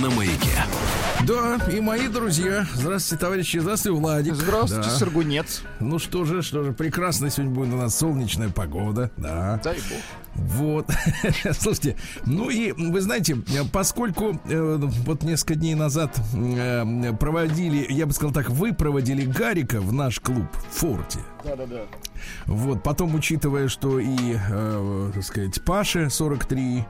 на маяке. Да, и мои друзья. Здравствуйте, товарищи. Здравствуйте, Владик. Здравствуйте, Да. Сергунец. Ну что же, что же, прекрасная сегодня будет у нас солнечная погода. Да. Дай бог. Вот. Слушайте, ну и вы знаете, поскольку э, вот несколько дней назад э, проводили, я бы сказал так, вы проводили Гарика в наш клуб в Форте. Да-да-да. Вот, потом, учитывая, что и, э, так сказать, Паше 43,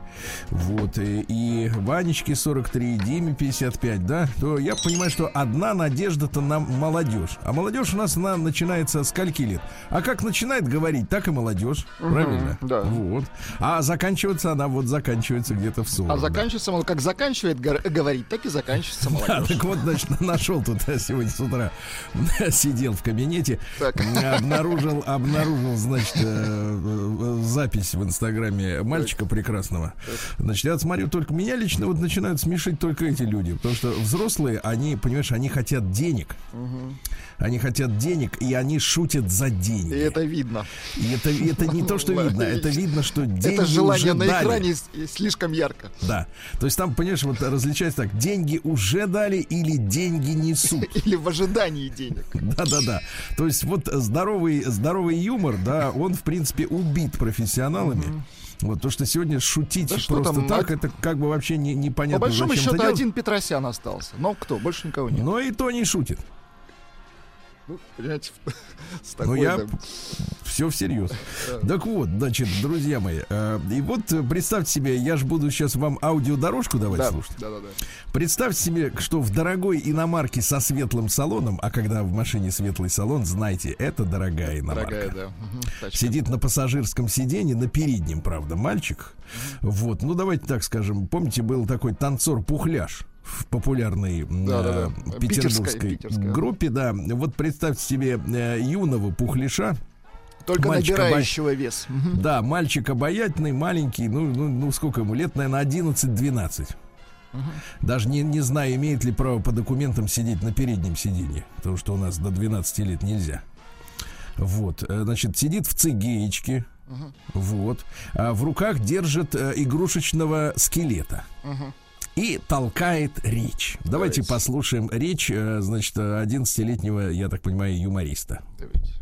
вот, и, и Ванечке 43, и Диме 55, да, то я понимаю, что одна надежда-то на молодежь. А молодежь у нас, она начинается с скольки лет? А как начинает говорить, так и молодежь, правильно? да. Вот. А заканчиваться она вот заканчивается где-то в 40. А да. заканчивается, мол, как заканчивает говорить, так и заканчивается Да, молодежь. так вот, значит, нашел тут сегодня с утра, сидел в кабинете, Так. обнаружил, обнаружил, значит, э, запись в Инстаграме мальчика прекрасного. Значит, я смотрю, только меня лично вот начинают смешить только эти люди, потому что взрослые, они, понимаешь, они хотят денег. Они хотят денег, и они шутят за деньги. И это видно. И это, и это не то, что видно, это видно, что деньги это желание уже на дали. экране слишком ярко. Да. То есть там, понимаешь, вот различается так, деньги уже дали или деньги несут. Или в ожидании денег. Да-да-да. То есть вот здоровый, здоровый юмор, да, он, в принципе, убит профессионалами. Вот то, что сегодня шутить Да просто там, так, од- это как бы вообще не, По непонятно. большому зачем это счету один Петросян остался. Но кто? Больше никого нет. Но и то не шутит. Ну, понимаете, с Ну, такой, я да. все всерьез. Так вот, значит, друзья мои, э, и вот э, представьте себе, я же буду сейчас вам аудиодорожку давать Да, слушать. да, да, да. Представьте себе, что в дорогой иномарке со светлым салоном, а когда в машине светлый салон, знайте, это дорогая иномарка. Дорогая, да. Тачка. Сидит на пассажирском сиденье, на переднем, правда, мальчик. Вот, ну давайте так скажем. Помните, был такой танцор Пухляш в популярной Да-да-да. э, петербургской Питерская, группе, да. Вот представьте себе э, юного Пухляша, Только мальчик набирающего вес. Мгм. да, мальчик обаятельный, маленький, ну, ну, ну сколько ему лет, наверное, 11-12. Даже не, не знаю, имеет ли право по документам сидеть на переднем сиденье, потому что у нас до 12 лет нельзя. Вот, э, значит, сидит в цигеечке, вот, а в руках держит э, игрушечного скелета. И толкает речь. Давайте Давайте. послушаем речь, э, значит, 11-летнего, я так понимаю, юмориста. Давайте.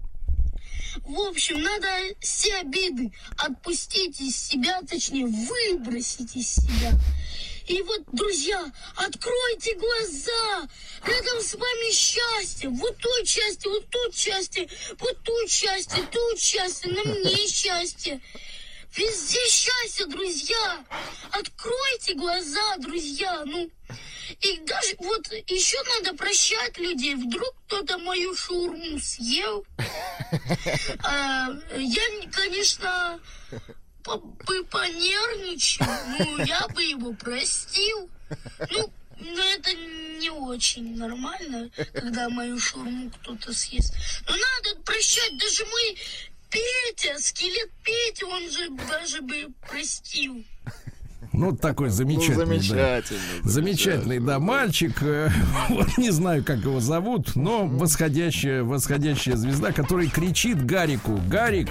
В общем, надо все обиды отпустить из себя, точнее, выбросить из себя. И вот, друзья, откройте глаза. Рядом с вами счастье. Вот той части, вот тут счастье, вот тут счастье, тут счастье, на мне счастье. Везде счастье, друзья. Откройте глаза, друзья. Ну, и даже вот еще надо прощать людей. Вдруг кто-то мою шаурму съел. А, я, не- конечно, бы понервничал. Ну, я бы его простил. Ну, но это не очень нормально, когда мою шаурму кто-то съест. Но надо прощать. Даже мой Петя, скелет Петя, он же даже бы простил. Ну, такой Ну, замечательный. да. замечательно. Замечательный, да, мальчик. э, Вот не знаю, как его зовут, но восходящая, восходящая звезда, который кричит Гарику: Гарик,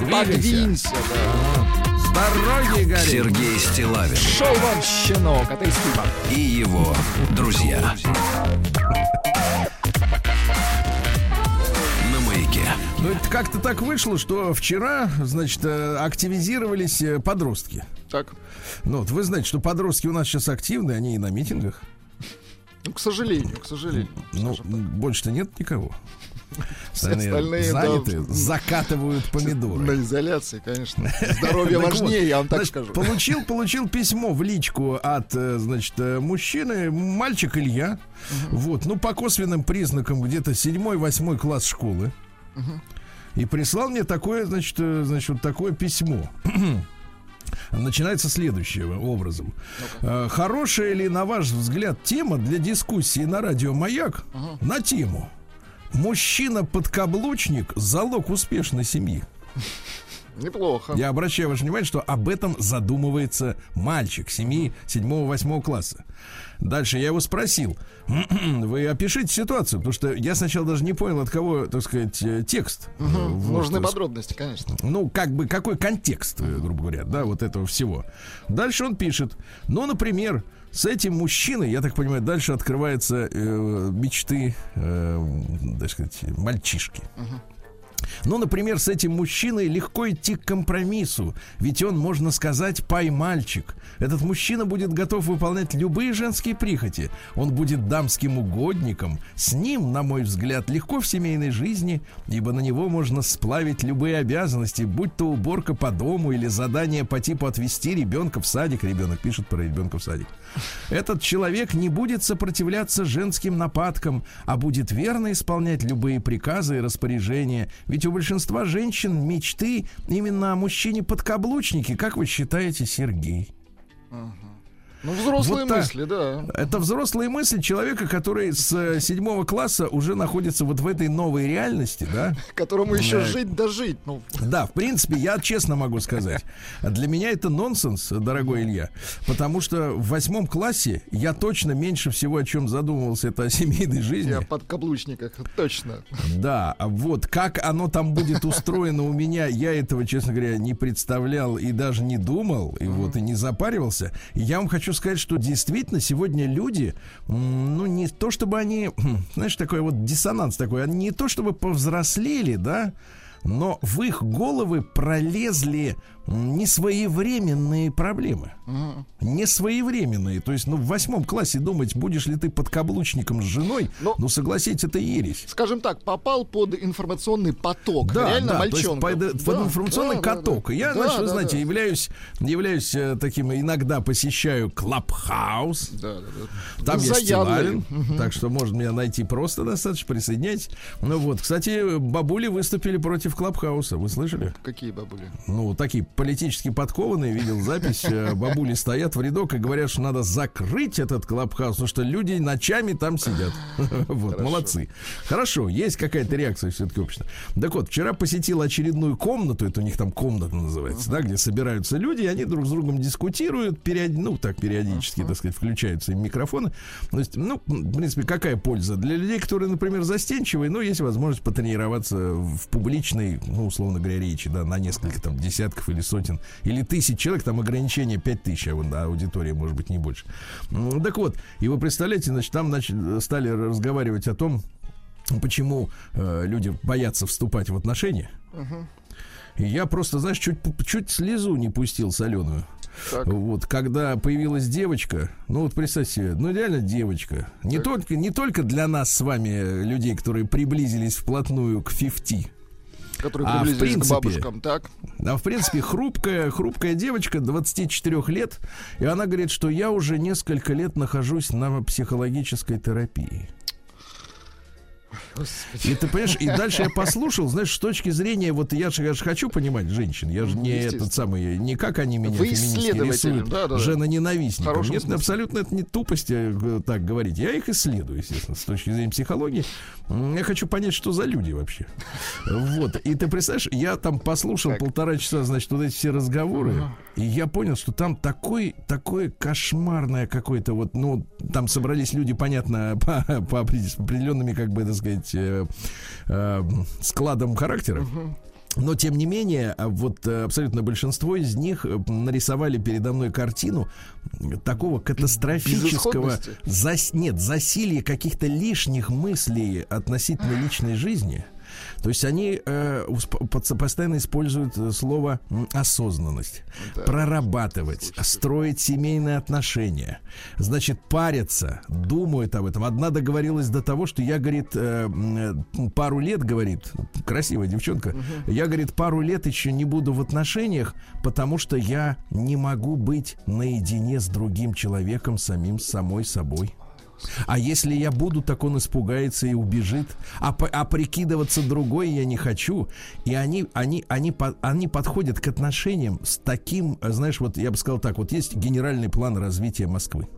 двигайся. Подвинься, да. С дороги, Гарик. Сергей Стилавин Шел вам щенок, а ты и его друзья. Ну, это как-то так вышло, что вчера, значит, э, активизировались э, подростки. Так, Ну, вот вы знаете, что подростки у нас сейчас активны, они и на митингах. ну, к сожалению, к сожалению. Ну, так. больше-то нет никого. Все остальные, заняты, да, закатывают помидоры. На изоляции, конечно. Здоровье важнее, я вам так значит, скажу. Получил, получил письмо в личку от, э, значит, мужчины, мальчик Илья. Вот, ну, по косвенным признакам где-то седьмой-восьмой класс школы. И прислал мне такое, значит, э, значит, вот такое письмо. Начинается следующим образом. Э, Хорошая ли, на ваш взгляд, тема для дискуссии на радио Маяк на тему Мужчина-подкаблучник залог успешной семьи. Неплохо. Я обращаю ваше внимание, что об этом задумывается мальчик 7, 7, 8 класса. Дальше я его спросил, вы опишите ситуацию, потому что я сначала даже не понял, от кого, так сказать, э, текст. Э, вот, Нужны подробности, конечно. ну, как бы, какой контекст, э, грубо говоря, да, вот этого всего. Дальше он пишет, ну, например, с этим мужчиной, я так понимаю, дальше открываются э, мечты, э, так сказать, мальчишки. Ну, например, с этим мужчиной легко идти к компромиссу, ведь он, можно сказать, пай-мальчик. Этот мужчина будет готов выполнять любые женские прихоти. Он будет дамским угодником. С ним, на мой взгляд, легко в семейной жизни, ибо на него можно сплавить любые обязанности, будь то уборка по дому или задание по типу отвезти ребенка в садик. Ребенок пишет про ребенка в садик. Этот человек не будет сопротивляться женским нападкам, а будет верно исполнять любые приказы и распоряжения. Ведь у большинства женщин мечты именно о мужчине-подкаблучнике. Как вы считаете, Сергей? Ну, взрослые Вот мысли, да. Это взрослые мысли человека, который с э, седьмого класса уже находится вот в этой новой реальности, да? Которому еще Да. жить да жить. Ну, Да, в принципе, я честно могу сказать, для меня это нонсенс, дорогой Илья, потому что в восьмом классе я точно меньше всего о чем задумывался, это о семейной жизни. я под каблучниках, точно. Да, а вот как оно там будет устроено у меня, я этого, честно говоря, не представлял и даже не думал, и вот и не запаривался. Я вам хочу сказать, что действительно сегодня люди, ну не то чтобы они, знаешь, такой вот диссонанс такой, они не то чтобы повзрослели, да, но в их головы пролезли несвоевременные проблемы. Несвоевременные. То есть, ну, в восьмом классе думать, будешь ли ты подкаблучником с женой, Ну, ну, согласитесь, это ересь. Скажем так, попал под информационный поток. Да, Реально да, то есть мальчонка. под, под Да, информационный да, каток. да. Я, Да, значит, вы да, знаете, да. являюсь, являюсь э, таким, иногда посещаю Клабхаус. Да, да, да. Там я Заядлый. Стилавин, так что можно меня найти просто достаточно, присоединяйтесь. Ну вот, кстати, бабули выступили против Клабхауса, вы слышали? Какие бабули? Ну, такие политически подкованные, видел запись, э, бабули стоят в рядок и говорят, что надо закрыть этот клабхаус, потому что люди ночами там сидят. Вот, молодцы. Хорошо, есть какая-то реакция все-таки общества. Так вот, вчера посетил очередную комнату, это у них там комната называется, да, где собираются люди, и они друг с другом дискутируют, ну, так, периодически, так сказать, включаются им микрофоны. То есть, ну, в принципе, какая польза? Для людей, которые, например, застенчивые, ну, есть возможность потренироваться в публичной, ну, условно говоря, речи, да, на несколько там десятков или сотен, или тысяч человек, там ограничение 5 тысяч, а вот, аудитория может быть не больше. Ну, так вот, и вы представляете, значит, там начали, стали разговаривать о том, почему э, люди боятся вступать в отношения. И я просто, знаешь, чуть, чуть слезу не пустил соленую. Так. Вот, когда появилась девочка, ну вот представьте себе, ну реально девочка. Не только, не только для нас с вами, э, людей, которые приблизились вплотную к 50, Которые А, приблизились к принципе, бабушкам, так? а в принципе хрупкая, хрупкая девочка 24 лет, и она говорит, что я уже несколько лет нахожусь на психологической терапии. И ты понимаешь, и дальше я послушал, знаешь, с точки зрения, вот я же, я же хочу понимать женщин, я же не Естественно. этот самый, не как они меня Вы рисуют, да, да, жена хорошем Нет, смысле. абсолютно это не тупость э, так говорить. Я их исследую, естественно, с точки зрения психологии. Я хочу понять, что за люди вообще. Вот. И ты представляешь, я там послушал Так. полтора часа, значит, вот эти все разговоры, и я понял, что там такой, такое кошмарное какое-то вот, ну, там собрались люди, понятно, по, по определенными, как бы, так сказать, э, э, складом характера. Но, тем не менее, а вот э, абсолютно большинство из них нарисовали передо мной картину такого катастрофического... Зас- нет, засилья каких-то лишних мыслей относительно личной жизни. То есть они э, постоянно используют э, слово осознанность, Да. прорабатывать, строить семейные отношения, значит парятся, думают об этом. Одна договорилась до того, что я, говорит, э, э, пару лет, говорит, красивая девчонка, я, говорит, пару лет еще не буду в отношениях, потому что я не могу быть наедине с другим человеком, самим самой собой. А если я буду, так он испугается и убежит. А, а прикидываться другой я не хочу. И они, они, они, они подходят к отношениям с таким, знаешь, вот я бы сказал так, вот есть генеральный план развития Москвы.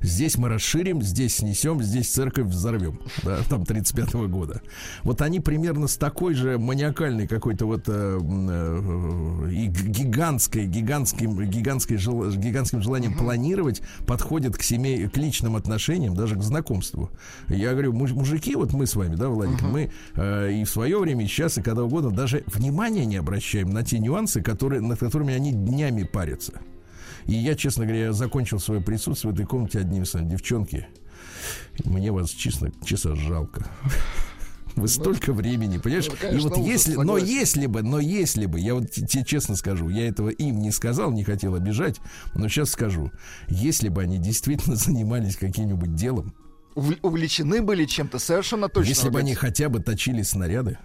Здесь мы расширим, здесь снесем, здесь церковь взорвем. Да, там 35-го года. Вот они примерно с такой же маниакальной какой-то вот э, э, и гигантской, гигантским, гигантской жел, гигантским желанием планировать подходят к семей, к личным отношениям, даже к знакомству. Я говорю, муж- мужики, вот мы с вами, да, Владик, мы э, и в свое время, и сейчас, и когда угодно, даже внимания не обращаем на те нюансы, которые, над которыми они днями парятся. И я, честно говоря, закончил свое присутствие в этой комнате одним словом. Девчонки, мне вас, честно, честно жалко. Вы столько времени, понимаешь? Ну, И конечно, вот ужас, если, но если бы, но если бы, я вот те- тебе честно скажу, я этого им не сказал, не хотел обижать, но сейчас скажу, если бы они действительно занимались каким-нибудь делом, Увл- Увлечены были чем-то совершенно точно. если бы они хотя бы точили снаряды,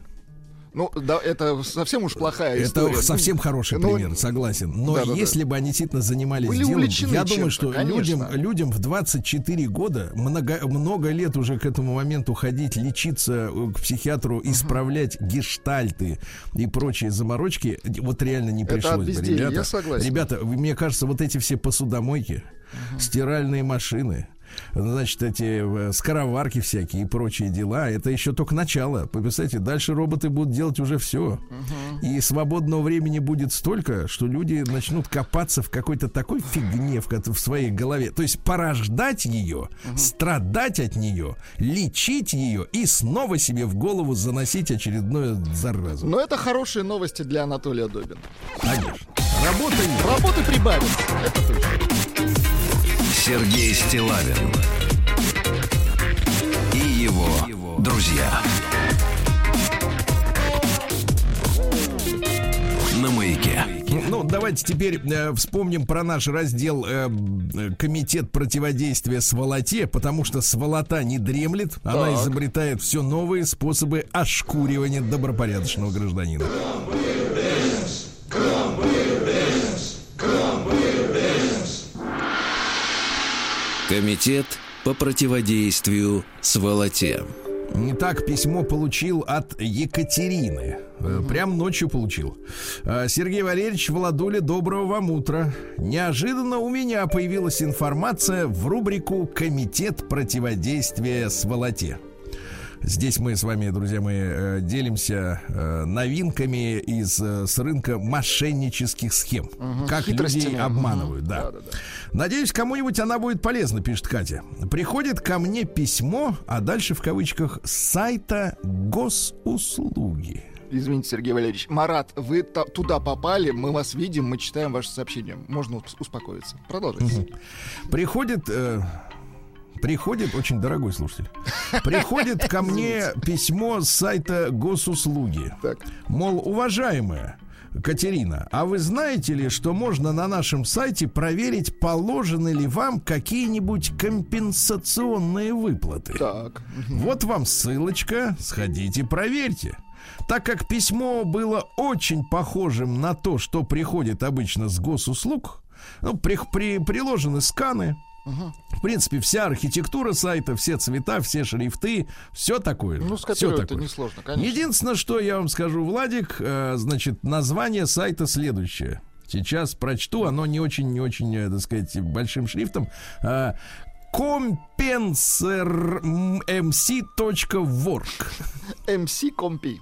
Ну, да, это совсем уж плохая история. Это совсем хороший ну, пример, согласен. Но да-да-да. если бы они действительно занимались Были делом, я думаю, что конечно. людям, людям в 24 года много, много лет уже к этому моменту ходить, лечиться э, к психиатру, исправлять гештальты и прочие заморочки, вот реально не Это пришлось бы, безделья, ребята. я согласен. Ребята, мне кажется, вот эти все посудомойки, стиральные машины, Значит, эти э, скороварки всякие и прочие дела, это еще только начало. Представляете, дальше роботы будут делать уже все. И свободного времени будет столько, что люди начнут копаться в какой-то такой фигне в, в своей голове. То есть порождать ее, страдать от нее, лечить ее и снова себе в голову заносить очередную заразу. Но это хорошие новости для Анатолия Добина. Конечно. Работа есть. Работы прибавится. Это точно. Сергей Стилавин и его друзья. На маяке. Ну, давайте теперь э, вспомним про наш раздел э, Комитет противодействия сволоте, потому что сволота не дремлет, она Так. изобретает все новые способы ошкуривания добропорядочного гражданина. Комитет по противодействию сволоте. Итак, письмо получил от Екатерины. Э, Прям ночью получил. Э, Сергей Валерьевич, Владуля, доброго вам утра. Неожиданно у меня появилась информация в рубрику «Комитет противодействия сволоте». Здесь мы с вами, друзья мои, э, делимся э, новинками из э, с рынка мошеннических схем. Как хитростями. людей обманывают, да. Да-да-да. Надеюсь, кому-нибудь она будет полезна, пишет Катя. Приходит ко мне письмо, а дальше в кавычках с сайта госуслуги. Извините, Сергей Валерьевич. Марат, вы та- туда попали, мы вас видим, мы читаем ваши сообщения. Можно ус- успокоиться. Продолжайте. Приходит, э, приходит, очень дорогой слушатель, приходит ко мне письмо с сайта госуслуги. Так. Мол, уважаемая Катерина, а вы знаете ли, что можно на нашем сайте проверить, положены ли вам какие-нибудь компенсационные выплаты? Так. Вот вам ссылочка, сходите, проверьте. Так как письмо было очень похожим на то, что приходит обычно с госуслуг, ну, при, при- приложены сканы, в принципе, вся архитектура сайта, все цвета, все шрифты, все такое. Ну, с всё которой это такое. несложно, конечно. Единственное, что я вам скажу, Владик, э, значит, название сайта следующее. Сейчас прочту, оно не очень, не очень, э, так сказать, большим шрифтом. Э, compensermc.work. MC Компи.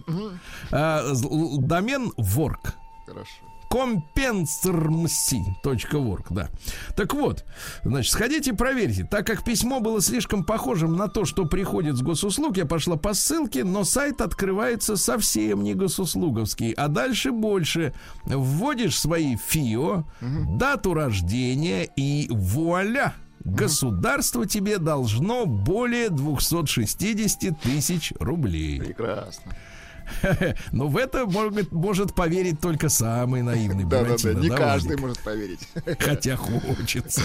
Домен work. Хорошо. compensrmc.org, да. Так вот, значит, сходите проверьте. Так как письмо было слишком похожим на то, что приходит с госуслуг, я пошла по ссылке, но сайт открывается совсем не госуслуговский. А дальше больше. Вводишь свои ФИО, дату рождения и вуаля! Государство тебе должно более 260 тысяч рублей. Прекрасно. Но в это может, может поверить только самый наивный Да-да-да, Буратино, не да, каждый Владик? может поверить. Хотя хочется.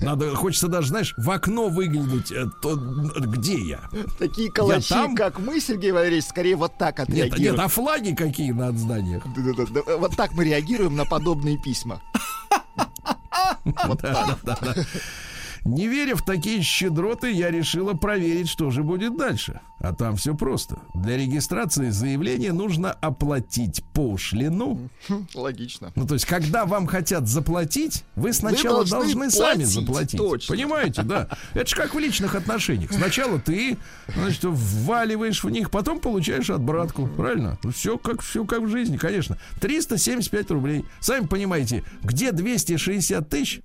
Надо, хочется даже, знаешь, в окно выглянуть. э, То, где я? Такие калачи, там? как мы, Сергей Валерьевич, скорее вот так Нет, нет, отреагируем. а флаги какие на зданиях? Да-да-да, Вот так мы реагируем на подобные письма. Вот так. Не веря в такие щедроты, я решила проверить, что же будет дальше. А там все просто. Для регистрации заявления нужно оплатить пошлину. Логично. Ну, то есть, когда вам хотят заплатить, вы сначала должны должны, сами платить, заплатить. точно. Понимаете, да? Это же как в личных отношениях. Сначала ты, значит, вваливаешь в них, потом получаешь отбратку. Правильно? Все как, все как в жизни, конечно. 375 рублей. Сами понимаете, где 260 тысяч,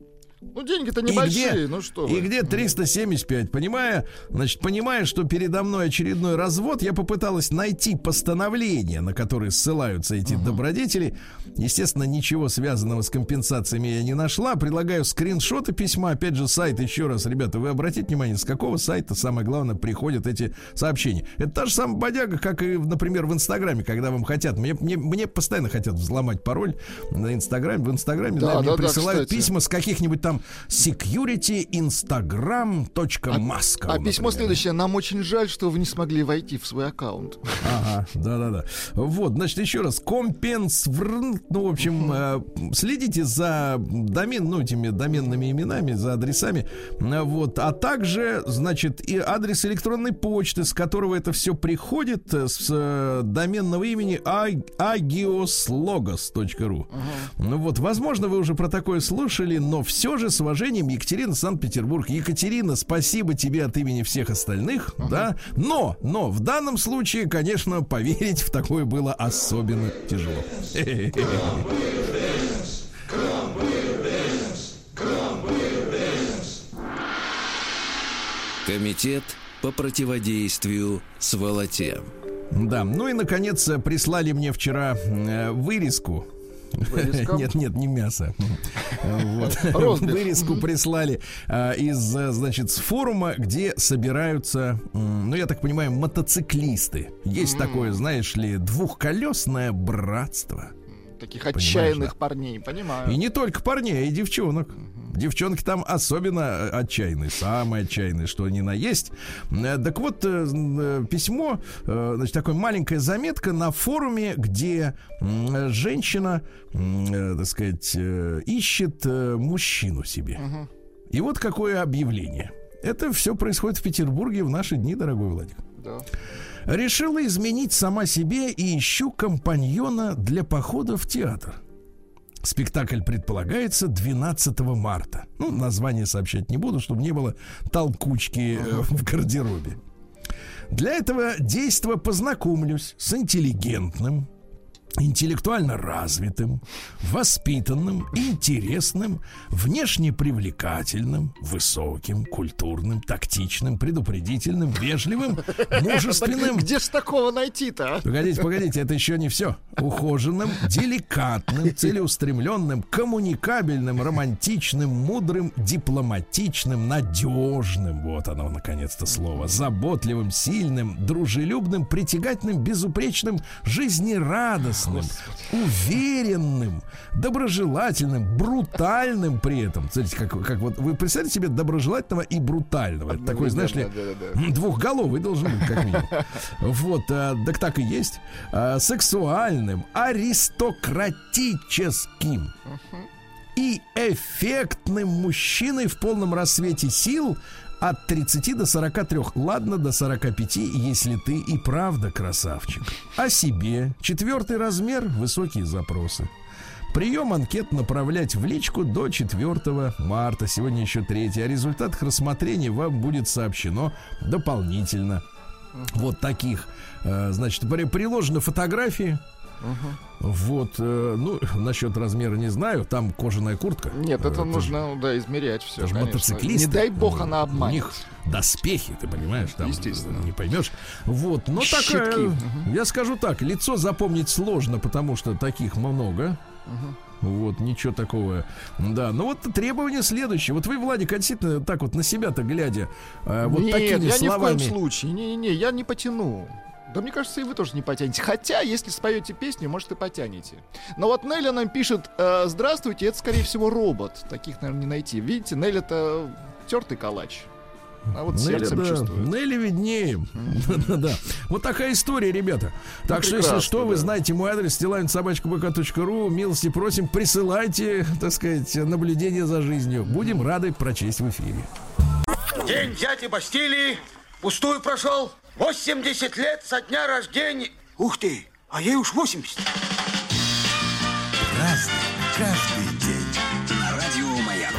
Ну, деньги-то и небольшие, где, ну что и вы. где 375, понимая, значит, понимая, что передо мной очередной развод, я попыталась найти постановление, на которое ссылаются эти добродетели. Естественно, ничего связанного с компенсациями я не нашла. Предлагаю скриншоты письма. Опять же, сайт еще раз, ребята, вы обратите внимание, с какого сайта, самое главное, приходят эти сообщения. Это та же самая бодяга, как и, например, в Инстаграме, когда вам хотят, мне, мне, мне постоянно хотят взломать пароль на Инстаграме, в Инстаграме, Да, да, мне да, да, присылают кстати. письма с каких-нибудь там securityinstagram.mask. А письмо следующее. Нам очень жаль, что вы не смогли войти в свой аккаунт. Ага, да-да-да. Вот, значит, еще раз. Компенсврн. Ну, в общем, э, следите за домен, ну, этими доменными именами, за адресами. Вот. А также, значит, и адрес электронной почты, с которого это все приходит, э, с э, доменного имени а- agioslogos.ru. Ну вот, возможно, вы уже про такое слушали, но все же с уважением Екатерина Санкт-Петербург. Екатерина, спасибо тебе от имени всех остальных, да. Но, но в данном случае, конечно, поверить в такое было особенно тяжело. Комитет по противодействию сволоте. Да, ну и наконец прислали мне вчера э, вырезку. Вырезка? Нет, нет, не мясо. Вот. Вырезку прислали э, из, значит, с форума, где собираются, ну, я так понимаю, мотоциклисты. Есть такое, знаешь ли, двухколесное братство. Таких отчаянных да. парней, понимаю. И не только парней, а и девчонок. Девчонки там особенно э, отчаянные, самые отчаянные, что ни на есть. Э, Так вот, э, письмо, значит, такая маленькая заметка на форуме, где женщина, так сказать, ищет мужчину себе. И вот какое объявление. Это все происходит в Петербурге в наши дни, дорогой Владик. Да. Решила изменить сама себе и ищу компаньона для похода в театр. Спектакль предполагается 12 марта. Ну, название сообщать не буду, чтобы не было толкучки э, в гардеробе. Для этого действа познакомлюсь с интеллигентным, интеллектуально развитым, воспитанным, интересным, внешне привлекательным, высоким, культурным, тактичным, предупредительным, вежливым, мужественным, Где ж такого найти-то? а? Погодите, погодите, это еще не все. Ухоженным, деликатным, целеустремленным, коммуникабельным, романтичным, мудрым, дипломатичным, надежным. Вот оно, наконец-то, слово. Заботливым, сильным, дружелюбным, притягательным, безупречным, жизнерадостным, уверенным, доброжелательным, брутальным при этом. Смотрите, как, как вот вы представляете себе доброжелательного и брутального. Это такой, знаешь ли. Двухголовый должен быть, как минимум. Вот, а, так так и есть. А, сексуальным, аристократическим и эффектным мужчиной в полном рассвете сил от 30 до 43. Ладно, до 45, если ты и правда красавчик. О себе. Четвертый размер, высокие запросы. Прием анкет направлять в личку до 4 марта. Сегодня еще 3. О результатах рассмотрения вам будет сообщено дополнительно. Вот таких. э, Значит, при- приложены фотографии. Вот, э, ну, насчет размера не знаю, там кожаная куртка. Нет, Э, это нужно, да, измерять все. это же мотоциклисты. Не дай бог Ну, она У обманет. них доспехи, ты понимаешь, там Естественно. не поймешь. Вот, но такая, Щитки. я скажу так, лицо запомнить сложно, потому что таких много. Вот, ничего такого. Да, ну вот требование следующее. Вот вы, Владик, действительно так вот на себя-то глядя, э, вот Нет, такими я ни в словами. коем случае. Не-не-не, я не потяну. Да мне кажется, и вы тоже не потянете. Хотя, если споете песню, может, и потянете. Но вот Нелли нам пишет, э, здравствуйте, это, скорее всего, робот. Таких, наверное, не найти. Видите, Нелли это тертый калач. А вот Нелли, сердцем да, чувствует. Нелли виднее. Да-да. Вот такая история, ребята. Так что, если что, вы знаете мой адрес стилавинсобачка.бк.ру. Милости просим, присылайте, так сказать, наблюдения за жизнью. Будем рады прочесть в эфире. День дяди Бастилии пустую прошел. 80 лет со дня рождения. Ух ты, а ей уж 80. Каждый день. На радио Маяк.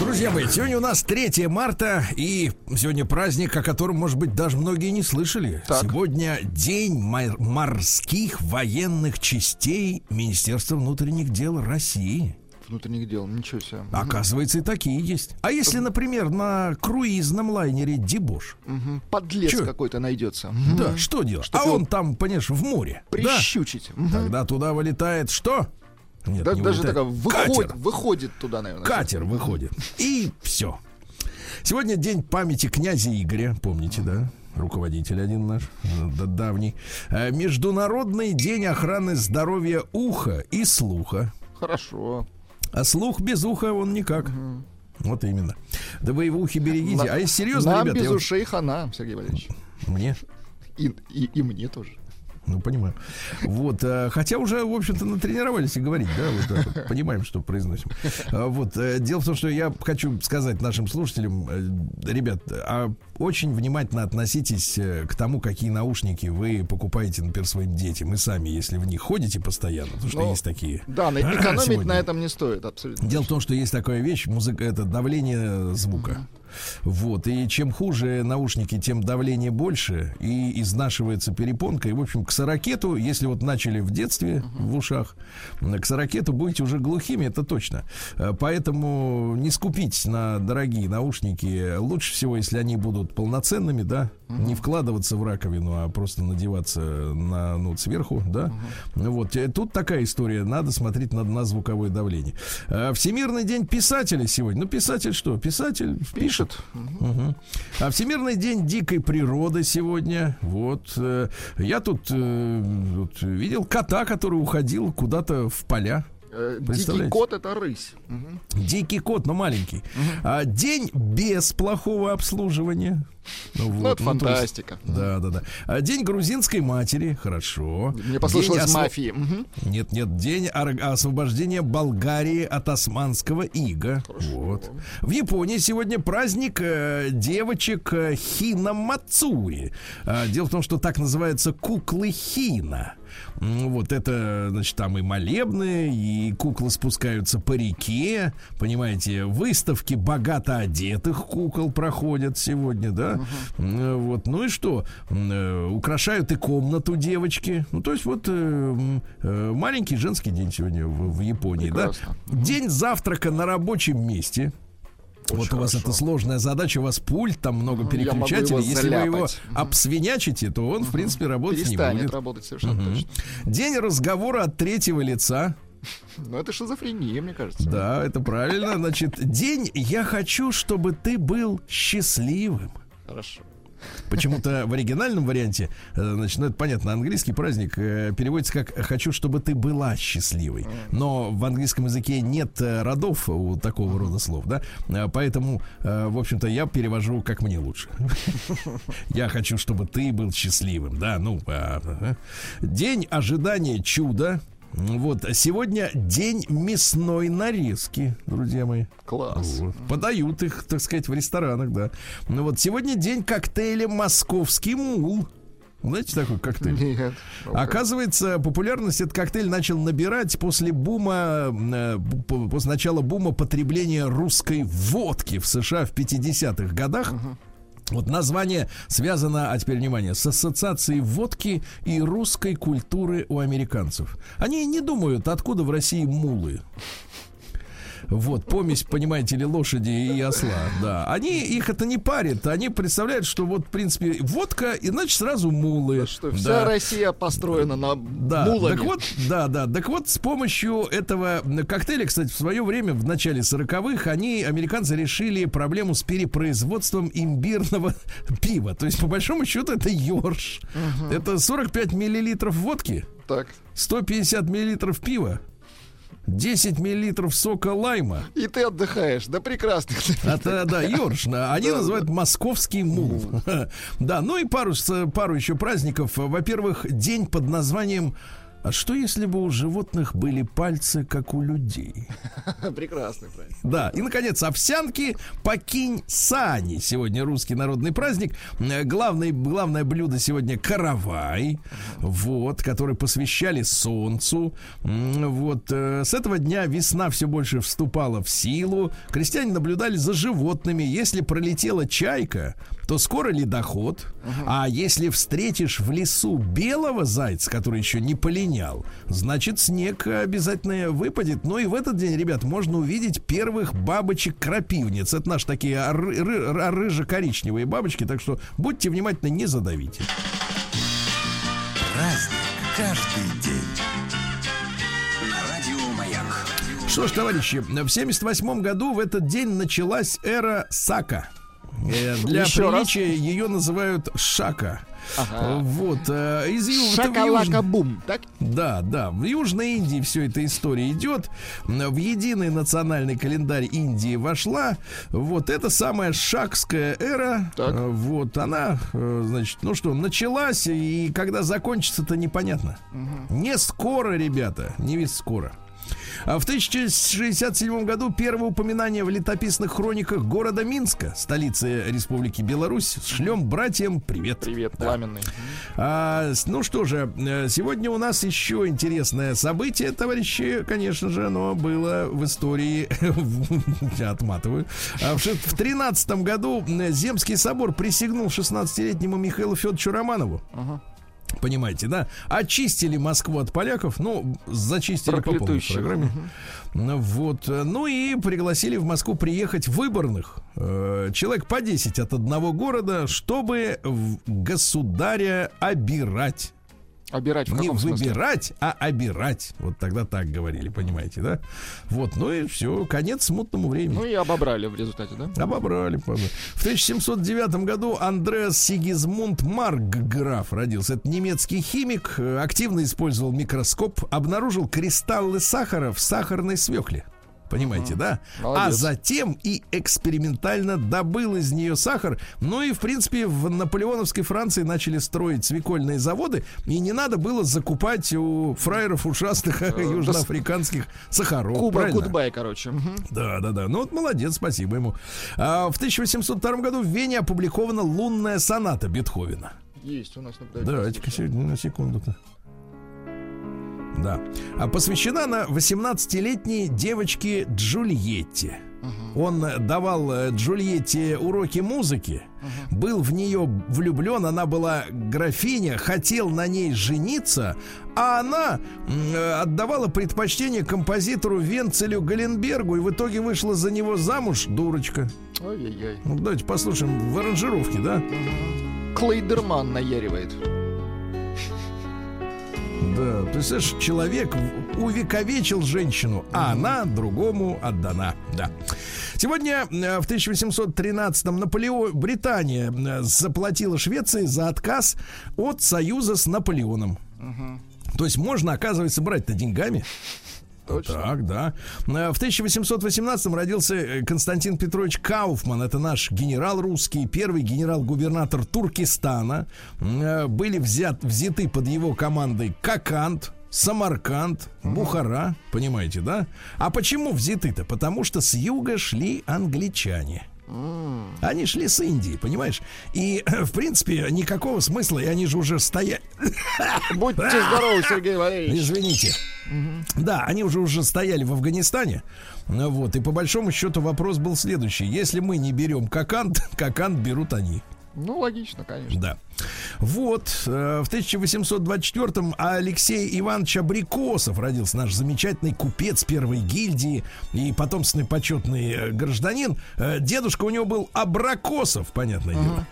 Друзья мои, сегодня у нас 3 марта, и сегодня праздник, о котором, может быть, даже многие не слышали. Так. Сегодня День мор- морских военных частей Министерства внутренних дел России. Внутренних дел, ничего себе. Оказывается, и такие есть. А если, например, на круизном лайнере Дебош? Мгм. Подлец Чё? какой-то найдется. Да, что делать? Чтоб а он там, понимаешь, в море. Да. Прищучить. Мгм. Тогда туда вылетает что? Нет, Да- не даже вылетает. такая выходит, Катер. выходит туда, наверное. Катер выходит. И все. Сегодня день памяти князя Игоря, помните, да? Руководитель один наш, да- давний. Э, Международный день охраны здоровья уха и слуха. Хорошо. А слух без уха он никак. Вот именно. Да вы его ухи берегите. На- а если серьезно, Нам ребята, без вот- ушей хана, Сергей Валерьевич. мне И, и, и мне тоже. Ну, понимаю. Вот, э, хотя уже, в общем-то, натренировались и говорить, да, вот так вот. Понимаем, что произносим. А, Вот, э, дело в том, что я хочу сказать нашим слушателям, э, ребят, а очень внимательно относитесь к тому, какие наушники вы покупаете, например, своим детям. И сами, если в них ходите постоянно, потому что Ну, есть такие. Да, на- экономить Сегодня. на этом не стоит, абсолютно. Дело в том, что есть такая вещь, музыка это давление звука. Вот. И чем хуже наушники, тем давление больше. И изнашивается перепонка. И, в общем, к сорокету, если вот начали в детстве в ушах, к сорокету будете уже глухими, это точно. Э, Поэтому не скупить на дорогие наушники. Лучше всего, если они будут полноценными, да, не вкладываться в раковину, а просто надеваться на, ну, сверху, да. Вот. Э, Тут такая история. Надо смотреть на, на звуковое давление. Э, Всемирный день писателя сегодня. Ну, писатель что? Писатель пишет. Пишет. Мгм. А Всемирный день дикой природы сегодня. Вот. э, Я тут, э, вот видел кота, который уходил куда-то в поля. Э, Дикий кот это рысь. Мгм. Дикий кот, но маленький. А, день без плохого обслуживания. Ну, Ну, вот, это ну, то есть- фантастика. да, да, да. А, день грузинской матери. Хорошо. Мне послышалось День осво- мафии. Мгм. Нет, нет, день освобождения Болгарии от османского ига. Вот. В Японии сегодня праздник э, девочек э, Хина Мацури. А, дело в том, что так называются куклы Хина. Вот это, значит, там и молебны, и куклы спускаются по реке, понимаете, выставки богато одетых кукол проходят сегодня, да, М, вот, ну и что, э, украшают и комнату девочки, ну то есть вот э, э, маленький женский день сегодня в, в Японии, Прекрасно. да, день завтрака на рабочем месте. Вот у вас хорошо. это сложная задача, у вас пульт, там много могу переключателей. Если вы его заляпать. Обсвинячите, то он, в принципе, работать не Перестанет будет. работать совершенно Мгм. точно. День разговора от третьего лица. Но это шизофрения, мне кажется. Да, это правильно. Значит, день «Я хочу, чтобы ты был счастливым». Хорошо. Почему-то в оригинальном варианте, э, значит, ну это понятно, английский праздник э, переводится как «хочу, чтобы ты была счастливой». Но в английском языке нет э, родов у такого рода слов, да, поэтому, в общем-то, я перевожу как мне лучше. Я хочу, чтобы ты был счастливым, да, ну. а. День ожидания чуда. Вот, сегодня день мясной нарезки, друзья мои. Класс. Вот. Подают их, так сказать, в ресторанах, да. Ну вот сегодня день коктейля «Московский мул». Знаете такой коктейль? Нет. Оказывается, популярность этот коктейль начал набирать после бума, э, после начала бума потребления русской водки в США в 50-х годах. Вот название связано, а теперь внимание, с ассоциацией водки и русской культуры у американцев. Они не думают, откуда в России мулы. Вот, помесь, понимаете ли, лошади и осла, да. Они, их это не парит, они представляют, что вот, в принципе, водка, и значит сразу мулы. Что Да. вся Россия построена на Да, мулами. так вот, да, да, так вот с помощью этого коктейля, кстати, в свое время, в начале 40-х, они, американцы, решили проблему с перепроизводством имбирного пива. То есть, по большому счету, это ёрш. Это 45 миллилитров водки, Так. 150 миллилитров пива. 10 миллилитров сока лайма. И ты отдыхаешь. Да прекрасно. Это, да, Йорш. да. Они Да, называют московский мул. Да, ну и пару, пару еще праздников. Во-первых, день под названием «А что, если бы у животных были пальцы, как у людей?» Прекрасный праздник. Да, и, наконец, овсянки покинь сани. Сегодня русский народный праздник. Главное, главное блюдо сегодня каравай, вот, который посвящали солнцу. Вот, э, с этого дня весна все больше вступала в силу. Крестьяне наблюдали за животными. Если пролетела чайка, то скоро ледоход. А если встретишь в лесу белого зайца, который еще не полинял, значит снег обязательно выпадет. Ну и в этот день, ребят, можно увидеть первых бабочек-крапивниц. Это наши такие ры- ры- рыжо-коричневые бабочки, так что будьте внимательны, не задавите. Праздник каждый день. Что ж, товарищи, в 78 году в этот день началась эра Сака. Э, Для Еще раз. приличия ее называют Шака. Вот, э, из ю- Шакалака-бум. Так? Да, да. В Южной Индии все эта история идет. В единый национальный календарь Индии вошла. Вот это самая шакская эра. Так. Э, Вот она, э, значит, ну что, началась, и когда закончится-то непонятно. Не скоро, ребята, не ведь скоро. А в 1067 году первое упоминание в летописных хрониках города Минска, столицы Республики Беларусь. Шлем братьям привет. Привет, Да. пламенный. А, ну что же, э, сегодня у нас еще интересное событие, товарищи, конечно же, оно было в истории, я отматываю. А в ши- в 13 году э, Земский собор присягнул 16-летнему Михаилу Федоровичу Романову. Понимаете, да? Очистили Москву от поляков, ну, зачистили по полной программе. Ну, Вот. Ну и пригласили в Москву приехать выборных. э, Человек по 10 от одного города, чтобы государя обирать. Обирать в Не каком смысле? выбирать, а обирать. Вот тогда так говорили, понимаете, да? Вот, ну и все, конец смутному времени. Ну и обобрали в результате, да? Обобрали, по В 1709 году Андреас Сигизмунд Маркграф родился. Это немецкий химик, э, активно использовал микроскоп, обнаружил кристаллы сахара в сахарной свекле. Понимаете, да? А Молодец. затем и экспериментально добыл из нее сахар. Ну и, в принципе, в наполеоновской Франции начали строить свекольные заводы, и не надо было закупать у фраеров ушастых южноафриканских сахаров. Куба правильно? Goodbye, короче. Да, да, да. Ну вот молодец, спасибо ему. А, в 1802 году в Вене опубликована лунная соната Бетховена. Есть у нас наблюдатель. Давайте-ка сегодня на секунду-то. Да. А посвящена она 18-летней девочке Джульетте. Он давал э, Джульетте уроки музыки, был в нее влюблен, она была графиня, хотел на ней жениться, а она э, отдавала предпочтение композитору Венцелю Галенбергу и в итоге вышла за него замуж, дурочка. Ой-ой-ой. Ну, давайте послушаем в аранжировке, да? Клейдерман наяривает. Да, представляешь, человек увековечил женщину, а она другому отдана. Да. Сегодня э, в 1813-м Наполеон, Британия э, заплатила Швеции за отказ от союза с Наполеоном. То есть можно, оказывается, брать-то деньгами. Точно. Так, да. Э, В 1818 родился э, Константин Петрович Кауфман. Это наш генерал русский, первый генерал-губернатор Туркестана. Э, Были взят, взяты под его командой Кокант, Самарканд, Бухара, понимаете, да? А почему взяты-то? Потому что с юга шли англичане. Они шли с Индии, понимаешь? И, в принципе, никакого смысла, и они же уже стояли. Будьте здоровы, Сергей Валерьевич. Извините. Да, они уже уже стояли в Афганистане. Вот, и по большому счету вопрос был следующий. Если мы не берем Кокант, Кокант берут они. Ну, логично, конечно. Да. Вот, э, в 1824-м Алексей Иванович Абрикосов родился, наш замечательный купец первой гильдии и потомственный почетный э, гражданин. Э, Дедушка у него был Абракосов, понятное дело.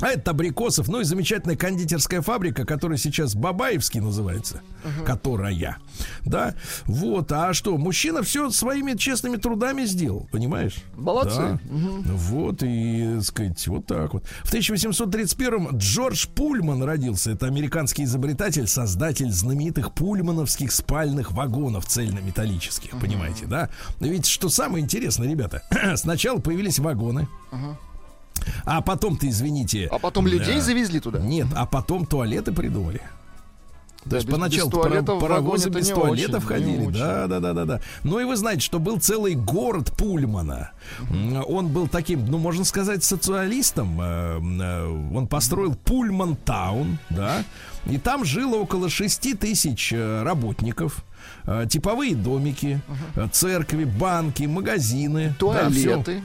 А это абрикосов, ну и замечательная кондитерская фабрика, которая сейчас Бабаевский называется, которая, да, вот, а что, мужчина все своими честными трудами сделал, понимаешь? Молодцы. Да. Вот, и, так сказать, вот так вот. В 1831-м Джордж Пульман родился, это американский изобретатель, создатель знаменитых пульмановских спальных вагонов цельнометаллических, понимаете, да? Ведь что самое интересное, ребята, сначала появились вагоны, а потом-то, извините... А потом людей да, завезли туда? Нет, а потом туалеты придумали. То Да, есть без- поначалу без туалета паровозы без не туалетов очень, не ходили. очень. Да, да, да, да, да. Ну и вы знаете, что был целый город Пульмана. Он был таким, ну, можно сказать, социалистом. Э, э, Он построил Пульман Таун, да. И там жило около 6 тысяч э, работников. Э, Типовые домики, э, церкви, банки, магазины. да. Туалеты.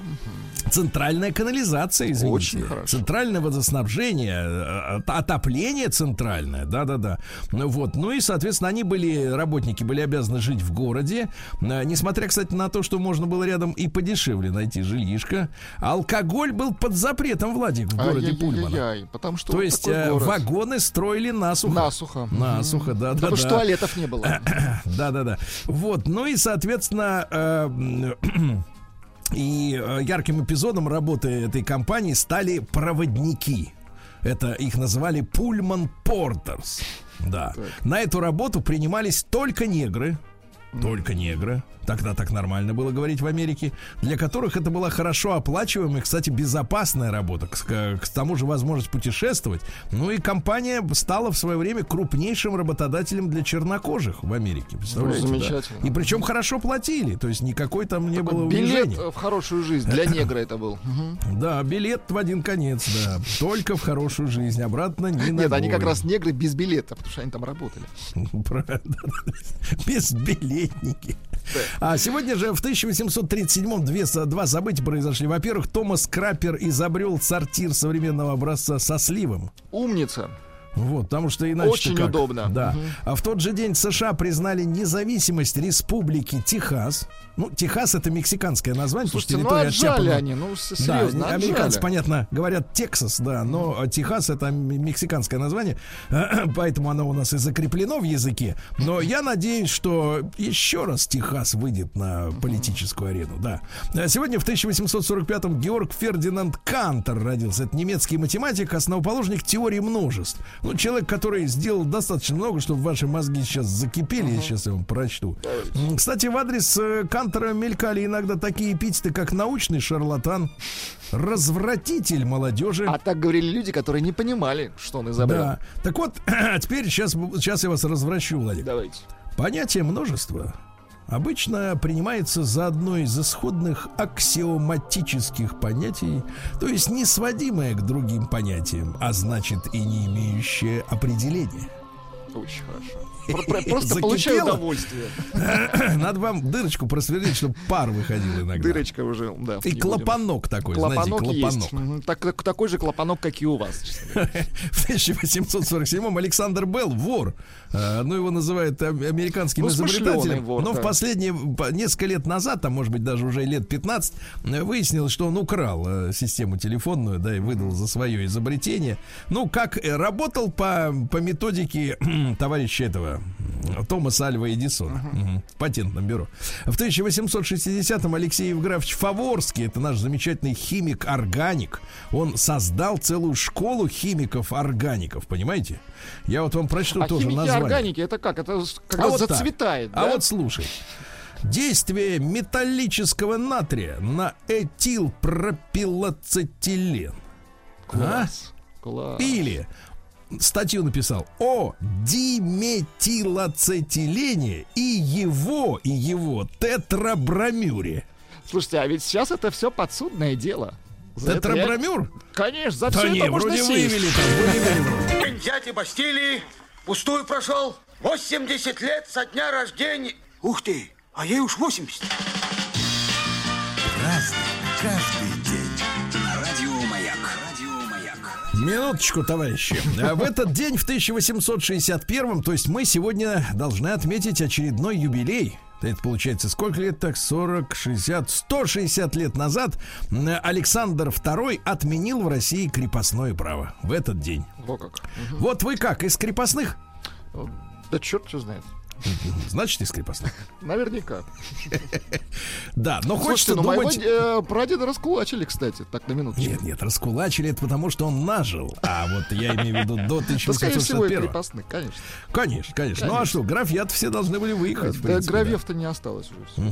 Центральная канализация, извините. Очень хорошо. Центральное водоснабжение, э, от- отопление центральное, да-да-да. Вот. Ну и, соответственно, они были, работники были обязаны жить в городе. Э, Несмотря, кстати, на то, что можно было рядом и подешевле найти жильишко. Алкоголь был под запретом, Владик, в городе Пульмана. Потому что То вот есть вагоны строили насухо. Насухо. Насухо, да, да, Потому что да. туалетов не было. Да, да, да. Вот. Ну и, соответственно, э, и э, ярким эпизодом работы этой компании стали проводники. Это их называли Пульман Портерс. Да. На эту работу принимались только негры. Только негры. Тогда так нормально было говорить в Америке. Для которых это была хорошо оплачиваемая, кстати, безопасная работа. К, к- к тому же возможность путешествовать. Ну и компания стала в свое время крупнейшим работодателем для чернокожих в Америке. Представляете? да? замечательно. И причем хорошо платили. То есть никакой там не было Билет унижения. э, в хорошую жизнь для негра это был. Да, билет в один конец, да. Только в хорошую жизнь. Обратно не Нет, они как раз негры без билета, потому что они там работали. Правда. Безбилетники. А сегодня же в 1837-м две, два события произошли. Во-первых, Томас Краппер изобрел сортир современного образца со сливом. Умница. Вот, потому что иначе Очень удобно. Да. Мгм. А в тот же день США признали независимость республики Техас. Ну, Техас это мексиканское название, Слушайте, ну потому что территория отжали отщепана. они, ну с- Да, серьезно, американцы, отжали. понятно, говорят Тексас, да, но Техас это мексиканское название, поэтому оно у нас и закреплено в языке. Но я надеюсь, что еще раз Техас выйдет на политическую арену, да. А Сегодня в 1845-м Георг Фердинанд Кантер родился. Это немецкий математик, основоположник теории множеств. Ну, человек, который сделал достаточно много, чтобы ваши мозги сейчас закипели, я сейчас я вам прочту. Кстати, в адрес э, Кантера мелькали иногда такие эпитеты, как научный шарлатан, развратитель молодежи. А так говорили люди, которые не понимали, что он изобрел. Да. Так вот, а теперь сейчас, сейчас я вас развращу, Владик. Давайте. Понятие множества обычно принимается за одно из исходных аксиоматических понятий, то есть не сводимое к другим понятиям, а значит и не имеющее определения. Очень хорошо. Про- про- Просто получаю удовольствие. Надо вам дырочку просверлить, чтобы пар выходил иногда. Дырочка уже, да. И клапанок такой, Клапанок знаете, клапанок. Так- так- такой же клапанок, как и у вас. В 1847-м Александр Белл, вор, ну его называют американским Ну, изобретателем, вор, но да. в последние по- несколько лет назад, там, может быть, даже уже лет 15, э, выяснилось, что он украл э, систему телефонную, да, и выдал за свое изобретение. Ну, как э, работал по, по методике товарища этого Томаса Альва Эдисона Мгм, в патентном бюро. В 1860-м Алексей Евграфович Фаворский, это наш замечательный химик-органик, он создал целую школу химиков-органиков, понимаете? Я вот вам прочту А тоже название. органики, это как? Это когда вот так. зацветает, А да? вот слушай. Действие металлического натрия на этилпропилоцетилен. А? Класс. Класс. Или статью написал о диметилоцетилене и его, и его тетрабромюре. Слушайте, а ведь сейчас это все подсудное дело. Тетрабромюр? Конечно, за Да все не, это можно вроде сесть. вывели там. День дяди Бастилии пустую прошел. 80 лет со дня рождения. Ух ты, а ей уж 80. Разный, каждый день. Радио Маяк. Радио Маяк. Минуточку, товарищи. А В этот день, в 1861, то есть мы сегодня должны отметить очередной юбилей. Это получается сколько лет так? 40, 60, 160 лет назад Александр II отменил в России крепостное право. В этот день. Во как. Вот вы как, из крепостных? Да черт что знает. Значит, из крепостных. Наверняка. Да, но хочется Слушайте, ну моего думать... э, прадеда раскулачили, кстати, так на минуточку. Нет, нет, раскулачили это потому, что он нажил. А вот я имею в виду до Да, скорее всего, и 1861. крепостных, конечно. Конечно, конечно. Ну а что, графьят все должны были выехать. Да, да. гравьев-то не осталось уже.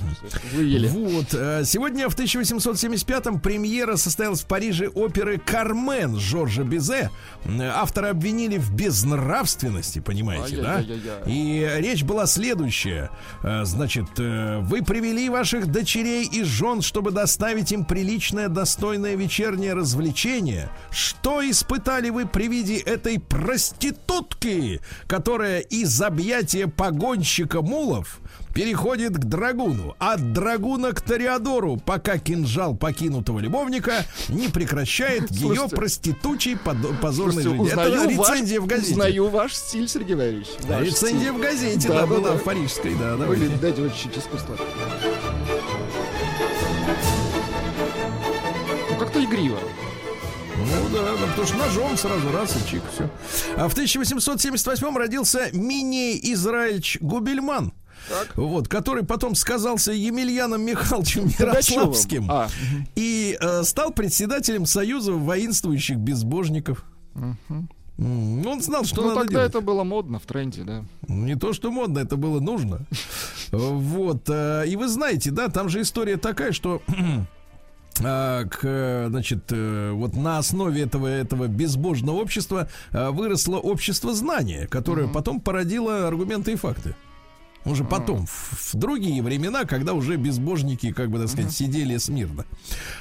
Выели. Вот. э, Сегодня в 1875-м премьера состоялась в Париже оперы «Кармен» Жоржа Бизе. Автора обвинили в безнравственности, понимаете, да? И речь была следующая. Э, Значит, э, вы привели ваших дочерей и жен, чтобы доставить им приличное, достойное вечернее развлечение. Что испытали вы при виде этой проститутки, которая из объятия погонщика мулов переходит к драгуну, от драгуна к Тореадору, пока кинжал покинутого любовника не прекращает ее Слушайте. проститучей подо- позорной Слушайте, жизни. Это узнаю ваш, рецензия в газете. узнаю ваш стиль, Сергей Валерьевич. Ваш рецензия стиль. в газете, Да, да, да, была да. в парижской, да, Вы давайте. дайте вот чуть искусства. Ну, как-то игриво. Ну да, да, потому что ножом сразу раз и чик, все. А в 1878 родился Миней Израильевич Губельман. Вот, который потом сказался Емельяном Михайловичем Ярославским А, и э, стал председателем Союза воинствующих безбожников. М, Он знал, что ну надо тогда делать. это было модно в тренде, да. Не то, что модно, это было нужно. Вот. э, И вы знаете, да, там же история такая, что а, к, значит, э, вот на основе этого, этого безбожного общества э, выросло общество знания, которое потом породило аргументы и факты. Уже потом, в, в другие времена, когда уже безбожники, как бы так сказать, сидели смирно.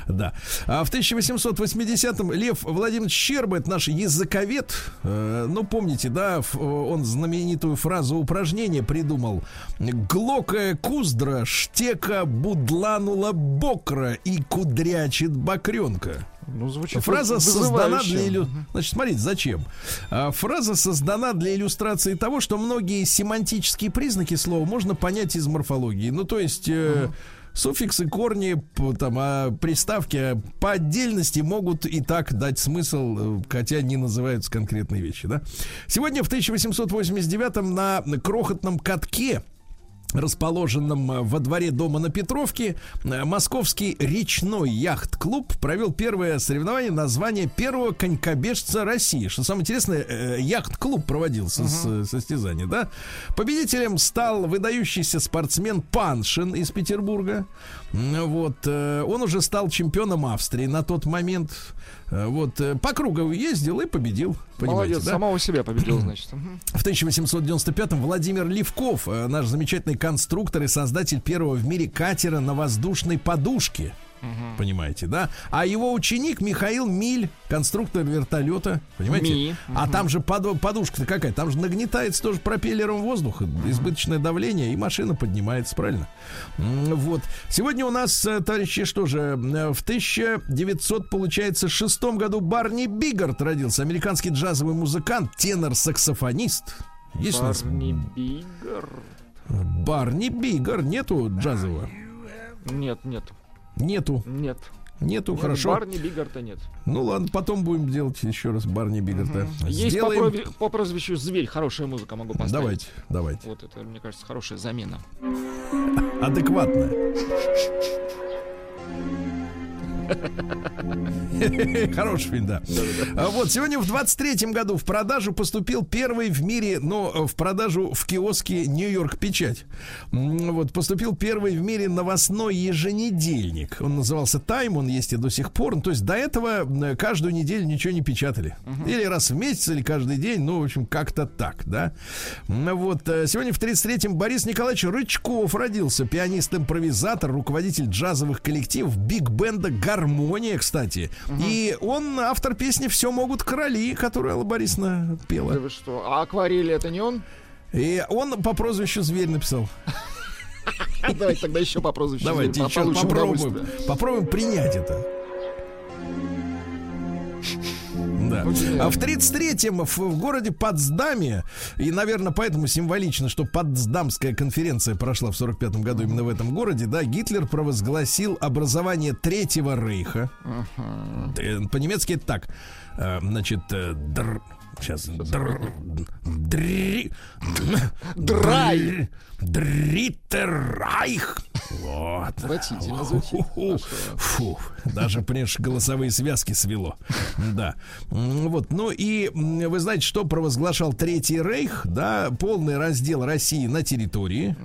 Да. А в 1880-м Лев Владимирович Щерба, это наш языковед, э, ну, помните, да, ф- он знаменитую фразу упражнения придумал. Глокая куздра, штека будланула бокра и кудрячит бакренка. Ну, звучит Фраза создана для иллю... Значит, смотрите, зачем? А, Фраза создана для иллюстрации того, что многие семантические признаки слова можно понять из морфологии. Ну, то есть... э, Суффиксы, корни, там, а, приставки а, по отдельности могут и так дать смысл, э, хотя не называются конкретные вещи, да? Сегодня в 1889 на крохотном катке расположенном э, во дворе дома на Петровке, э, московский речной яхт-клуб провел первое соревнование название первого конькобежца России. Что самое интересное, э, яхт-клуб проводился с э, состязания, да? Победителем стал выдающийся спортсмен Паншин из Петербурга. Вот, он уже стал чемпионом Австрии на тот момент. Э, Вот, э, по кругу ездил и победил. Понимаете, Молодец, да? самого себя победил, значит. В 1895-м Владимир Левков, э, наш замечательный конструктор и создатель первого в мире катера на воздушной подушке. Понимаете, да? А его ученик Михаил Миль, конструктор вертолета, понимаете? Ми. А там же поду- подушка-то какая? Там же нагнетается тоже пропеллером воздух, избыточное давление, и машина поднимается, правильно? Вот. Сегодня у нас, э, товарищи, что же, э, в 1900, получается, шестом году Барни Бигард родился, американский джазовый музыкант, тенор-саксофонист. Есть у нас Барни Бигер. Барни Бигар, нету джазового? Нет, нет, Нету, нет. нету, Нет, хорошо. Барни Бигарта нет. Ну ладно, потом будем делать еще раз Барни Бигарта. Есть по, прови- по прозвищу Зверь хорошая музыка могу поставить. Давайте, давайте. Вот это, мне кажется, хорошая замена. Адекватно. Хороший фильм, да. А Вот, сегодня в 23-м году в продажу поступил первый в мире, но в продажу в киоске Нью-Йорк Печать. Вот, поступил первый в мире новостной еженедельник. Он назывался Тайм, он есть и до сих пор. То есть до этого м, каждую неделю ничего не печатали. Или раз в месяц, или каждый день. Ну, в общем, как-то так, да. Вот, э, сегодня в 33-м Борис Николаевич Рычков родился. Пианист-импровизатор, руководитель джазовых коллективов, биг-бенда «Гармония», кстати. И он автор песни «Все могут короли», которую Алла Борисовна Да пела. вы что? А акварели это не он? И он по прозвищу «Зверь» написал. Давайте тогда еще по прозвищу. Давайте еще попробуем. Попробуем принять это. Да. А в 33-м в, в городе Потсдаме, и, наверное, поэтому символично, что Потсдамская конференция прошла в 45-м году именно в этом городе, да, Гитлер провозгласил образование Третьего Рейха. Э, По-немецки это так. Э, Значит, э, др... Сейчас. Др... Дри... Драй. Дритеррайх. Вот. Отвратительно звучит. Фу, даже, понимаешь, голосовые связки свело. Да. Вот, ну и вы знаете, что провозглашал Третий Рейх, да, полный раздел России на территории.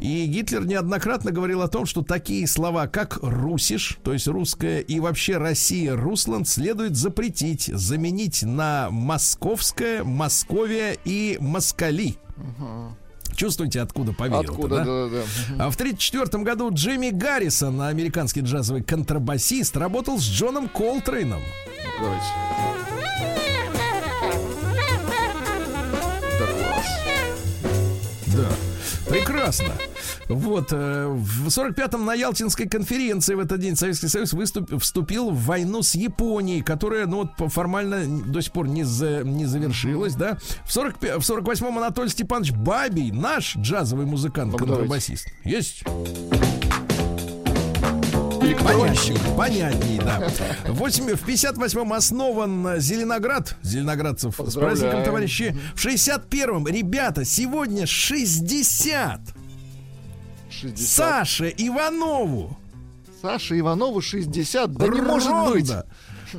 И Гитлер неоднократно говорил о том, что такие слова, как «русиш», то есть русская, и вообще «Россия», «Русланд» следует запретить, заменить на «московская», «Московия» и «москали». Чувствуете, откуда поверил Откуда, да? да, да. А в 1934 году Джимми Гаррисон, американский джазовый контрабасист, работал с Джоном Колтрейном. Давайте. Да класс. Да. Прекрасно. Вот, э, в 45-м на Ялтинской конференции в этот день Советский Союз выступ- вступил в войну с Японией, которая, ну, вот, формально до сих пор не, за- не завершилась, да. В, 45, в 48-м Анатолий Степанович Бабий, наш джазовый музыкант, Ну-ка, контрабасист. Есть? Понятней, понятней, да. В, 8, в 58-м основан Зеленоград. Зеленоградцев с праздником, товарищи. В 61-м, ребята, сегодня 60. 60. Саше Иванову. Саша Иванову 60. Да не может Ронда. быть.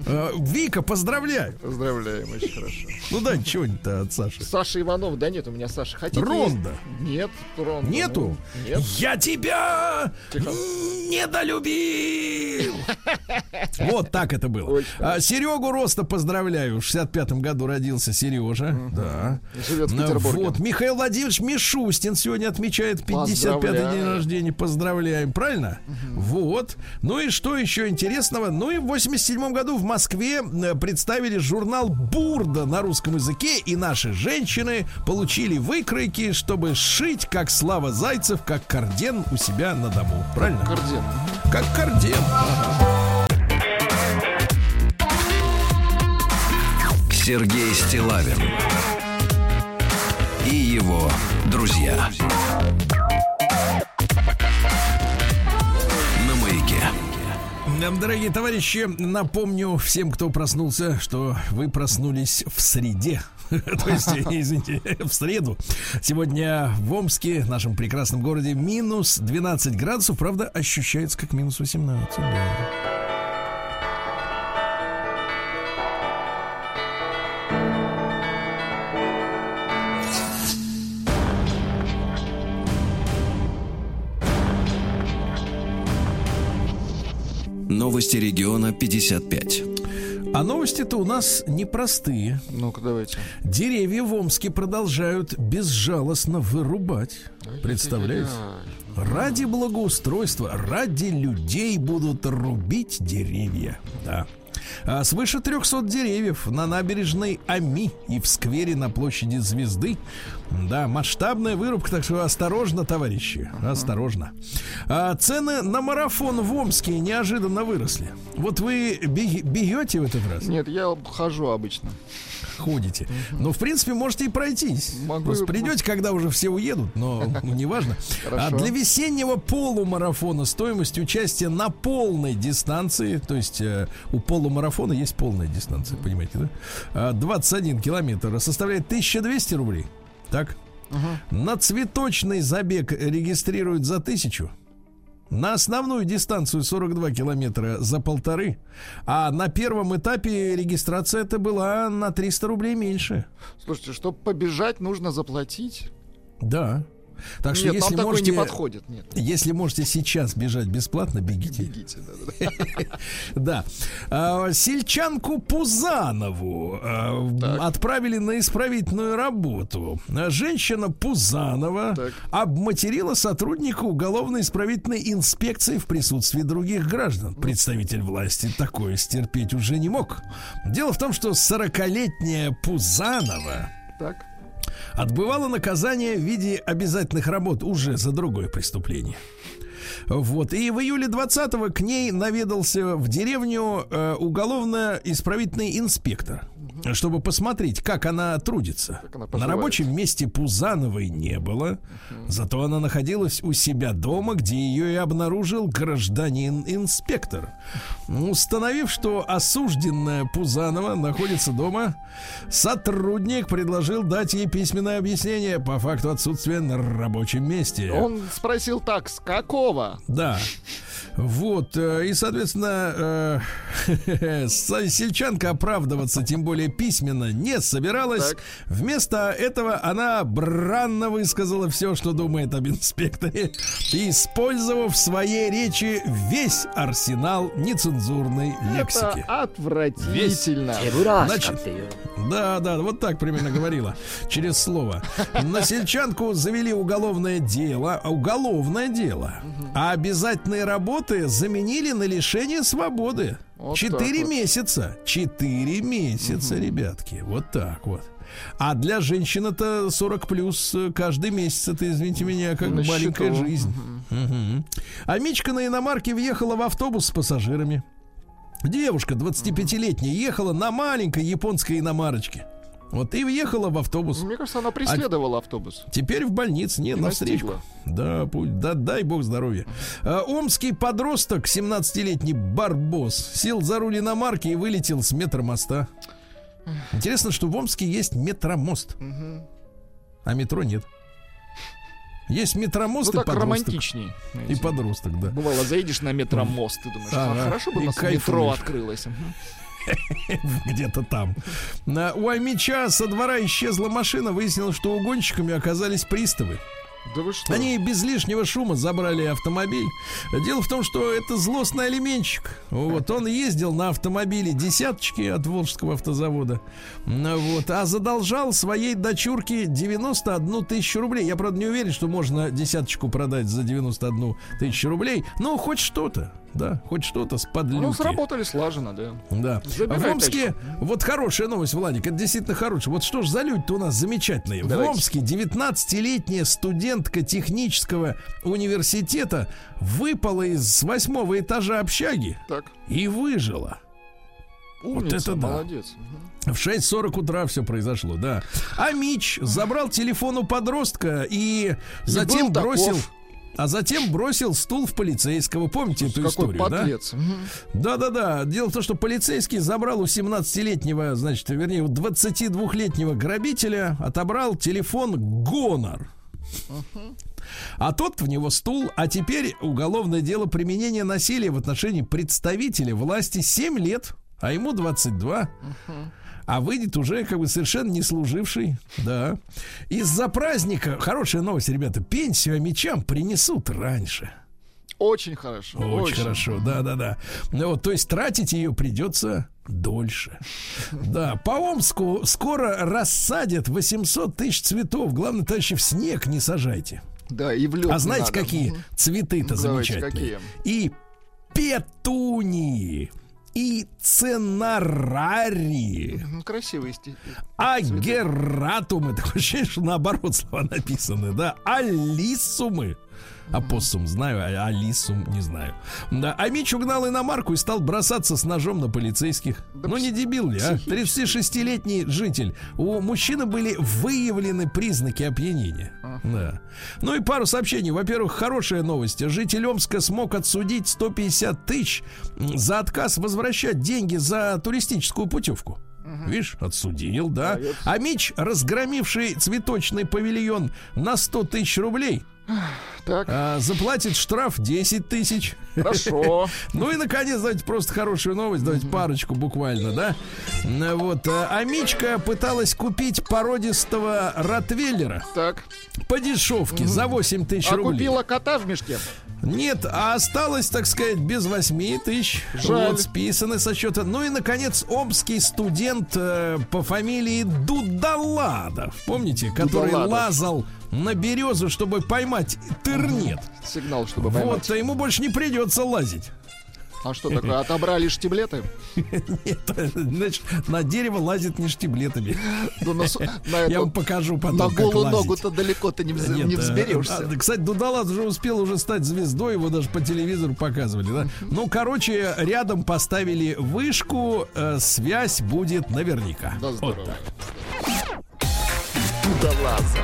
Э, Вика, поздравляю. Поздравляем, очень хорошо. Ну дай чего-нибудь от Саши. Саша Иванов, да нет, у меня Саша. Хотите? Ронда. есть? Нет, Ронда. Нету? ну, Нет. Я тебя Тихо. недолюбил. Вот так это было. А, Серегу Роста поздравляю. В 65-м году родился Сережа. Да. Живет в Ну, Петербурге. Вот, Михаил Владимирович Мишустин сегодня отмечает 55-й день рождения. Поздравляем, правильно? Вот. Ну и что еще интересного? Ну и в 87 году в Москве э, представили журнал «Бурда» на русском языке, и наши женщины получили выкройки, чтобы сшить, как Слава Зайцев, как Карден у себя на дому. Правильно? Карден. Как Карден. Сергей Стилавин и его друзья. На Дорогие товарищи, напомню всем, кто проснулся, что вы проснулись в среде. То есть, извините, в среду. Сегодня в Омске, нашем прекрасном городе, минус 12 градусов. Правда, ощущается как минус 18. да. Новости региона 55. А новости-то у нас непростые. Ну-ка, давайте. Деревья в Омске продолжают безжалостно вырубать. Представляете? Ради благоустройства, ради людей будут рубить деревья. Да. А свыше 300 деревьев на набережной Ами и в сквере на площади Звезды. Да, масштабная вырубка, так что осторожно, товарищи, осторожно. А цены на марафон в Омске неожиданно выросли. Вот вы бегете в этот раз? Нет, я хожу обычно. Ходите. Но, в принципе, можете и пройтись. Могу. Просто придете, когда уже все уедут, но ну, неважно. А для весеннего полумарафона стоимость участия на полной дистанции, то есть э, у полумарафона есть полная дистанция, понимаете, да? А, 21 километр составляет 1200 рублей. Так? На цветочный забег регистрируют за тысячу. На основную дистанцию 42 километра за полторы. А на первом этапе регистрация это была на 300 рублей меньше. Слушайте, чтобы побежать, нужно заплатить. Да. Так что Нет, если нам можете, не подходит. Нет. если можете сейчас бежать бесплатно, бегите. Бегите, да-да-да. Да. А, Сельчанку Пузанову а, отправили на исправительную работу. Женщина Пузанова обматерила сотрудника уголовно-исправительной инспекции в присутствии других граждан. Представитель власти такое стерпеть уже не мог. Дело в том, что 40-летняя Пузанова Так. Отбывала наказание в виде обязательных работ уже за другое преступление. Вот. И в июле 20-го к ней наведался в деревню э, уголовно-исправительный инспектор, чтобы посмотреть, как она трудится. Как она На рабочем месте Пузановой не было, зато она находилась у себя дома, где ее и обнаружил гражданин-инспектор. Установив, что осужденная Пузанова находится дома, сотрудник предложил дать ей письменное объяснение по факту отсутствия на рабочем месте. Он спросил так, с какого? Да. Вот, э, и, соответственно, э, сельчанка оправдываться, тем более письменно, не собиралась. Так. Вместо этого она бранно высказала все, что думает об инспекторе, использовав в своей речи весь арсенал нецензурной лексики. Это отвратительно. Значит, да, да, вот так примерно говорила через слово. На сельчанку завели уголовное дело, уголовное дело, а обязательные работы заменили на лишение свободы. Вот Четыре вот. месяца. Четыре месяца, ребятки. Вот так вот. А для женщин это 40 плюс э, каждый месяц. Это, извините меня, как На маленькая счету. жизнь. Мгм. А Мичка на иномарке въехала в автобус с пассажирами. Девушка 25-летняя ехала на маленькой японской иномарочке. Вот и въехала в автобус. Мне кажется, она преследовала автобус. Теперь в больнице, не, И на встречку. настигла. Да, пусть, да, дай бог здоровья. А, омский подросток, 17-летний барбос, сел за руль иномарки и вылетел с метромоста. Интересно, что в Омске есть метромост, а метро нет. Есть метромост Ну и так подросток. романтичней. И подросток, да. Бывало, заедешь на метромост, ты думаешь, а, хорошо бы у нас метро открылось. Где-то там. У Амича со двора исчезла машина. Выяснилось, что угонщиками оказались приставы. Да вы что? Они без лишнего шума забрали автомобиль. Дело в том, что это злостный алименщик. Вот он ездил на автомобиле десяточки от Волжского автозавода. Ну Вот, а задолжал своей дочурке 91 тысячу рублей. Я, правда, не уверен, что можно десяточку продать за 91 тысячу рублей. Но хоть что-то, да, хоть что-то с подлюки. Ну, сработали слаженно, да. Да. Забирай в Омске, вот хорошая новость, Владик, это действительно хорошая. Вот что ж за люди-то у нас замечательные. Давайте. В Омске 19-летняя студентка технического университета выпала из восьмого этажа общаги Так, и выжила. умница, это да. молодец. В 6.40 утра все произошло, да. А Мич забрал телефон у подростка и затем был таков. А затем бросил стул в полицейского. Помните эту Какой историю, да? подлец. Мгм. Да-да-да. Дело в том, что полицейский забрал у 17-летнего, значит, вернее, у 22-летнего грабителя, отобрал телефон Гонор. А тот в него стул, а теперь уголовное дело применения насилия в отношении представителя власти 7 лет, а ему 22. А выйдет уже как бы совершенно не служивший, да. Из-за праздника, хорошая новость, ребята, пенсию мечам принесут раньше. Очень хорошо. Очень, хорошо, да, да, да. Ну, вот, то есть тратить ее придется дольше. Да, по Омску скоро рассадят 800 тысяч цветов. Главное, товарищи, в снег не сажайте. Да, и в лед А знаете, надо. какие цветы-то Ну, давайте, замечательные? И петунии, и ценарарии, Мгм, Красивые стихи. агератумы. Такое ощущение, что наоборот слова написаны, да? Алисумы. Апоссум знаю, а алисум не знаю. Да, а Мич угнал иномарку и стал бросаться с ножом на полицейских. Да ну не дебил ли, а? психически. 36-летний житель. У мужчины были выявлены признаки опьянения. Да. Ну и пару сообщений. Во-первых, хорошая новость. Житель Омска смог отсудить 150 тысяч за отказ возвращать деньги за туристическую путевку. Видишь, отсудил, да. А Мич, разгромивший цветочный павильон на 100 тысяч рублей, Так, а, заплатит штраф 10 тысяч. хорошо. Ну и, наконец, давайте просто хорошую новость, давайте парочку буквально, да? Ну Вот, а а Мичка пыталась купить породистого ротвейлера Так, по дешевке за 8 тысяч а рублей. купила кота в мешке? Нет, а осталось, так сказать, без 8 тысяч. Жаль. Вот списаны со счета. Ну и, наконец, омский студент э, по фамилии Дудаладов. Помните, который Дудаладов. лазал на березу, чтобы поймать тырнет. Сигнал, чтобы Вот, поймать. а ему больше не придется лазить. А что такое? Отобрали штиблеты? Нет, значит, на дерево лазит не штиблетами. Ну, на, Я вам покажу потом, на голую ногу-то далеко ты не, вз- Нет, не э, взберешься. а, кстати, Дудалас уже успел уже стать звездой, его даже по телевизору показывали, да? Ну, короче, рядом поставили вышку, э, связь будет наверняка. Да, Вот здорово. так. Дудалаза.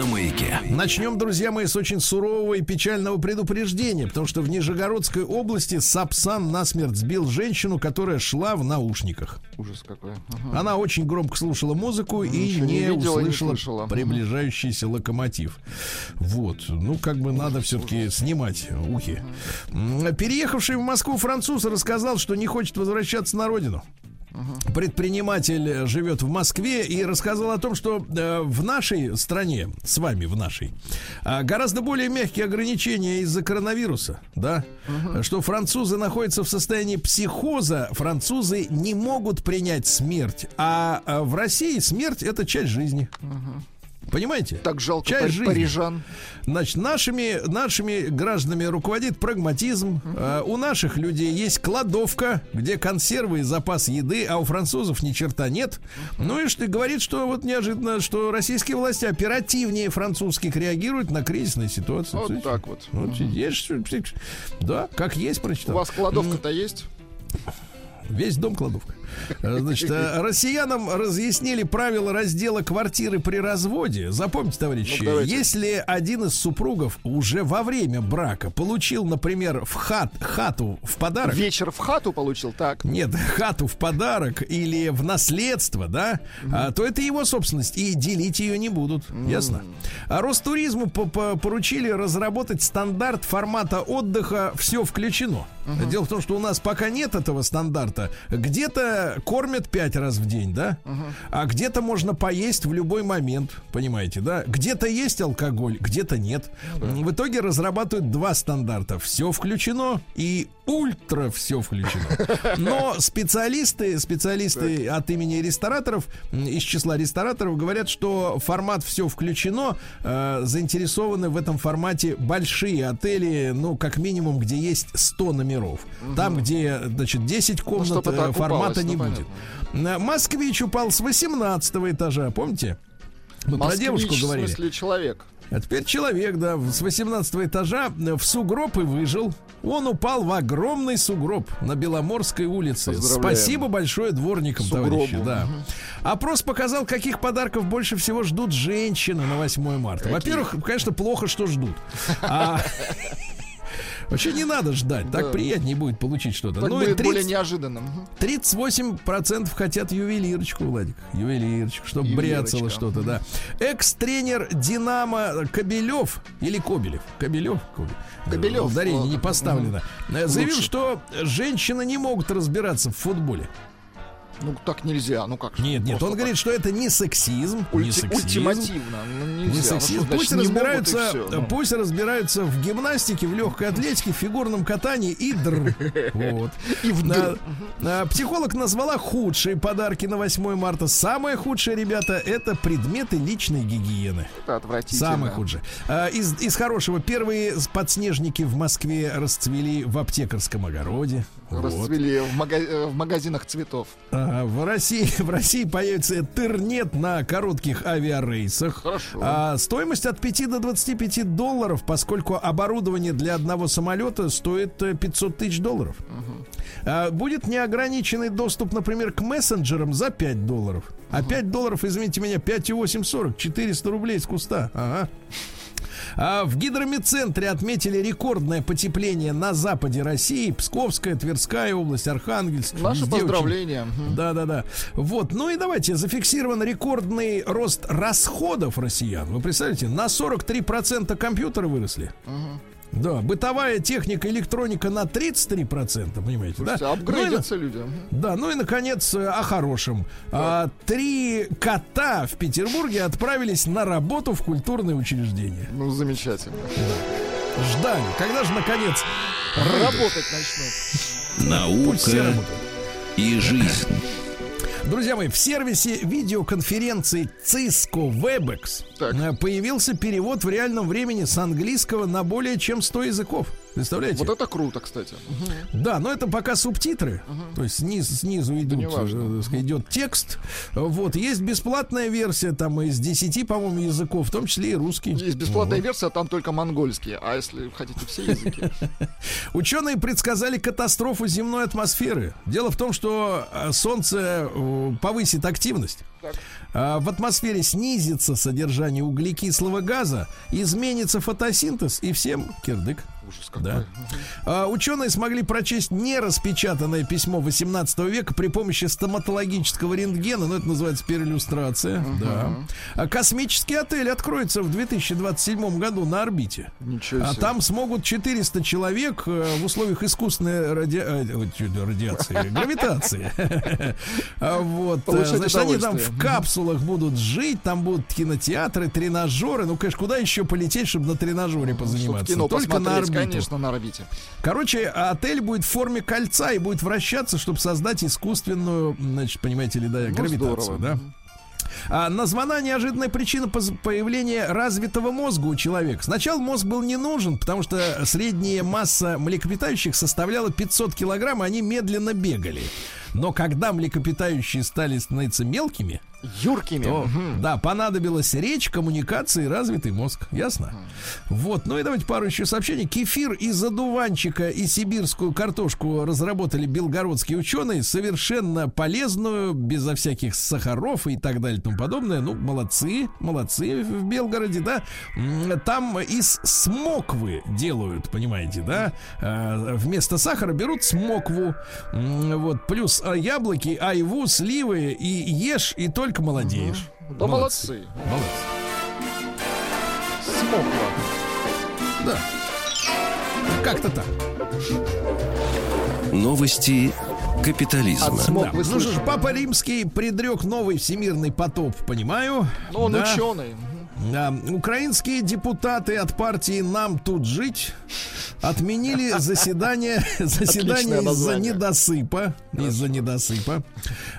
На маяке. Начнем, друзья мои, с очень сурового и печального предупреждения, потому что в Нижегородской области Сапсан насмерть сбил женщину, которая шла в наушниках. Ужас какой. Ага. Она очень громко слушала музыку и Ничего не не, видела, не услышала слышала. приближающийся локомотив. Вот. Ну, как бы надо все-таки снимать ухи. М, Переехавший в Москву француз рассказал, что не хочет возвращаться на родину. Предприниматель живет в Москве и рассказал о том, что э, в нашей стране, с вами в нашей, а, гораздо более мягкие ограничения из-за коронавируса, да, что французы находятся в состоянии психоза, французы не могут принять смерть, а а в России смерть это часть жизни. Понимаете? Так жалко Часть пар- жизни. парижан. Значит, нашими, нашими гражданами руководит прагматизм. Э, у наших людей есть кладовка, где консервы и запас еды, а у французов ни черта нет. Ну и что говорит, что вот неожиданно, что российские власти оперативнее французских реагируют на кризисные ситуации. Вот Слышите? так вот. Вот есть, что- да, как есть, У прочитал. вас кладовка-то есть? Весь дом кладовка. Э, Значит, э, россиянам разъяснили правила раздела квартиры при разводе. Запомните, товарищи, Ну, если один из супругов уже во время брака получил, например, в хат, хату в подарок, Вечер в хату получил, так. нет, хату в подарок или в наследство, да, а, то это его собственность, и делить ее не будут. Ясно? А Ростуризму по- по- поручили разработать стандарт формата отдыха «все включено». Дело в том, что у нас пока нет этого стандарта. Где-то кормят пять раз в день, да? А где-то можно поесть в любой момент, понимаете, да? Где-то есть алкоголь, где-то нет. В итоге разрабатывают два стандарта. Все включено и ультра все включено. Но специалисты, специалисты от имени рестораторов, из числа рестораторов, говорят, что формат все включено, э, заинтересованы в этом формате большие отели, ну, как минимум, где есть 100 номеров. Там, где, значит, 10 комнат, чтоб это э, формата окупалось, не ну, будет. Э, Москвич упал с 18 этажа, помните? Мы про Москвич, девушку говорили. в смысле человек. А теперь человек, да, с 18 этажа э, в сугроб и выжил. Он упал в огромный сугроб на Беломорской улице. Спасибо большое дворникам, Сугробу. товарищи. Да. Опрос показал, каких подарков больше всего ждут женщины на 8 марта. Во-первых, конечно, плохо, что ждут. А- Вообще не надо ждать, так приятнее будет получить что-то. Ну и более 30 неожиданным. Мгм. 38% хотят ювелирочку, Владик. Ювелирочку, чтобы бряцало что-то, да. Экс-тренер Динамо Кобелев или Кобелев? Кобелев? Кобелев. Ударение не поставлено. Заявил, что женщины не могут разбираться в футболе. Ну, так нельзя. Ну как? Нет, нет, он говорит, что это не сексизм. так. не Ульти- сексизм. Ультимативно. Ну, Не нельзя. Ну, что сексизм. значит, Пусть не могут, и разбираются, всё, ну. пусть разбираются в гимнастике, в легкой атлетике, в фигурном катании и др. Вот. И в На- дыр. а, Психолог назвала худшие подарки на 8 марта. Самое худшее, ребята, это предметы личной гигиены. Это отвратительно. Самое худшее. А, Из, из хорошего. Первые подснежники в Москве расцвели в аптекарском огороде. Вот. Расцвели в, мага- э, в магазинах цветов. Ага, в России, в России появится интернет на коротких авиарейсах. Хорошо. А, стоимость от 5 до 25 долларов, поскольку оборудование для одного самолета стоит э, 500 тысяч долларов. А, будет неограниченный доступ, например, к мессенджерам за 5 долларов. А 5 долларов, извините меня, 5,840, 400 рублей с куста. Ага. А в гидромедцентре отметили рекордное потепление на западе России. Псковская, Тверская область, Архангельск. Наши Везде очень- поздравления. Мгм. да, да, да. Вот. Ну и давайте, зафиксирован рекордный рост расходов россиян. Вы представляете, на 43% компьютеры выросли. Да, бытовая техника, электроника на 33%, понимаете, Слушайте, да? Ну и апгрейдятся люди. Мгм. да, ну и наконец э, о хорошем. А, три кота в Петербурге отправились на работу в культурное учреждение. Ну, замечательно. Ждали. Когда же наконец Работать начнут. Наука и жизнь. Друзья мои, в сервисе видеоконференции Cisco WebEx Так. э, появился перевод в реальном времени с английского на более чем 100 языков. Представляете? Вот это круто, кстати. Да, но это пока субтитры. То есть сниз, снизу идут, э, сказать, идет текст. Вот, есть бесплатная версия там из 10, по-моему, языков, в том числе и русский. Есть бесплатная версия, а там только монгольский. А если хотите все языки? Ученые предсказали катастрофу земной атмосферы. Дело в том, что э, Солнце э, повысит активность. А В атмосфере снизится содержание углекислого газа, изменится фотосинтез и всем кирдык. Ужас какой. Да. А, ученые смогли прочесть нераспечатанное письмо 18 века при помощи стоматологического рентгена, ну это называется периллюстрация. Да. А космический отель откроется в 2027 году на орбите. Ничего А себе. там смогут 400 человек э, в условиях искусственной ради... э, радиации, гравитации. А Вот, э, значит, они там в капсулах будут жить, там будут кинотеатры, тренажеры. Ну, конечно, куда еще полететь, чтобы на тренажере позаниматься? Только на посмотреть, орбиту. конечно, на орбите. Короче, отель будет в форме кольца и будет вращаться, чтобы создать искусственную, значит, понимаете ли, да, гравитацию, Ну, здорово. да? А названа неожиданная причина появления развитого мозга у человека. Сначала мозг был не нужен, потому что средняя масса млекопитающих составляла 500 килограмм, и они медленно бегали. Но когда млекопитающие стали становиться мелкими, Юркими. то, Мгм. да, понадобилась речь, коммуникации и развитый мозг. Ясно? Вот. Ну и давайте пару еще сообщений. Кефир из одуванчика и сибирскую картошку разработали белгородские ученые. Совершенно полезную, безо всяких сахаров и так далее и тому подобное. Ну, молодцы, молодцы в Белгороде, да. Там из смоквы делают, понимаете, да? А, Вместо сахара берут смокву. Вот. Плюс а, яблоки, айву, сливы. И ешь, и только молодеешь. Да молодцы. Молодцы. Смокла. Да. Как-то так. Новости капитализма. Да. вы Ну что ж? Папа Римский предрек новый всемирный потоп, понимаю. Ну, он Да. ученый. Да. Украинские депутаты от партии «Нам тут жить» отменили заседание, заседание из-за недосыпа. Из-за недосыпа.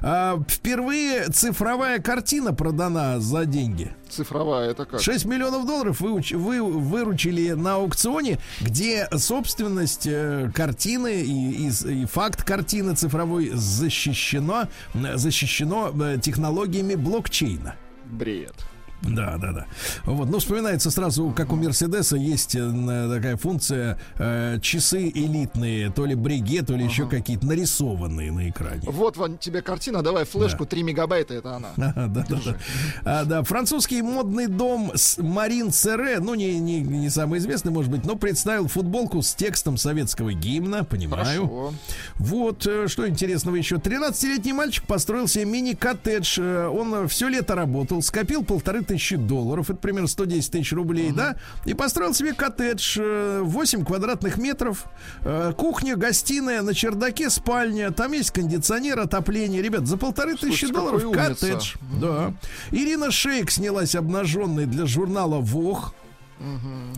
А, впервые цифровая картина продана за деньги. Цифровая, это как? 6 миллионов долларов выуч- вы, выручили на аукционе, где собственность э, картины и, и и факт картины цифровой защищено, м, защищено э, технологиями блокчейна. Бред. Да, да, да. Вот, ну, вспоминается сразу, как у Мерседеса есть э, такая функция э, часы элитные, то ли бриге, то ли еще какие-то нарисованные на экране. Вот вон тебе картина, давай флешку, 3 мегабайта, это она. Ага, да, да, да. А, да, французский модный дом Марин Серре, ну, не, не, не самый известный, может быть, но представил футболку с текстом советского гимна, понимаю. Хорошо. Вот, э, что интересного еще. 13-летний мальчик построил себе мини-коттедж. Э, Он все лето работал, скопил полторы тысячи долларов, это примерно 110 тысяч рублей, да, и построил себе коттедж э, 8 квадратных метров, э, кухня, гостиная, на чердаке спальня, там есть кондиционер, отопление. Ребят, за полторы тысячи долларов коттедж. Да. Ирина Шейк снялась обнаженной для журнала Вог.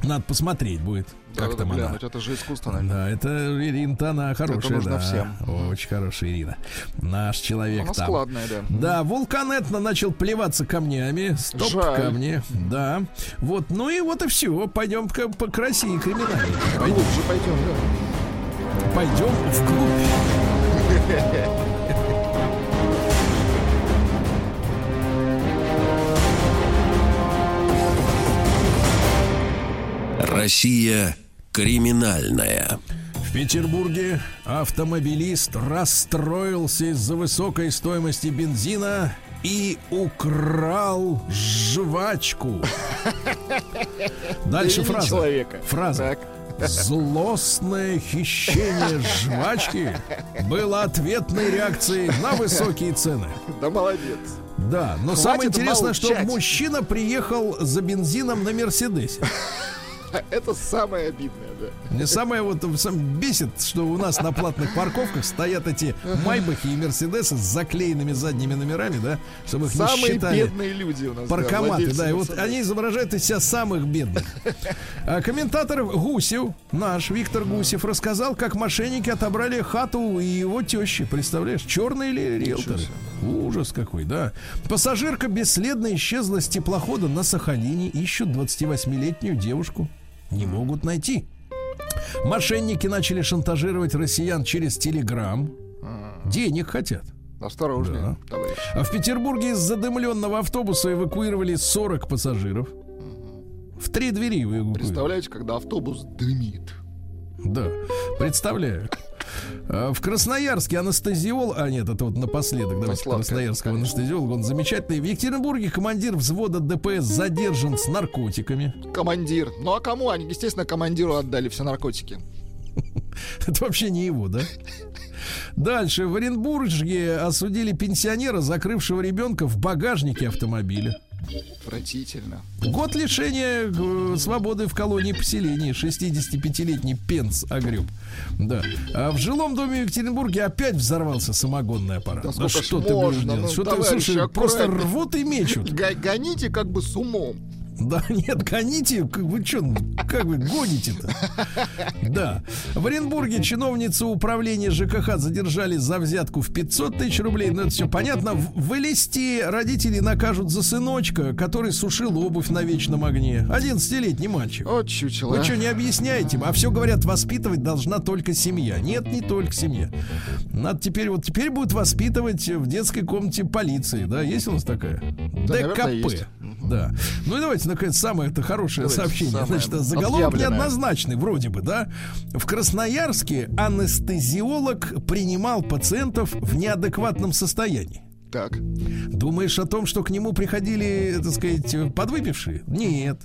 Надо посмотреть будет, как там она. это же искусство, наверное. Да, это Ирина-то она хорошая, нужно да. всем. Очень хорошая Ирина. Наш человек Она там. складная, да. Да, вулкан Этна начал плеваться камнями. Стоп, Жаль. камни. Да. Вот, ну и вот и все. Пойдем к, по- к России криминальной. Пойдем, Глубже пойдем, да. пойдем вглубь. Россия криминальная. В Петербурге автомобилист расстроился из-за высокой стоимости бензина и украл жвачку. Дальше фраза. человека. Фраза. Так. Злостное хищение жвачки было ответной реакцией на высокие цены. Да молодец. Да, но Хватит самое интересное, что молчать. мужчина приехал за бензином на Мерседесе. Это самое обидное, да. Мне самое вот сам бесит, что у нас на платных парковках стоят эти майбахи и мерседесы с заклеенными задними номерами, да, чтобы их не Самые считали. бедные люди у нас. Паркоматы, владельцы да, и вот они изображают из себя самых бедных. А комментатор Гусев, наш Виктор Гусев, рассказал, как мошенники отобрали хату у его тещи. Представляешь, черные ли риэлторы? Ужас какой, да. Пассажирка бесследно исчезла с теплохода на Сахалине. Ищут 28-летнюю девушку. Не могут найти. Мошенники начали шантажировать россиян через Телеграм. Денег хотят. Осторожнее, Да. товарищ. А в Петербурге из задымленного автобуса эвакуировали 40 пассажиров. В три двери эвакуировали. Представляете, когда автобус дымит. Да, представляю. А, В Красноярске анестезиол... А, нет, это вот напоследок. Давайте красноярского конечно. анестезиолога. Он замечательный. В Екатеринбурге командир взвода ДПС задержан с наркотиками. Командир. Ну а кому? Они, естественно, командиру отдали все наркотики. Это вообще не его, да? Дальше. В Оренбурге осудили пенсионера, закрывшего ребенка в багажнике автомобиля. Отвратительно. Год лишения э, свободы в колонии поселения. 65-летний Пенс огреб. Да. А в жилом доме в Екатеринбурге опять взорвался самогонный аппарат. Да ну что ты будешь можно? делать? Ну, что ты, слушай, просто аккуратнее. рвут и мечут. Гоните как бы с умом. Да нет, гоните, вы что, как вы гоните-то? Да. В Оренбурге чиновницу управления ЖКХ задержали за взятку в 500 тысяч рублей. Ну, это все понятно. В Элисте родители накажут за сыночка, который сушил обувь на вечном огне. 11-летний мальчик. Вот чучело. Вы что, не объясняете? А все говорят, воспитывать должна только семья. Нет, не только семья. Надо теперь, вот теперь будут воспитывать в детской комнате полиции. Да, есть у нас такая? наверное, ДКП. Да. Ну и давайте, наконец, самое это хорошее Давайте, сообщение. самое Значит, заголовок неоднозначный, вроде бы, да. В Красноярске анестезиолог принимал пациентов в неадекватном состоянии. Так. Думаешь о том, что к нему приходили, так сказать, подвыпившие? Нет.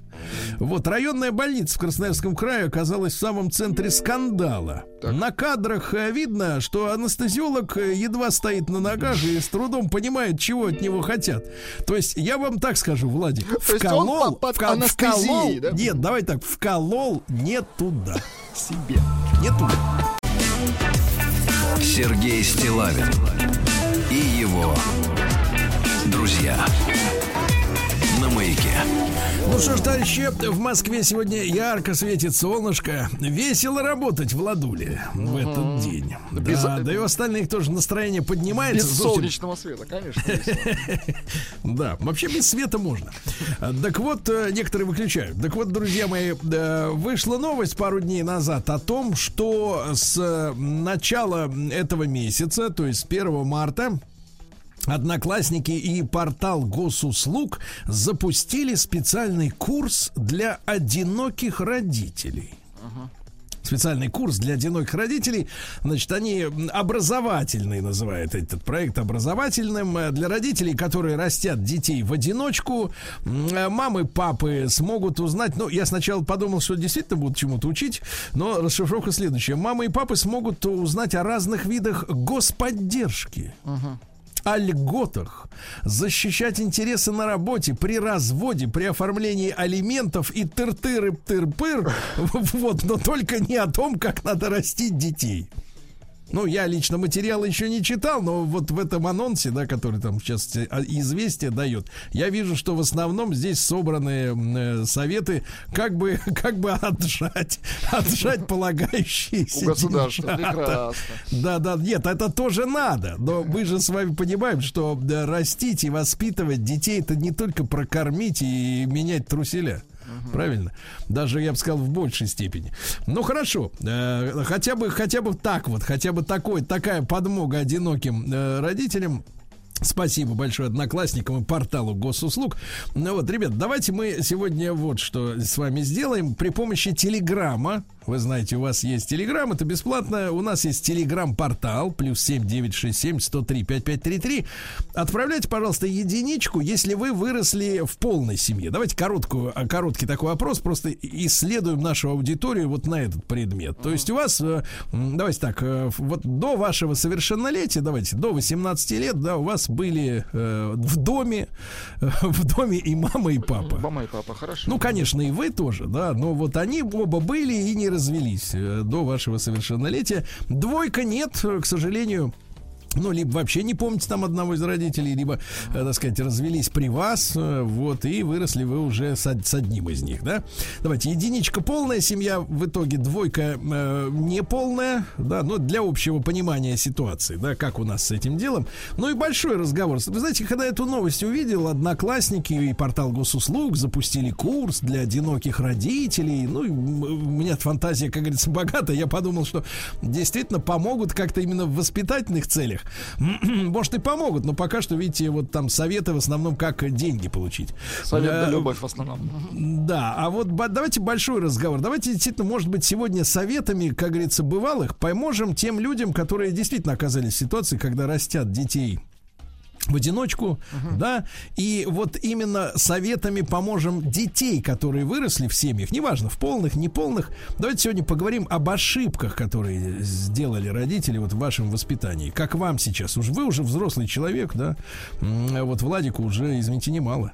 Вот районная больница в Красноярском крае оказалась в самом центре скандала. Так. На кадрах э, видно, что анестезиолог э, едва стоит на ногах и с трудом понимает, чего от него хотят. То есть, я вам так скажу, Владик, То вколол, под- анестезией, вколол- да? нет, давай так, вколол не туда, Себе. не туда. Сергей Стилавин его друзья на маяке. Ну что ж, товарищи, в Москве сегодня ярко светит солнышко. Весело работать в Ладуле в этот день. Без- Да, да и у остальных тоже настроение поднимается. Без солнечного света, конечно. Да, вообще без света можно. Так вот, э, некоторые выключают. Так вот, друзья мои, э, вышла новость пару дней назад о том, что с э, начала этого месяца, то есть с 1 марта, Одноклассники и портал госуслуг запустили специальный курс для одиноких родителей. Специальный курс для одиноких родителей. Значит, они образовательный называют этот проект образовательным э, для родителей, которые растят детей в одиночку. Э, Мамы, папы смогут узнать. Ну, я сначала подумал, что действительно будут чему-то учить, но расшифровка следующая. Мамы и папы смогут узнать о разных видах господдержки о льготах, защищать интересы на работе, при разводе, при оформлении алиментов и тыр-тыры тыр-пыр, вот, но только не о том, как надо растить детей. Ну, я лично материалы еще не читал, но вот в этом анонсе, да, который там сейчас э, известие дает, я вижу, что в основном здесь собраны э, советы, как бы, как бы отжать, отжать полагающиеся У государства. Прекрасно. Да, да, нет, это тоже надо. Но мы же с вами понимаем, что да, растить и воспитывать детей это не только прокормить и менять труселя. Правильно? Даже, я бы сказал, в большей степени. Ну, хорошо. Э, хотя бы, хотя бы так вот, хотя бы такой, такая подмога одиноким э, родителям. Спасибо большое одноклассникам и порталу госуслуг. Ну вот, ребят, давайте мы сегодня вот что с вами сделаем. При помощи Телеграма, вы знаете, у вас есть Телеграм, это бесплатно. У нас есть Телеграм-портал, плюс 7967 103 5533. Отправляйте, пожалуйста, единичку, если вы выросли в полной семье. Давайте короткую, а, короткий такой вопрос, просто исследуем нашу аудиторию вот на этот предмет. То есть у вас, э, давайте так, э, вот до вашего совершеннолетия, давайте, до 18 лет, да, у вас были э, в доме, э, в доме и мама, и папа. Мама и папа, хорошо. Ну, конечно, и вы тоже, да, но вот они оба были и не развелись э, до вашего совершеннолетия. Двойка нет, к сожалению. Ну, либо вообще не помните там одного из родителей, либо, э, так сказать, развелись при вас, э, вот, и выросли вы уже с, с одним из них, да? Давайте, единичка полная семья, в итоге двойка э, неполная, да, ну, для общего понимания ситуации, да, как у нас с этим делом. Ну и большой разговор. Вы знаете, когда эту новость увидел, одноклассники и портал госуслуг запустили курс для одиноких родителей, ну, и у меня фантазия, как говорится, богата, я подумал, что действительно помогут как-то именно в воспитательных целях. Может и помогут, но пока что, видите, вот там советы в основном, как деньги получить. Совет Э, да любовь в основном. да, а вот давайте большой разговор. Давайте действительно, может быть, сегодня советами, как говорится, бывалых, поможем тем людям, которые действительно оказались в ситуации, когда растят детей в одиночку, да, и вот именно советами поможем детей, которые выросли в семьях, неважно, в полных, неполных. Давайте сегодня поговорим об ошибках, которые сделали родители вот в вашем воспитании. Как вам сейчас? Уж вы уже взрослый человек, да, а вот Владику уже, извините, немало.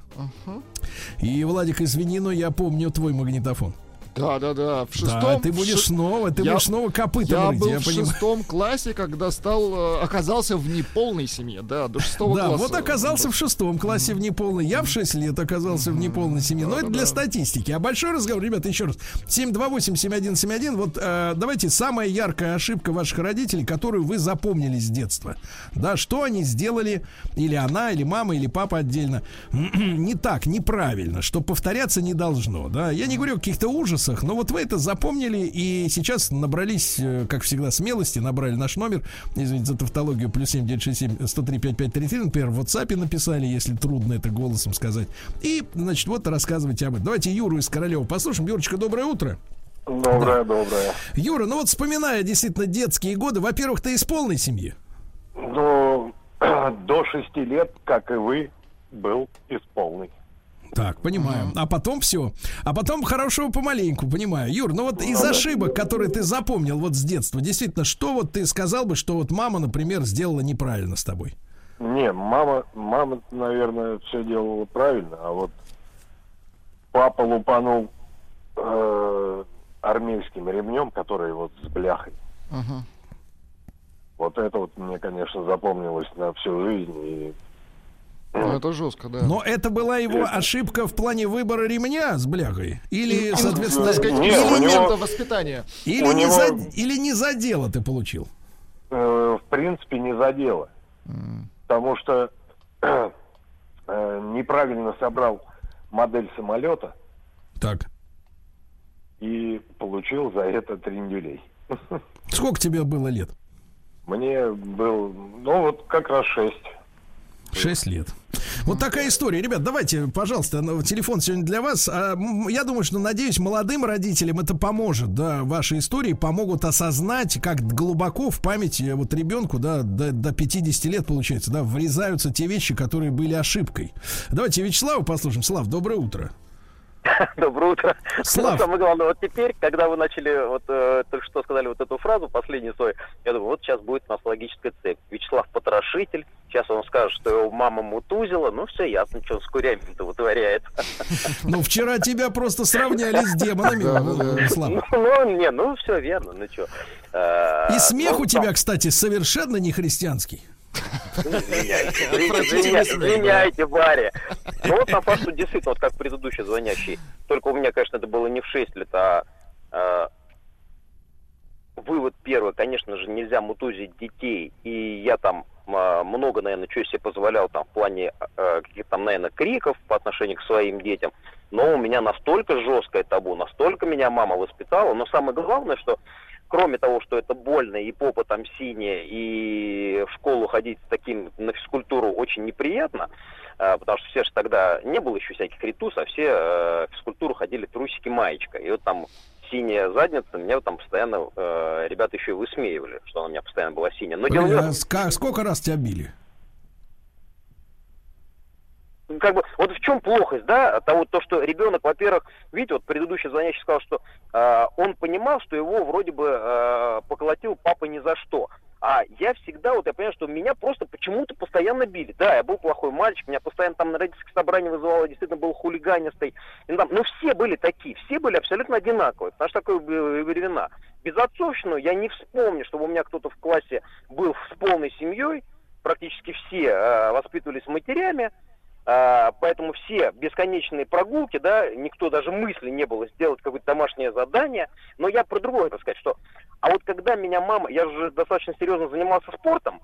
И, Владик, извини, но я помню твой магнитофон. Да, да, да. В шестом. да, ты будешь ши- снова, ты Я- будешь снова копытом Я рыть, был я в понимаю. шестом классе, когда стал, э, оказался в неполной семье, да, до шестого Да, класса. вот оказался в шестом классе в неполной. Я в 6 лет оказался в неполной семье. Но это для статистики. А большой разговор, ребята, еще раз. 728-7171. Вот э, давайте самая яркая ошибка ваших родителей, которую вы запомнили с детства. Да, что они сделали, или она, или мама, или папа отдельно, не так, неправильно, что повторяться не должно. Да, я не говорю о каких-то ужасах, но вот вы это запомнили и сейчас набрались, э, как всегда, смелости, набрали наш номер, извините за тавтологию, плюс 7967 103 5533, например, в WhatsApp написали, если трудно это голосом сказать. И, значит, вот рассказывайте об этом. Давайте Юру из Королева послушаем. Юрочка, доброе утро. Доброе, доброе. Юра, ну вот вспоминая действительно детские годы, во-первых, ты из полной семьи. Ну, до шести лет, как и вы, был из полной. Так, понимаю. А потом все. А потом хорошего помаленьку, понимаю. Юр, ну вот из ошибок, которые ты запомнил вот с детства, действительно, что вот ты сказал бы, что вот мама, например, сделала неправильно с тобой? Не, мама, мама, наверное, все делала правильно, а вот папа лупанул э, армейским ремнем, который вот с бляхой. Вот это вот мне, конечно, запомнилось на всю жизнь. И Ну, это жестко, да. Но это была его ошибка в плане выбора ремня с бляхой? Или, соответственно, так сказать, Не, у него- воспитания. или, у не него- за, или не за дело ты получил? э, в принципе, не задело. Потому что э, неправильно собрал модель самолета Так. и получил за это трендюлей. Сколько тебе было лет? Мне был, ну вот как раз шесть. Шесть лет. Вот такая история. Ребят, давайте, пожалуйста, ну, телефон сегодня для вас. А, Я думаю, что, надеюсь, молодым родителям это поможет, да, ваши истории помогут осознать, как глубоко в памяти вот ребенку, да, до, до 50 лет, получается, да, врезаются те вещи, которые были ошибкой. Давайте Вячеслава послушаем. Слав, доброе утро. Доброе утро. Слав. Ну, самое главное, вот теперь, когда вы начали, вот э, только что сказали вот эту фразу, последний свой, я думаю, вот сейчас будет у нас логическая цепь. Вячеслав потрошитель, сейчас он скажет, что его мама мутузила, ну все ясно, что он с курями-то вытворяет. Ну, вчера тебя просто сравняли с демонами, э, Слав. Ну, ну, не, ну все верно, ну что. И смех у тебя, кстати, совершенно не христианский. Извиняйте, извиняйте, Барри. Ну вот на факт, что действительно, вот как предыдущий звонящий, только у меня, конечно, это было не в 6 лет, а э, вывод первый, конечно же, нельзя мутузить детей. И я там э, много, наверное, чего себе позволял там в плане э, каких-то там, наверное, криков по отношению к своим детям. Но у меня настолько жесткое табу, настолько меня мама воспитала. Но самое главное, что кроме того, что это больно, и попа там синяя, и в школу ходить с таким на физкультуру очень неприятно, э, потому что все же тогда не было еще всяких ритус, а все э, в физкультуру ходили трусики маечка. И вот там синяя задница, меня там постоянно э, ребята еще и высмеивали, что она у меня постоянно была синяя. Но дело Блин, этом. а сколько раз тебя били? Как бы, вот в чем плохость, да, того, то, что ребенок, во-первых, видите, вот предыдущий звонящий сказал, что э, он понимал, что его вроде бы э, поколотил папа ни за что. А я всегда, вот я понимаю, что меня просто почему-то постоянно били. Да, я был плохой мальчик, меня постоянно там на родительское собрание вызывало, действительно был хулиганистый. И ну, все были такие, все были абсолютно одинаковые, потому что такое были времена. безотцовщину я не вспомню, чтобы у меня кто-то в классе был с полной семьей. Практически все э, воспитывались матерями. А, поэтому все бесконечные прогулки, да, никто даже мысли не было сделать какое-то домашнее задание. Но я про другое хочу сказать, что... А вот когда меня мама... Я же достаточно серьезно занимался спортом,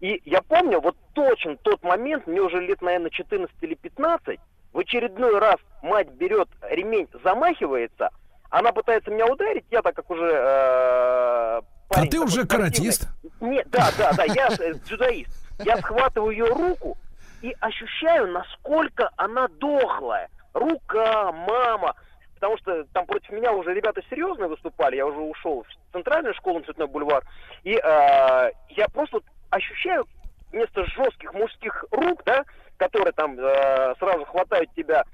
и я помню вот точно тот момент, мне уже лет, наверное, 14 или 15, в очередной раз мать берет ремень, замахивается, она пытается меня ударить, я так как уже... Э, а ты уже каратист? Нет, да, да, да, я э, дзюдоист. Я схватываю ее руку, и ощущаю, насколько она дохлая. Рука, мама. Потому что там против меня уже ребята серьезные выступали, я уже ушел в центральную школу, Цветной бульвар. И э, я просто ощущаю вместо жестких мужских рук, да, которые там э, сразу хватают тебя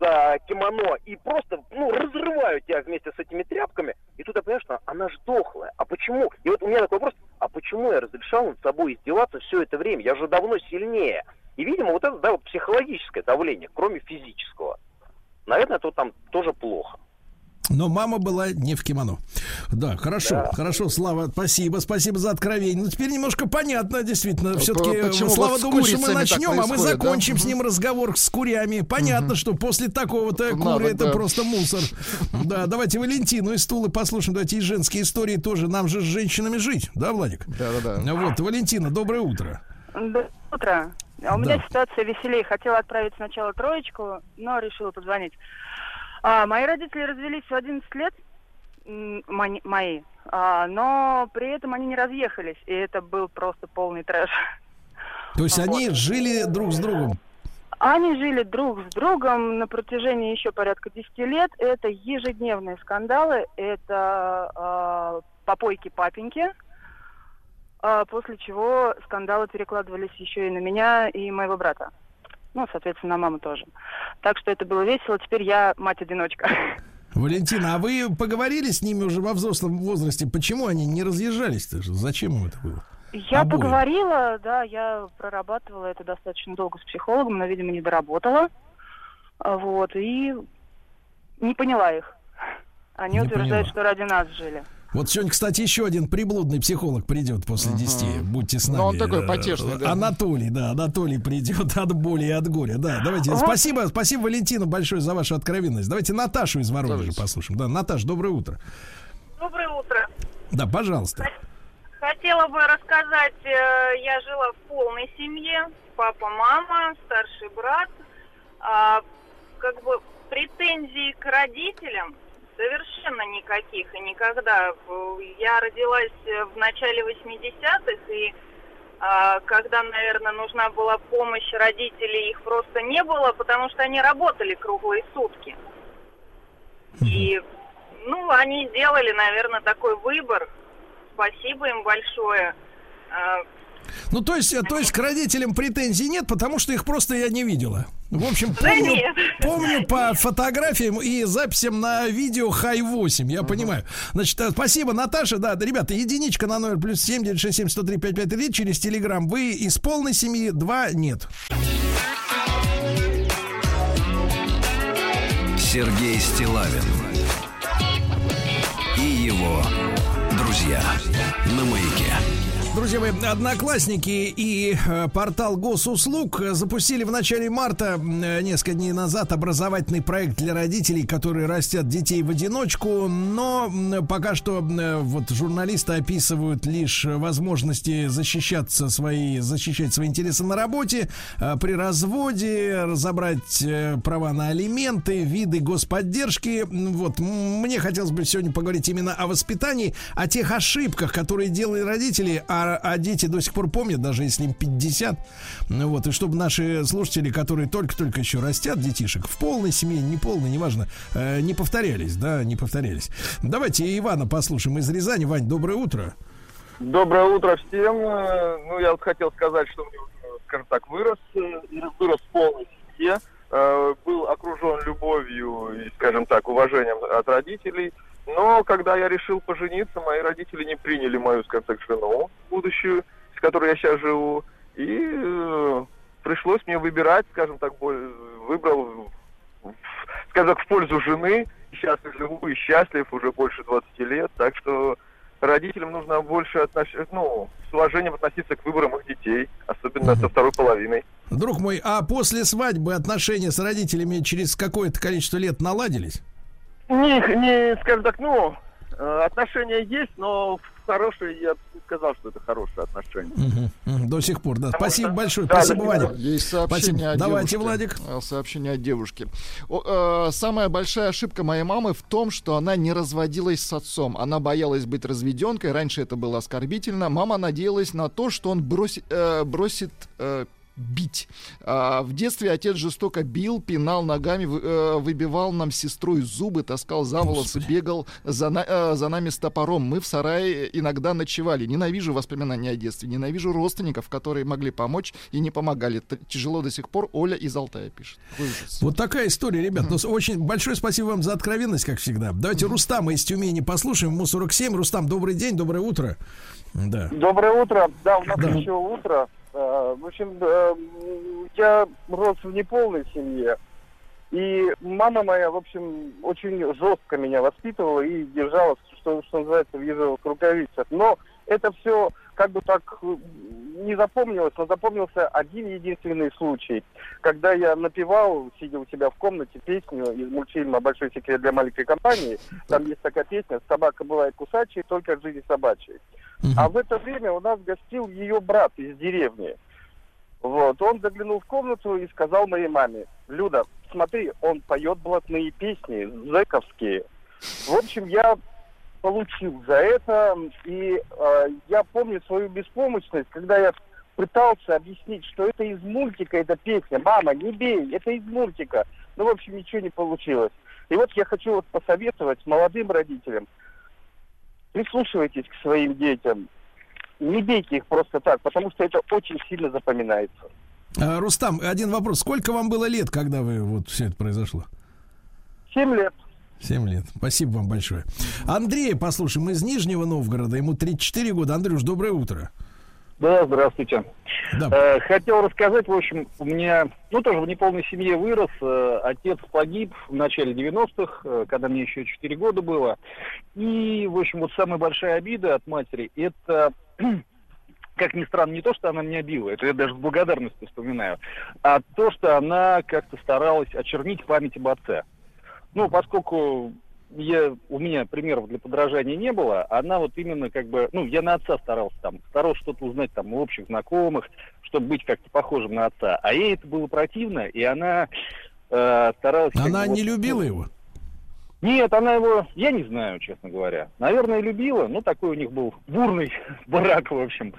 за кимоно и просто, ну, разрывают тебя вместе с этими тряпками, и тут я понимаю, что она же дохлая. А почему? И вот у меня такой вопрос, а почему я разрешал над собой издеваться все это время? Я же давно сильнее. И, видимо, вот это, да, вот психологическое давление, кроме физического. Наверное, это там тоже плохо. Но мама была не в кимоно. Да, хорошо, да. хорошо, Слава, спасибо, спасибо за откровение. Ну, теперь немножко понятно, действительно. Все-таки Слава вот думает, что мы начнем, а мы закончим да? с ним разговор с курями. Понятно, угу. что после такого-то куры это да. просто мусор. Да, давайте Валентину из Тулы послушаем. Давайте и женские истории тоже. Нам же с женщинами жить, да, Владик? Да, да, да. Вот, Валентина, доброе утро. Доброе утро. А у меня ситуация веселее. Хотела отправить сначала троечку, но решила позвонить. А, мои родители развелись в 11 лет, мои, а, но при этом они не разъехались, и это был просто полный трэш. То есть вот. они жили друг с другом? Они жили друг с другом на протяжении еще порядка 10 лет. Это ежедневные скандалы, это э, попойки папеньки, после чего скандалы перекладывались еще и на меня, и моего брата. Ну, соответственно, на маму тоже. Так что это было весело. Теперь я мать-одиночка. Валентина, а вы поговорили с ними уже во взрослом возрасте? Почему они не разъезжались-то? Зачем им это было? Я Обоим. поговорила, да, я прорабатывала это достаточно долго с психологом, но, видимо, не доработала. А, вот, и не поняла их. Они не утверждают, поняла. что ради нас жили. Вот сегодня, кстати, еще один приблудный психолог придет после uh 10. Будьте с нами. Ну, он такой потешный, да. Анатолий, да, Анатолий придет от боли и от горя. Да, давайте. Вот. Спасибо, спасибо, Валентину, большое за вашу откровенность. Давайте Наташу из Воронежа давайте. послушаем. Да, Наташ, доброе утро. Доброе утро. Да, пожалуйста. Хотела бы рассказать, э, я жила в полной семье. Папа, мама, старший брат. А, как бы претензии к родителям Совершенно никаких и никогда. Я родилась в начале 80-х, и а, когда, наверное, нужна была помощь родителей, их просто не было, потому что они работали круглые сутки. И, ну, они сделали, наверное, такой выбор. Спасибо им большое. Ну, то есть, то есть к родителям претензий нет, потому что их просто я не видела. В общем, помню, помню по фотографиям и записям на видео Хай 8, я понимаю. Значит, э, спасибо, Наташа. Да, ребята, единичка на номер плюс 7 967 103 5533 через Телеграм. Вы из полной семьи, два нет. Сергей Стилавин и его друзья на маяке. Друзья мои, одноклассники и э, портал госуслуг запустили в начале марта, э, несколько дней назад, образовательный проект для родителей, которые растят детей в одиночку, но пока что э, вот журналисты описывают лишь возможности защищаться свои, защищать свои интересы на работе, при разводе, разобрать права на алименты, виды господдержки. Вот, мне хотелось бы сегодня поговорить именно о воспитании, о тех ошибках, которые делали родители, о а, дети до сих пор помнят, даже если им 50. Ну вот, и чтобы наши слушатели, которые только-только еще растят детишек, в полной семье, не полной, неважно, э, не повторялись, да, не повторялись. Давайте Ивана послушаем из Рязани. Вань, доброе утро. Доброе утро всем. Э, ну, я вот хотел сказать, что мне, скажем так, вырос, э, вырос в полной семье, э, был окружен любовью и, скажем так, уважением от родителей – но когда я решил пожениться, мои родители не приняли мою, скажем так, жену будущую, с которой я сейчас живу. И э, пришлось мне выбирать, скажем так, выбрал, скажем так, в пользу жены. Сейчас я живу и счастлив уже больше 20 лет. Так что родителям нужно больше отнош... ну, с уважением относиться к выборам их детей, особенно со второй половиной. Друг мой, а после свадьбы отношения с родителями через какое-то количество лет наладились? Не, не, скажем так, ну, э, отношения есть, но хорошие, я бы сказал, что это хорошие отношения. До сих пор, да. Потому Спасибо что- большое. Да, Спасибо, да, Ваня. Есть сообщение Спасибо. от Давайте, девушки. Владик. Э, Сообщение от девушки. О, э, самая большая ошибка моей мамы в том, что она не разводилась с отцом. Она боялась быть разведенкой. Раньше это было оскорбительно. Мама надеялась на то, что он бросит, э, бросит э, бить. А, в детстве отец жестоко бил, пинал ногами, э, выбивал нам с сестрой зубы, таскал за волосы, бегал за, на- э, за нами с топором. Мы в сарае иногда ночевали. Ненавижу воспоминания о детстве, ненавижу родственников, которые могли помочь и не помогали. Т- Тяжело до сих пор. Оля из Алтая пишет. Ужас. Вот такая история, ребят. Ну, с- очень большое спасибо вам за откровенность, как всегда. Давайте Рустама из Тюмени послушаем. Ему 47. Рустам, добрый день, доброе утро. Да. Доброе утро. Да, у нас Да. еще утро. Э, В общем, э, я рос в неполной семье. И мама моя, в общем, очень жестко меня воспитывала и держала, что, что называется, в ежовых рукавицах. Но это все как бы так э, не запомнилось, но запомнился один единственный случай, когда я напевал, сидя у себя в комнате, песню из мультфильма «Большой секрет для маленькой компании». Там есть такая песня «Собака бывает кусачей, только от жизни собачьей». А в это время у нас гостил ее брат из деревни. Вот, он заглянул в комнату и сказал моей маме, Люда, смотри, он поет блатные песни, зэковские. В общем, я получил за это, и э, я помню свою беспомощность, когда я пытался объяснить, что это из мультика эта песня. Мама, не бей, это из мультика. Ну, в общем, ничего не получилось. И вот я хочу вот посоветовать молодым родителям, прислушивайтесь к своим детям, не бейте их просто так, потому что это очень сильно запоминается. А, Рустам, один вопрос. Сколько вам было лет, когда вы вот все это произошло? Семь лет. Семь лет. Спасибо вам большое. Андрея, послушаем, из Нижнего Новгорода. Ему 34 года. Андрюш, доброе утро. Да, здравствуйте. Да. Э, хотел рассказать, в общем, у меня, ну, тоже в неполной семье вырос. Э, отец погиб в начале 90-х, э, когда мне еще 4 года было. И, в общем, вот самая большая обида от матери, это, как ни странно, не то, что она меня била, это я даже с благодарностью вспоминаю, а то, что она как-то старалась очернить память об отце. Ну, поскольку я, у меня примеров для подражания не было, она вот именно как бы, ну, я на отца старался там, старался что-то узнать там у общих знакомых, чтобы быть как-то похожим на отца. А ей это было противно, и она э, старалась... Она не вот, любила ну, его? Нет, она его, я не знаю, честно говоря. Наверное, любила, ну, такой у них был бурный брак, в общем,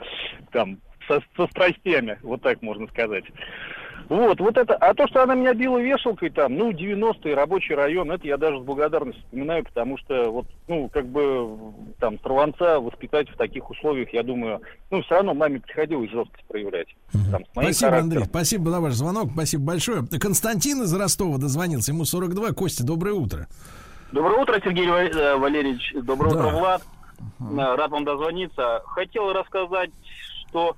там, со, со страстями, вот так можно сказать. Вот, вот это, а то, что она меня била вешалкой там, ну, 90-й рабочий район, это я даже с благодарностью вспоминаю, потому что вот, ну, как бы, там, сорванца воспитать в таких условиях, я думаю, ну, все равно маме приходилось жесткость проявлять. Там, с моим Спасибо, характером. Андрей. Спасибо за ваш звонок. Спасибо большое. Константин из Ростова дозвонился. Ему 42. Костя, доброе утро. Доброе утро, Сергей э, Валерьевич. Доброе Да. утро, Влад. Э, Рад вам дозвониться. Хотел рассказать, что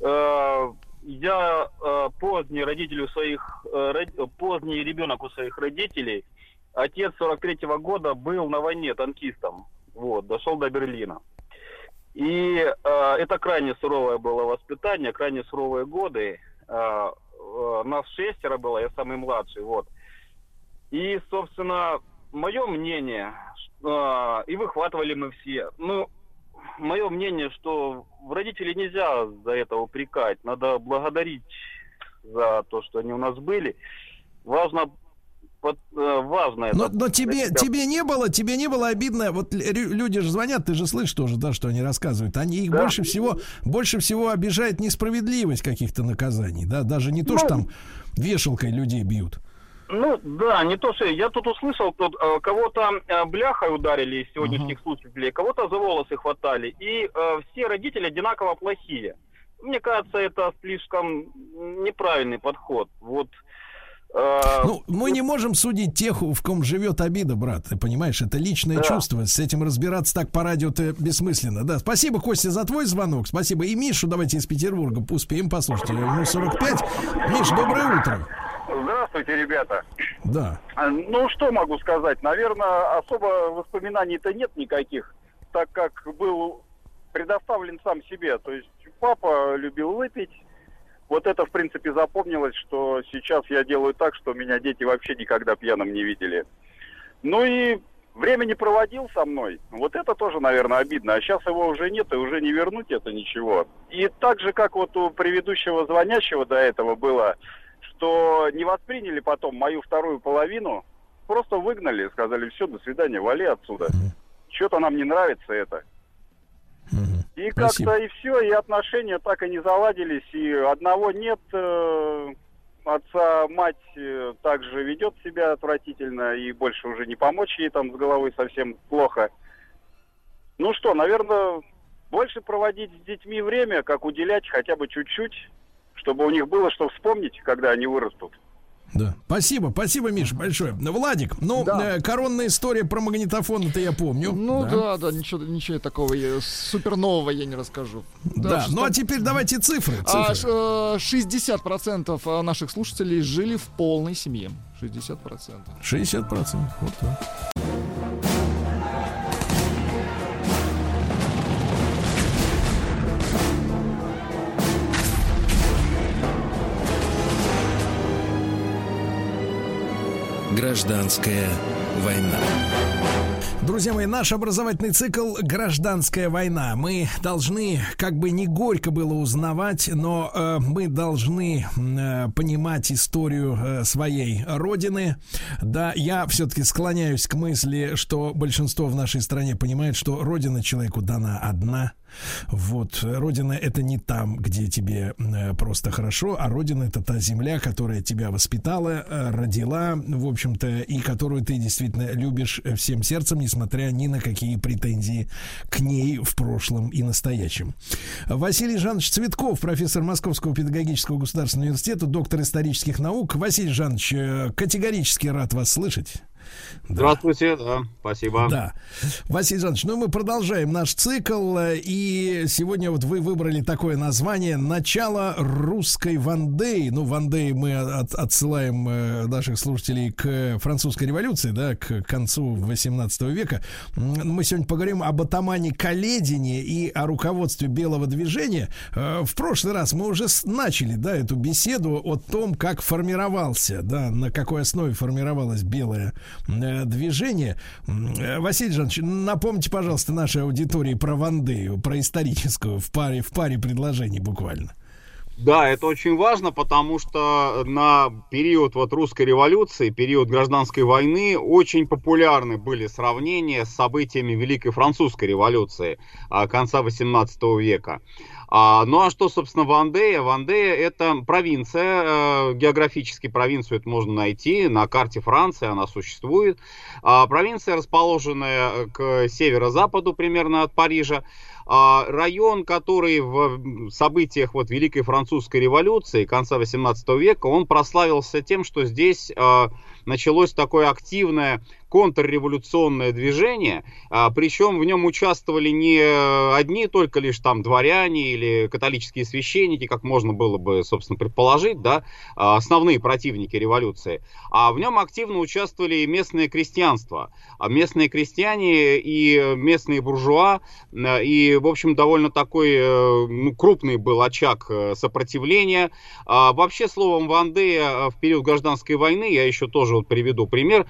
э, я э, поздний родитель у своих, э, поздний ребенок у своих родителей. Отец 43-го года был на войне танкистом. Вот, дошел до Берлина. И э, это крайне суровое было воспитание, крайне суровые годы. Э, э, нас шестеро было, я самый младший, вот. И, собственно, мое мнение, что, и выхватывали мы все. Ну, мое мнение, что родителей нельзя за это упрекать. Надо благодарить за то, что они у нас были. Важно, под- э, важно это. Но, но тебе, себя тебе не было, тебе не было обидно. Вот лю- люди же звонят, ты же слышишь тоже, да, что они рассказывают. Они их больше всего, больше всего обижает несправедливость каких-то наказаний, да, даже не то, что там вешалкой людей бьют. Ну, да, не то, что я тут услышал, тут э, кого-то э, бляхой ударили из сегодняшних слушателей, кого-то за волосы хватали, и э, все родители одинаково плохие. Мне кажется, это слишком неправильный подход. Вот. э, Ну, мы не можем судить тех, в ком живет обида, брат. Ты понимаешь, это личное Да. чувство. С этим разбираться так по радио-то бессмысленно. Да, спасибо, Костя, за твой звонок. Спасибо. И Мишу давайте из Петербурга успеем послушать. Ему 45. Миш, доброе утро. Здравствуйте, ребята. Да. А, Ну, что могу сказать? Наверное, особо воспоминаний-то нет никаких. так как был предоставлен сам себе. То есть папа любил выпить. Вот это, в принципе, запомнилось, что сейчас я делаю так, что меня дети вообще никогда пьяным не видели. Ну и время не проводил со мной. Вот это тоже, наверное, обидно. А сейчас его уже нет, и уже не вернуть это ничего. И так же, как вот у предыдущего звонящего до этого было, что не восприняли потом мою вторую половину, просто выгнали, сказали, все, до свидания, вали отсюда. Что-то нам не нравится это. И Спасибо. как-то и все, и отношения так и не заладились, и одного нет, э, отца мать э, также ведет себя отвратительно, и больше уже не помочь ей там с головой совсем плохо. Ну что, наверное, больше проводить с детьми время, как уделять хотя бы чуть-чуть, чтобы у них было что вспомнить, когда они вырастут. Да. Спасибо, спасибо, Миш, большое. Владик, ну, э, коронная история про магнитофон, это я помню. Ну да, да, ничего, ничего такого я- супер нового я не расскажу. Да, что- ну а теперь давайте цифры. А, цифры. ш- э, 60% наших слушателей жили в полной семье. 60%. 60%. Вот так. Гражданская война. Друзья мои, наш образовательный цикл «Гражданская война». Мы должны, как бы не горько было узнавать, но э, мы должны э, понимать историю э, своей родины. Да, я все-таки склоняюсь к мысли, что большинство в нашей стране понимает, что родина человеку дана одна. Вот, родина это не там, где тебе э, просто хорошо, а родина это та земля, которая тебя воспитала, э, родила, в общем-то, и которую ты действительно любишь э, всем сердцем, несмотря ни на какие претензии к ней в прошлом и настоящем. Василий Жанович Цветков, профессор Московского педагогического государственного университета, доктор исторических наук. Василий Жанович, категорически рад вас слышать. Здравствуйте, да, спасибо. Да. Василий Жанович, ну мы продолжаем наш цикл, э, и сегодня вот вы выбрали такое название «Начало русской Вандеи». Ну, Вандеи мы от- отсылаем э, наших слушателей к французской революции, да, к концу 18 века. Мы сегодня поговорим об атамане Каледине и о руководстве белого движения. Э, В прошлый раз мы уже начали, да, эту беседу о том, как формировался, да, на какой основе формировалось белое движение. М, э, Василий Жанович, напомните, пожалуйста, нашей аудитории про Вандею, про историческую, в паре, в паре предложений буквально. Да, это очень важно, потому что на период вот русской революции, период гражданской войны, очень популярны были сравнения с событиями Великой Французской революции а, конца 18 века. А, ну а что, собственно, Вандея? Вандея это провинция, э, географически провинцию это можно найти, на карте Франции она существует. А, провинция, расположенная э, к северо-западу примерно от Парижа. А, район, который в событиях вот Великой Французской революции конца 18 века, он прославился тем, что здесь а, началось такое активное контрреволюционное движение, а, причем в нем участвовали не одни только лишь там дворяне или католические священники, как можно было бы, собственно, предположить, да, а, основные противники революции, а в нем активно участвовали и местное крестьянство. А местные крестьяне и местные буржуа, и, в общем, довольно такой э, ну, крупный был очаг э, сопротивления. Вообще, словом, э, в период гражданской войны, я еще тоже вот приведу пример,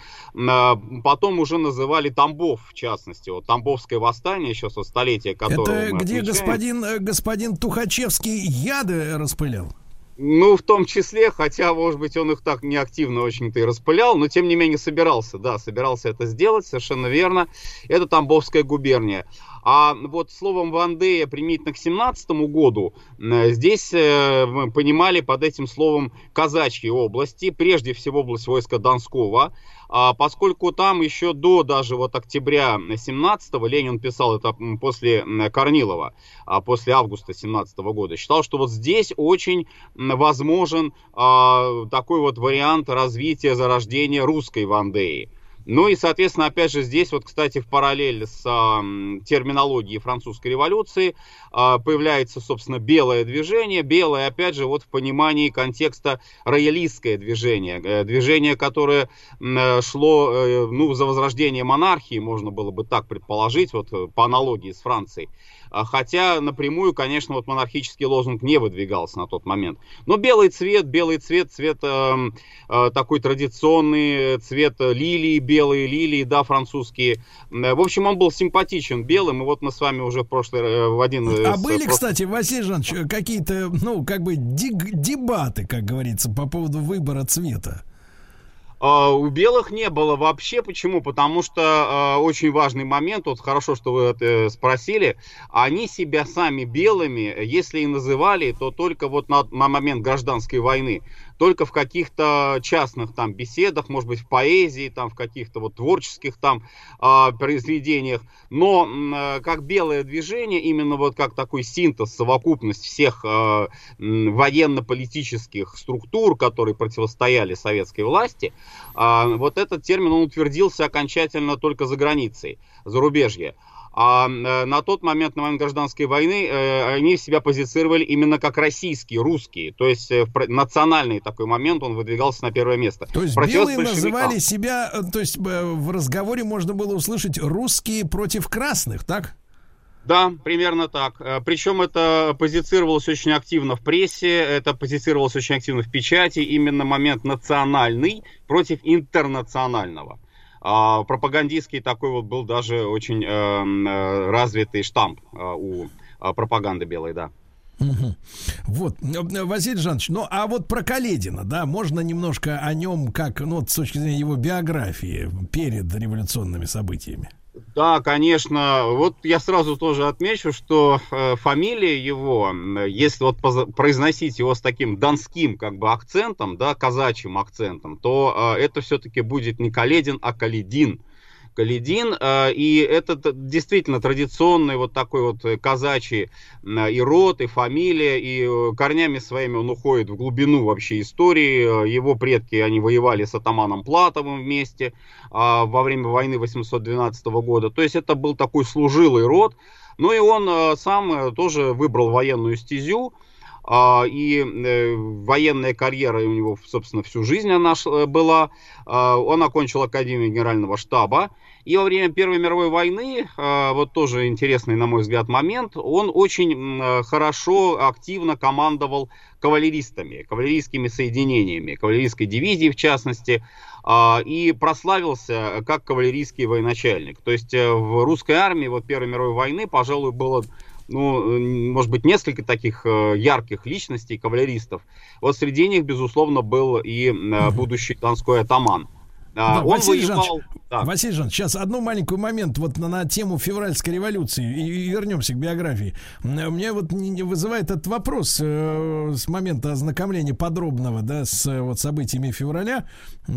потом уже называли Тамбов, в частности. Вот Тамбовское восстание, сейчас вот столетие которого Это где отмечаем. господин, э, господин Тухачевский яды распылял? Ну, в том числе, хотя, может быть, он их так не активно очень-то и распылял, но тем не менее собирался, да, собирался это сделать, совершенно верно. Это Тамбовская губерния. А вот словом Вандея применительно к 17 году, э, здесь э, мы понимали под этим словом казачьи области, прежде всего область войска Донского, а поскольку там еще до даже вот октября 17-го, Ленин писал это после Корнилова, а после августа 17 года, считал, что вот здесь очень возможен а, такой вот вариант развития, зарождения русской Вандеи. Ну и, соответственно, опять же, здесь вот, кстати, в параллель с а, терминологией французской революции а, появляется, собственно, белое движение. Белое, опять же, вот в понимании контекста роялистское движение. Э, движение, которое э, шло, э, ну, за возрождение монархии, можно было бы так предположить, вот по аналогии с Францией. А, хотя напрямую, конечно, вот монархический лозунг не выдвигался на тот момент. Но белый цвет, белый цвет, цвет э, э, такой традиционный, цвет лилии, белые лилии, да, французские. В общем, он был симпатичен белым, и вот мы с вами уже в прошлый, э, в один... А были, прошлый... кстати, Василий Жанович, какие-то, ну, как бы дебаты, как говорится, по поводу выбора цвета? Uh, у белых не было вообще. Почему? Потому что uh, очень важный момент, вот хорошо, что вы это спросили, они себя сами белыми, если и называли, то только вот на, на момент гражданской войны только в каких-то частных там беседах, может быть, в поэзии, там, в каких-то вот творческих там э, произведениях. Но э, как белое движение, именно вот как такой синтез, совокупность всех э, военно-политических структур, которые противостояли советской власти, э, вот этот термин он утвердился окончательно только за границей, зарубежье. А э, на тот момент, на момент гражданской войны, э, они себя позицировали именно как российские, русские. То есть э, национальный такой момент он выдвигался на первое место. То есть белые называли себя, то есть в разговоре можно было услышать русские против красных, так? Да, примерно так. Причем это позицировалось очень активно в прессе, это позицировалось очень активно в печати, именно момент национальный против интернационального а, пропагандистский такой вот был даже очень э, э, развитый штамп э, у э, пропаганды белой, да. Угу. Вот, Василий Жанович, ну а вот про Каледина, да, можно немножко о нем, как, ну, с точки зрения его биографии перед революционными событиями? Да, конечно. Вот я сразу тоже отмечу, что э, фамилия его, если вот произносить его с таким донским как бы акцентом, да, казачьим акцентом, то э, это все-таки будет не Каледин, а Каледин. Каледин, э, и это действительно традиционный вот такой вот э, казачий э, и род, и фамилия, и корнями своими он уходит в глубину вообще истории. Его предки, они воевали с атаманом Платовым вместе во время войны 812 года. То есть это был такой служилый род. Ну и он сам тоже выбрал военную стезю, и военная карьера у него, собственно, всю жизнь она была. Он окончил Академию Генерального штаба, и во время Первой мировой войны, а, вот тоже интересный, на мой взгляд, момент, он очень а, хорошо, активно командовал кавалеристами, кавалерийскими соединениями, кавалерийской дивизией в частности, а, и прославился как кавалерийский военачальник. То есть э, в русской армии вот Первой мировой войны, пожалуй, было ну, может быть, несколько таких э, ярких личностей, кавалеристов. Вот среди них, безусловно, был и э, будущий донской атаман. Да, он Василий воевал... Жанович, да. Василий Жанович, сейчас одну маленькую момент вот на, на тему февральской революции и, и вернемся к биографии. Мне вот не вызывает этот вопрос э, с момента ознакомления подробного, да, с вот событиями февраля,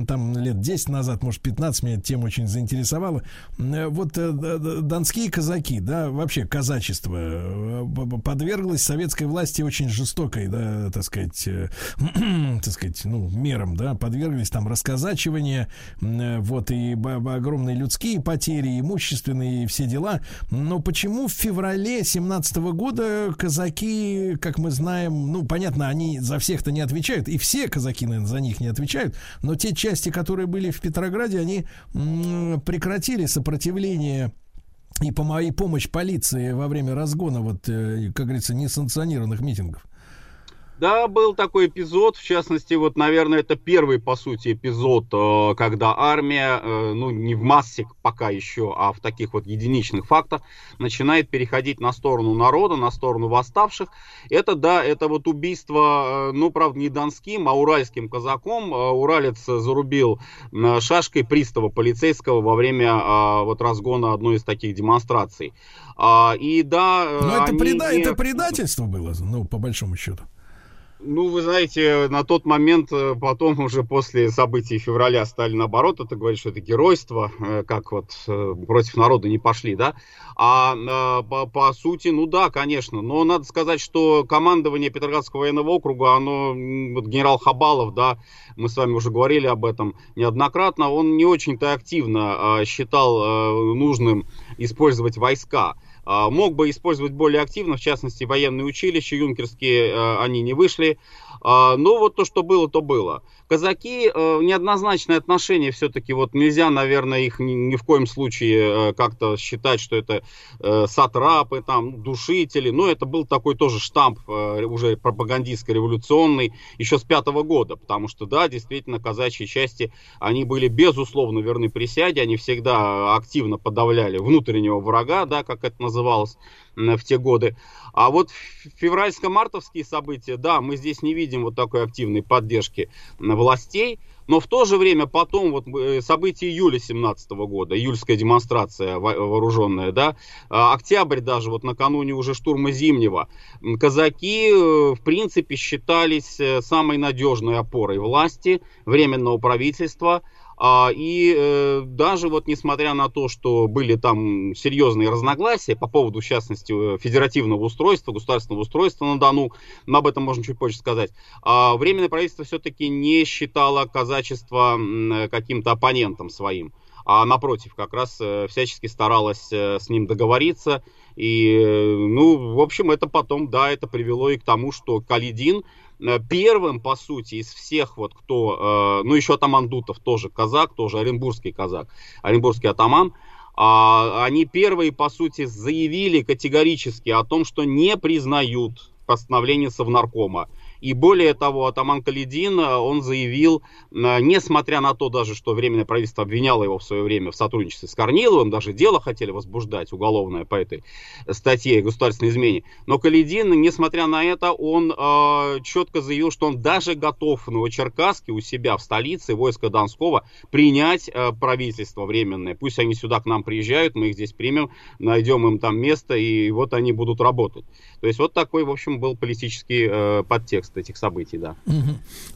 там лет 10 назад, может 15, меня эта тема очень заинтересовала. Э, вот э, донские казаки, да, вообще казачество э, подверглось советской власти очень жестокой, да, так сказать, э, так сказать, ну, мерам, да, подверглись там расказачивания, Э, вот, и огромные людские потери, имущественные, и все дела. Но почему в феврале 17 года казаки, как мы знаем, ну, понятно, они за всех-то не отвечают, и все казаки, наверное, за них не отвечают, но те части, которые были в Петрограде, они прекратили сопротивление и по моей помощь полиции во время разгона, вот, э, как говорится, несанкционированных митингов. Да, был такой эпизод, в частности, вот, наверное, это первый, по сути, эпизод, э, когда армия, э, ну, не в массе пока еще, а в таких вот единичных фактах, начинает переходить на сторону народа, на сторону восставших. Это, да, это вот убийство, э, ну, правда, не донским, а уральским казаком. Уралец зарубил шашкой пристава полицейского во время вот разгона одной из таких демонстраций. А, и да... Но это, преда... это предательство было, ну, по большому счету. Ну, вы знаете, на тот момент, э, потом уже после событий февраля стали наоборот, это говорит, что это геройство, э, как вот э, против народа не пошли, да. А по, по сути, ну да, конечно, но надо сказать, что командование Петроградского военного округа, оно, вот генерал Хабалов, да, мы с вами уже говорили об этом неоднократно, он не очень-то активно а, считал нужным использовать войска. А, мог бы использовать более активно, в частности, военные училища юнкерские, э, они не вышли. А, но вот то, что было, то было казаки э, неоднозначное отношение все-таки, вот нельзя, наверное, их ни, ни в коем случае э, как-то считать, что это э, сатрапы, там, душители, но это был такой тоже штамп уже пропагандистско-революционный еще с пятого года, потому что, да, действительно, казачьи части, они были безусловно верны присяде, они всегда активно подавляли внутреннего врага, да, как это называлось в те годы. А вот февральско-мартовские события, да, мы здесь не видим вот такой активной поддержки властей, но в то же время потом вот э, события июля 17 года, июльская демонстрация вооруженная, да, октябрь даже, вот накануне уже штурма Зимнего, казаки, э, в принципе, считались э, самой надежной опорой власти, временного правительства, и э, даже вот несмотря на то, что были там серьезные разногласия по поводу, в частности, э, федеративного устройства, государственного устройства на Дону, но об этом можно чуть позже сказать, а Временное правительство все-таки не считало казачество каким-то оппонентом своим а напротив, как раз э, всячески старалась с ним договориться. И, ну, в общем, это потом, да, это привело и к тому, что Калидин первым, по сути, из всех вот кто, э, ну еще атаман Дутов тоже казак, тоже оренбургский казак, оренбургский атаман, а, они первые, по сути, заявили категорически о том, что не признают постановление Совнаркома и более того, атаман Каледин, э, он заявил, э, несмотря на то даже, что Временное правительство обвиняло его в свое время в сотрудничестве с Корниловым, даже дело хотели возбуждать уголовное по этой статье государственной измене, но Каледин, несмотря на это, он э, четко заявил, что он даже готов в Новочеркасске у себя в столице войска Донского принять э, правительство временное. Пусть они сюда к нам приезжают, мы их здесь примем, найдем им там место, и вот они будут работать. То есть вот такой, в общем, был политический э, подтекст этих событий, да.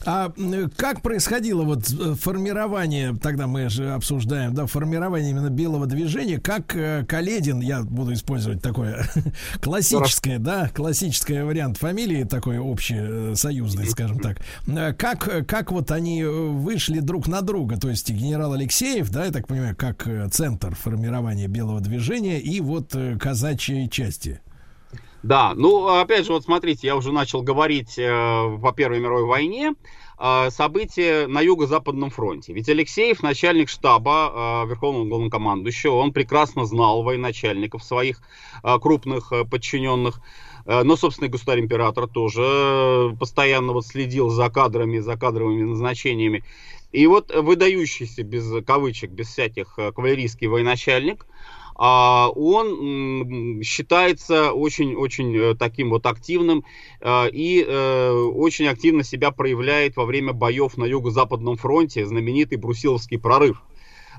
А как происходило вот э, формирование, тогда мы же обсуждаем, да, формирование именно белого движения, как э, Каледин, я буду использовать такое классическое, да, классическое вариант фамилии, такой общесоюзный, скажем так, э, как, как вот они вышли друг на друга, то есть генерал Алексеев, да, я так понимаю, как центр формирования белого движения и вот казачьи части. Да, ну, опять же, вот смотрите, я уже начал говорить э, по Первой мировой войне, э, события на Юго-Западном фронте. Ведь Алексеев, начальник штаба э, Верховного Главнокомандующего, он прекрасно знал военачальников своих э, крупных э, подчиненных. Э, но, собственно, государь-император тоже э, постоянно вот следил за кадрами, за кадровыми назначениями. И вот выдающийся, без кавычек, без всяких, э, кавалерийский военачальник – он считается очень-очень э, таким вот активным э, и э, очень активно себя проявляет во время боев на Юго-Западном фронте, знаменитый Брусиловский прорыв.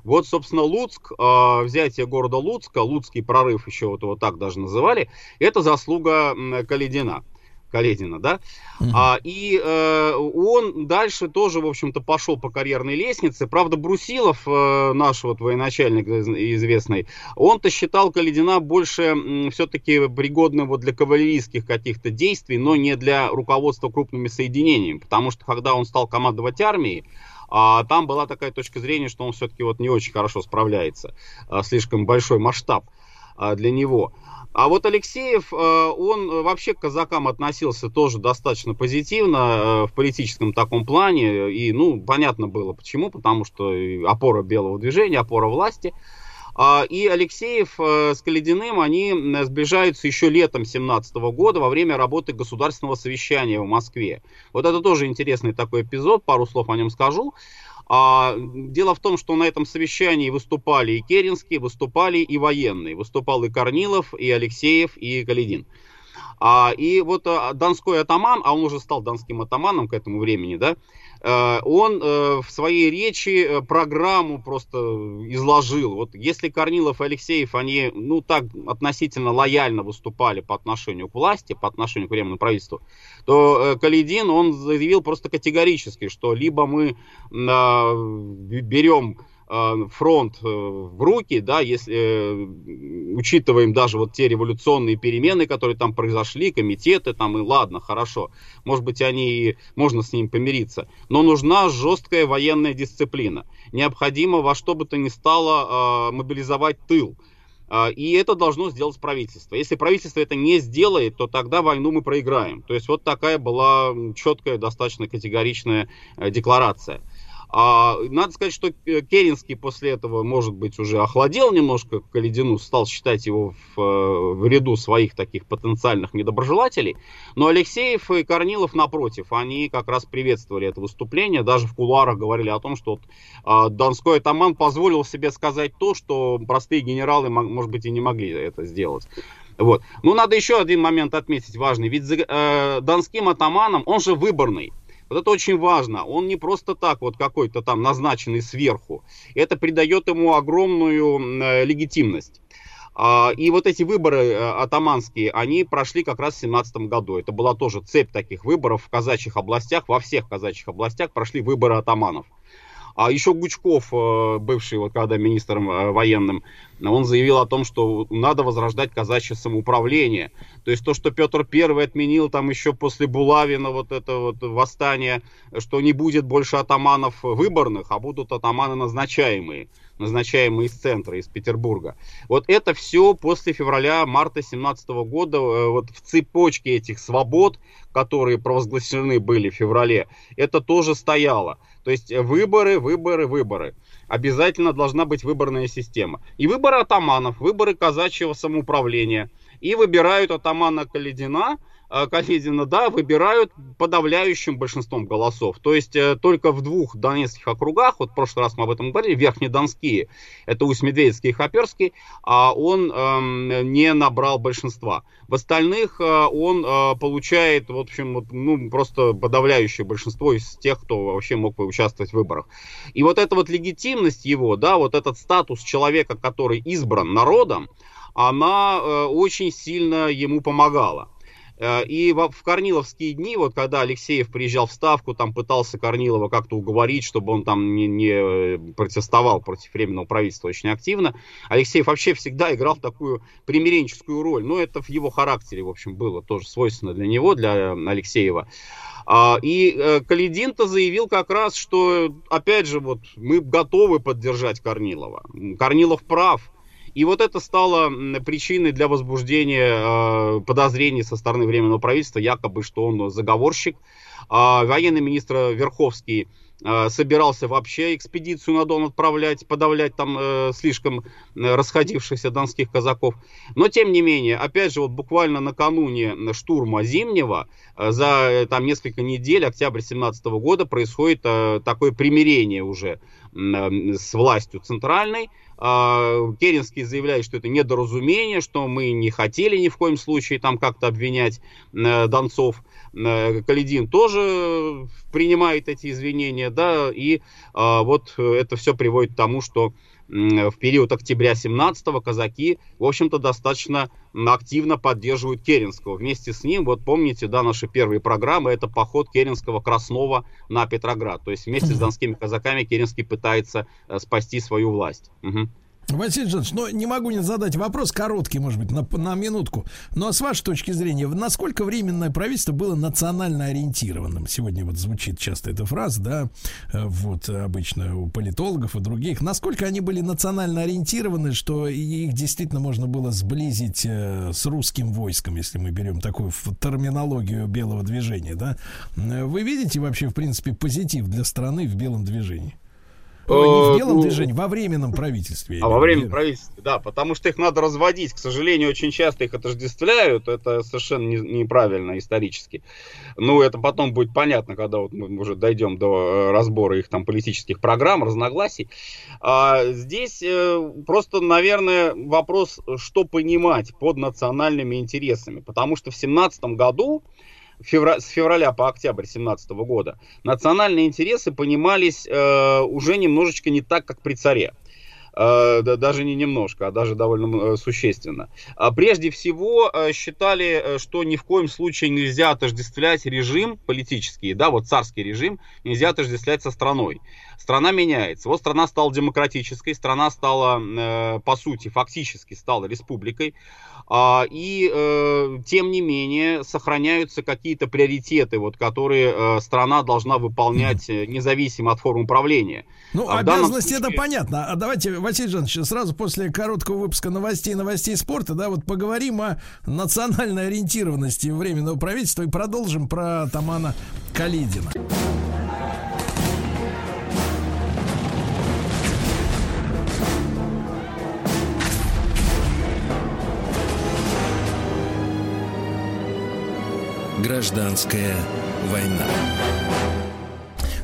Вот, собственно, Луцк, взятие города Луцка, Луцкий прорыв, еще вот его так даже называли, это заслуга Каледина. Каледина, да, uh-huh. а, и э, он дальше тоже, в общем-то, пошел по карьерной лестнице. Правда, Брусилов, э, наш вот военачальник известный, он-то считал Каледина больше э, все-таки пригодным вот для кавалерийских каких-то действий, но не для руководства крупными соединениями, потому что когда он стал командовать армией, а там была такая точка зрения, что он все-таки вот не очень хорошо справляется, а, слишком большой масштаб а, для него. А вот Алексеев, э, он вообще к казакам относился тоже достаточно позитивно э, в политическом таком плане. И, ну, понятно было почему, потому что опора белого движения, опора власти. А, и Алексеев э, с Калединым, они сближаются еще летом 17 года во время работы государственного совещания в Москве. Вот это тоже интересный такой эпизод, пару слов о нем скажу. А, дело в том, что на этом совещании выступали и Керенские, выступали и военные. Выступал и Корнилов, и Алексеев, и Каледин. А, и вот а, донской атаман, а он уже стал донским атаманом к этому времени, да, он э, в своей речи э, программу просто изложил. Вот если Корнилов и Алексеев, они, ну, так относительно лояльно выступали по отношению к власти, по отношению к временному правительству, то Каледин, он заявил просто категорически, что либо мы берем Э, фронт э, в руки, да, если э, учитываем даже вот те революционные перемены, которые там произошли, комитеты там, и ладно, хорошо, может быть, они, можно с ними помириться, но нужна жесткая военная дисциплина. Необходимо во что бы то ни стало мобилизовать тыл. И это должно сделать правительство. Если правительство это не сделает, то тогда войну мы проиграем. То есть вот такая была четкая, достаточно категоричная декларация. А, надо сказать, что Керенский после этого, может быть, уже охладел немножко к Каледину, стал считать его в, в ряду своих таких потенциальных недоброжелателей. Но Алексеев и Корнилов, напротив, они как раз приветствовали это выступление. Даже в кулуарах говорили о том, что вот, а, Донской атаман позволил себе сказать то, что простые генералы, может быть, и не могли это сделать. Вот. Ну, надо еще один момент отметить важный. Ведь э, донским атаманом, он же выборный. Вот это очень важно. Он не просто так вот какой-то там назначенный сверху. Это придает ему огромную э, легитимность. А, и вот эти выборы э, атаманские, они прошли как раз в 17 году. Это была тоже цепь таких выборов в казачьих областях, во всех казачьих областях прошли выборы атаманов. А еще Гучков, э, бывший вот когда министром э, военным, он заявил о том, что надо возрождать казачье самоуправление. То есть то, что Петр Первый отменил там еще после Булавина вот это вот восстание, что не будет больше атаманов выборных, а будут атаманы назначаемые назначаемые из центра, из Петербурга. Вот это все после февраля-марта 17 года, э, вот в цепочке этих свобод, которые провозглашены были в феврале, это тоже стояло. То есть выборы, выборы, выборы. Обязательно должна быть выборная система. И выборы атаманов, выборы казачьего самоуправления. И выбирают атамана Каледина, Э, Каледина, да, выбирают подавляющим большинством голосов. То есть э, только в двух донецких округах, вот в прошлый раз мы об этом говорили, Верхнедонские, это Усть-Медведецкий и Хоперский, а он эм, не набрал большинства. В остальных э, он получает, в общем, вот, ну, просто подавляющее большинство из тех, кто вообще мог бы участвовать в выборах. И вот эта вот легитимность его, да, вот этот статус человека, который избран народом, она очень сильно ему помогала. Э, и в Корниловские дни, вот когда Алексеев приезжал в Ставку, там пытался Корнилова как-то уговорить, чтобы он там не, не э, протестовал против Временного правительства очень активно, Алексеев вообще всегда играл такую примиренческую роль. Но это в его характере, в общем, было тоже свойственно для него, для э, Алексеева. А, и Каледин-то заявил как раз, что, опять же, вот мы готовы поддержать Корнилова. Корнилов прав. И вот это стало причиной для возбуждения э, подозрений со стороны Временного правительства, якобы, что он заговорщик. Э, военный министр Верховский э, собирался вообще экспедицию на Дон отправлять, подавлять там э, слишком расходившихся донских казаков. Но тем не менее, опять же, вот буквально накануне штурма Зимнего, э, за э, там несколько недель, октябрь 17 года, происходит э, такое примирение уже э, с властью центральной. А, Керенский заявляет, что это недоразумение, что мы не хотели ни в коем случае там как-то обвинять э, Донцов. Э, Каледин тоже принимает эти извинения, да, и а, вот это все приводит к тому, что в период октября 17-го казаки, в общем-то, достаточно активно поддерживают Керенского. Вместе с ним, вот помните, да, наши первые программы, это поход Керенского Краснова на Петроград. То есть вместе с донскими казаками Керенский пытается э, спасти свою власть. Угу. Василий Жанович, ну не могу не задать вопрос, короткий, может быть, на, на минутку. Но с вашей точки зрения, насколько временное правительство было национально ориентированным? Сегодня вот звучит часто эта фраза, да, э, вот обычно у политологов и других. Насколько они были национально ориентированы, что их действительно можно было сблизить э, с русским войском, если мы берем такую терминологию белого движения, да? Э, вы видите вообще, в принципе, позитив для страны в белом движении? Не в э, белом ну, движении, во временном правительстве. А во временном правительстве, да, потому что их надо разводить. К сожалению, очень часто их отождествляют, это совершенно не, неправильно исторически. Ну, это потом будет понятно, когда вот мы уже дойдем до э, разбора их там политических программ, разногласий. А здесь э, просто, наверное, вопрос, что понимать под национальными интересами. Потому что в 17 году февра, с февраля по октябрь 17 года, национальные интересы понимались э, уже немножечко не так, как при царе. Э, даже не немножко, а даже довольно э, существенно. А прежде всего э, считали, что ни в коем случае нельзя отождествлять режим политический, да, вот царский режим, нельзя отождествлять со страной. Страна меняется. Вот страна стала демократической, страна стала, по сути, фактически стала республикой. А, и тем не менее сохраняются какие-то приоритеты, вот, которые страна должна выполнять независимо от форм управления. Ну, а обязанности случае... это понятно. А давайте Василий Жанович, сразу после короткого выпуска новостей, новостей спорта, да, вот поговорим о национальной ориентированности Временного правительства и продолжим про Тамана Калидина. Гражданская война.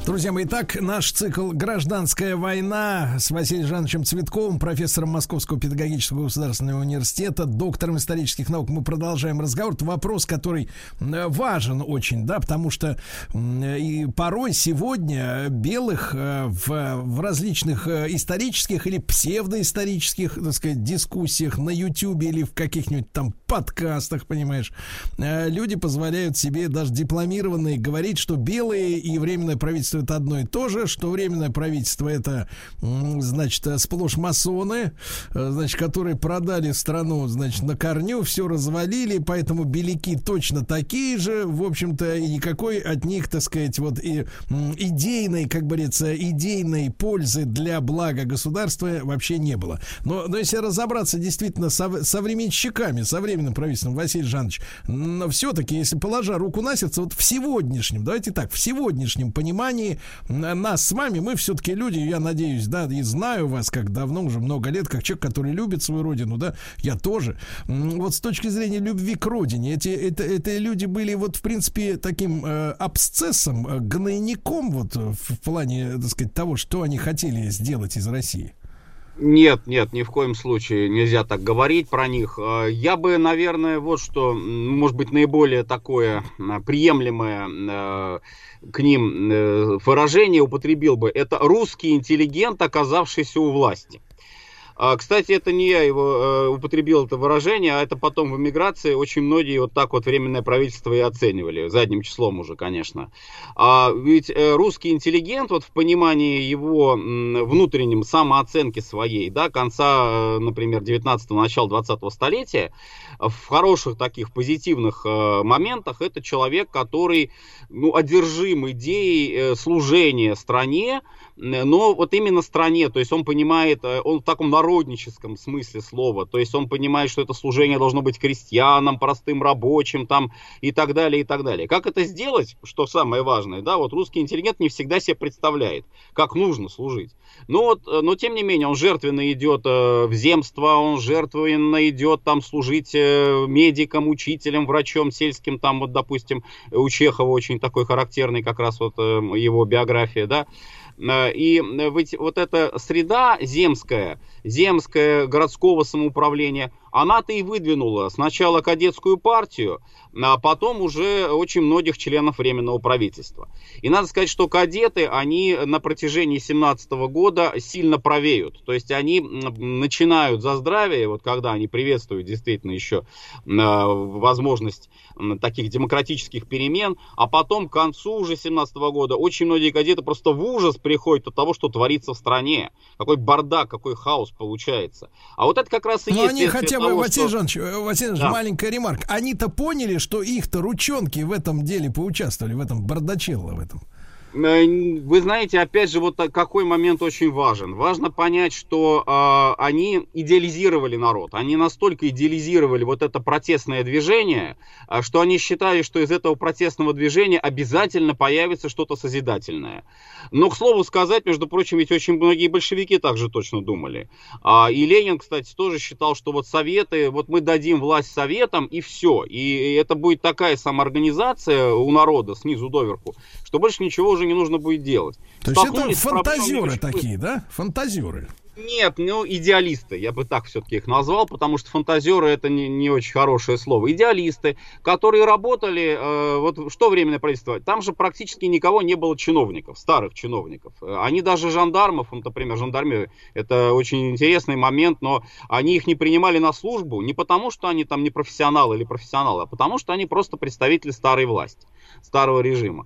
Друзья мои, итак, наш цикл «Гражданская война» с Василием Жановичем Цветковым, профессором Московского педагогического государственного университета, доктором исторических наук. Мы продолжаем разговор. Это вопрос, который э, важен очень, да, потому что и порой сегодня белых э, в, в различных э, исторических или псевдоисторических, так сказать, дискуссиях на YouTube или в каких-нибудь там подкастах, понимаешь, люди позволяют себе даже дипломированные говорить, что белые и временное правительство правительство это одно и то же, что временное правительство это, значит, сплошь масоны, э, значит, которые продали страну, значит, на корню, все развалили, поэтому беляки точно такие же, в общем-то, и никакой от них, так сказать, вот и идейной, как говорится, идейной пользы для блага государства вообще не было. Но, но если разобраться действительно со временщиками, со временным правительством, Василий Жанович, но все-таки, если положа руку на сердце, вот в сегодняшнем, давайте так, в сегодняшнем понимании компании нас с вами, мы все-таки люди, я надеюсь, да, и знаю вас как давно, уже много лет, как человек, который любит свою родину, да, я тоже. Вот с точки зрения любви к родине, эти, это, это люди были вот, в принципе, таким э, абсцессом, э, гнойником вот в плане, так сказать, того, что они хотели сделать из России. Нет, нет, ни в коем случае нельзя так говорить про них. Э, я бы, наверное, вот что, может быть, наиболее такое э, приемлемое э, к ним выражение употребил бы. Это русский интеллигент, оказавшийся у власти. А, кстати, это не я его э, употребил это выражение, а это потом в эмиграции очень многие вот так вот временное правительство и оценивали, задним числом уже, конечно. А ведь э, русский интеллигент, вот в понимании его внутреннем самооценки своей, да, конца, э, например, 19-го, начала 20-го столетия, в хороших таких позитивных моментах, это человек, который, ну, одержим идеей служения стране, но вот именно стране, то есть он понимает, э, он в таком народническом смысле слова, то есть он понимает, что это служение должно быть крестьянам, простым рабочим там и так далее, и так далее. Как это сделать, что самое важное, да, вот русский интеллигент не всегда себе представляет, как нужно служить. Но вот, э, но тем не менее, он жертвенно идет э, в земство, он жертвенно идет там служить медиком, учителем, врачом сельским, там вот, допустим, у Чехова очень такой характерный как раз вот его биография, да, и э, ведь вот эта среда земская, земская городского самоуправления, она-то и выдвинула сначала кадетскую партию, а потом уже очень многих членов Временного правительства. И надо сказать, что кадеты, они на протяжении 17 года сильно правеют. То есть они начинают за здравие, вот когда они приветствуют действительно еще э, возможность таких демократических перемен, а потом к концу уже 17 года очень многие кадеты просто в ужас приходят от того, что творится в стране. Какой бардак, какой хаос получается. А вот это как раз и Но есть... они хотя бы, того, Василий что... Жанович, э, Василий Жанович, да. маленькая ремарка. Они-то поняли, что их-то ручонки в этом деле поучаствовали, в этом бардачелло в этом. Э, вы знаете, опять же, вот какой момент очень важен. Важно понять, что э, они идеализировали народ. Они настолько идеализировали вот это протестное движение, э, что они считали, что из этого протестного движения обязательно появится что-то созидательное. Но, к слову сказать, между прочим, ведь очень многие большевики также точно думали. А, и Ленин, кстати, тоже считал, что вот советы, вот мы дадим власть советам и все. И это будет такая самоорганизация у народа снизу доверху, что больше ничего уже не нужно будет делать. То есть это фантазеры такие, да? Фантазеры. Нет, ну, идеалисты, я бы так все-таки их назвал, потому что фантазеры это не, не очень хорошее слово. Идеалисты, которые работали, э, вот что временное правительство, там же практически никого не было чиновников, старых чиновников. Они даже жандармов, например, жандармы, это очень интересный момент, но они их не принимали на службу не потому, что они там не профессионалы или профессионалы, а потому что они просто представители старой власти, старого режима.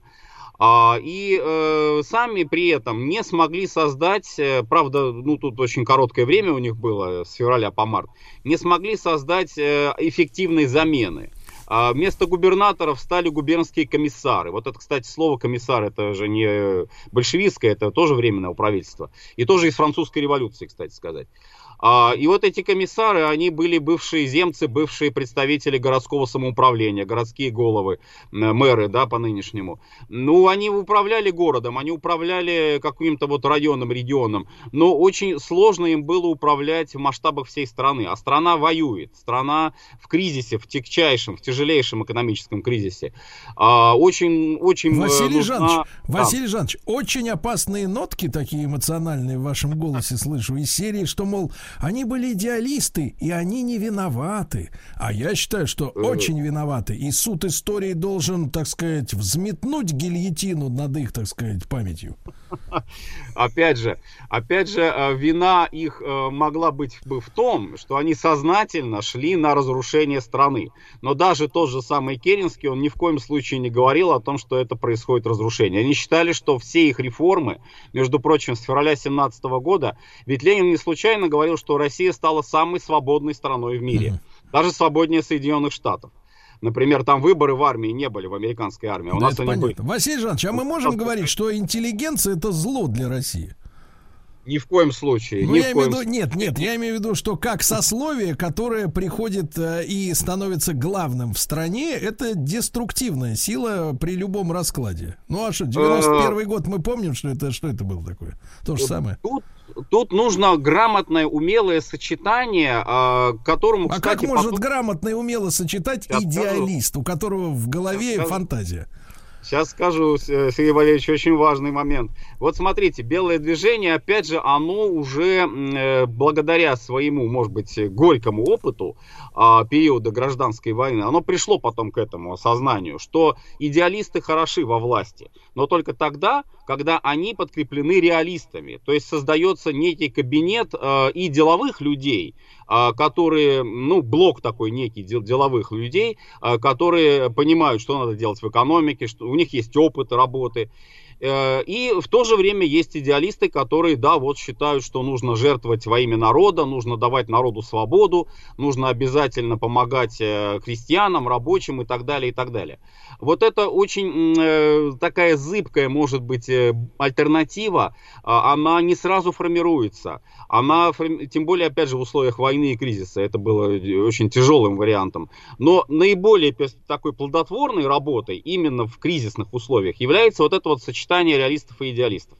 А, и э, сами при этом не смогли создать, э, правда, ну тут очень короткое время у них было, с февраля по март, не смогли создать э, эффективной замены. А вместо губернаторов стали губернские комиссары. Вот это, кстати, слово комиссар, это же не большевистское, это тоже временное правительство. И тоже из французской революции, кстати сказать. А, и вот эти комиссары, они были бывшие земцы, бывшие представители городского самоуправления, городские головы, мэры, да, по нынешнему. Ну, они управляли городом, они управляли каким-то вот районом, регионом, но очень сложно им было управлять в масштабах всей страны. А страна воюет, страна в кризисе, в тягчайшем, в тяжелейшем экономическом кризисе. А, очень, очень... Э, Василий нужна... Жанович, да. Василий Жанович, очень опасные нотки такие эмоциональные в вашем голосе слышу из серии, что, мол, они были идеалисты, и они не виноваты. А я считаю, что очень виноваты. И суд истории должен, так сказать, взметнуть гильотину над их, так сказать, памятью. Опять же, опять же, э, вина их э, могла быть бы в том, что они сознательно шли на разрушение страны. Но даже тот же самый Керенский, он ни в коем случае не говорил о том, что это происходит разрушение. Они считали, что все их реформы, между прочим, с февраля 17 года, ведь Ленин не случайно говорил, что Россия стала самой свободной страной в мире. Даже свободнее Соединенных Штатов. Например, там выборы в армии не были, в американской армии. А у да, нас они понятно. были. Василий Жанович, а мы можем Просто... говорить, что интеллигенция это зло для России? Ни в коем случае. Ну, я имею в виду, нет, нет, я имею в виду, что как сословие, которое приходит э, и становится главным в стране, это деструктивная сила при любом раскладе. Ну а что, 91 год мы помним, что это, что это было такое? То же самое. Тут тут нужно грамотное, умелое сочетание, э, которому, а кстати... как может потом... грамотно и умело сочетать идеалист, скажу. у которого в голове фантазия? Сейчас скажу, Сергей Валерьевич, очень важный момент. Вот смотрите, белое движение, опять же, оно уже э, благодаря своему, может быть, горькому опыту э, периода гражданской войны, оно пришло потом к этому осознанию, что идеалисты хороши во власти, но только тогда, когда они подкреплены реалистами. То есть создается некий кабинет э, и деловых людей, которые, ну, блок такой некий дел, деловых людей, э, которые понимают, что надо делать в экономике, что у них есть опыт работы. Э, и в то же время есть идеалисты, которые, да, вот считают, что нужно жертвовать во имя народа, нужно давать народу свободу, нужно обязательно помогать э, крестьянам, рабочим и так далее, и так далее. Вот это очень э, такая зыбкая, может быть, альтернатива, а, она не сразу формируется. Она, тем более, опять же, в условиях войны и кризиса, это было очень тяжелым вариантом. Но наиболее такой плодотворной работой именно в кризисных условиях является вот это вот сочетание реалистов и идеалистов.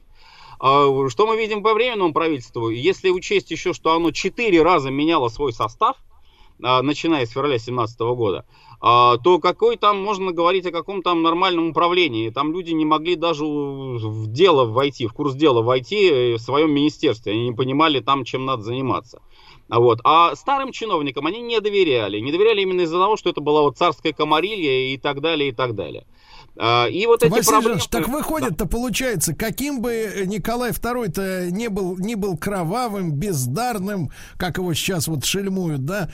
А, что мы видим по временному правительству? Если учесть еще, что оно четыре раза меняло свой состав, а, начиная с февраля 2017 года, а, то какой там можно говорить о каком там нормальном управлении? Там люди не могли даже в дело войти, в курс дела войти э, в своем министерстве. Они не понимали там, чем надо заниматься. Вот. А старым чиновникам они не доверяли. Не доверяли именно из-за того, что это была вот царская комарилья и так далее, и так далее. А, и вот эти Василий проблемы... Жанович, так выходит-то да. получается, каким бы Николай II-то не был, не был кровавым, бездарным, как его сейчас вот шельмуют, да,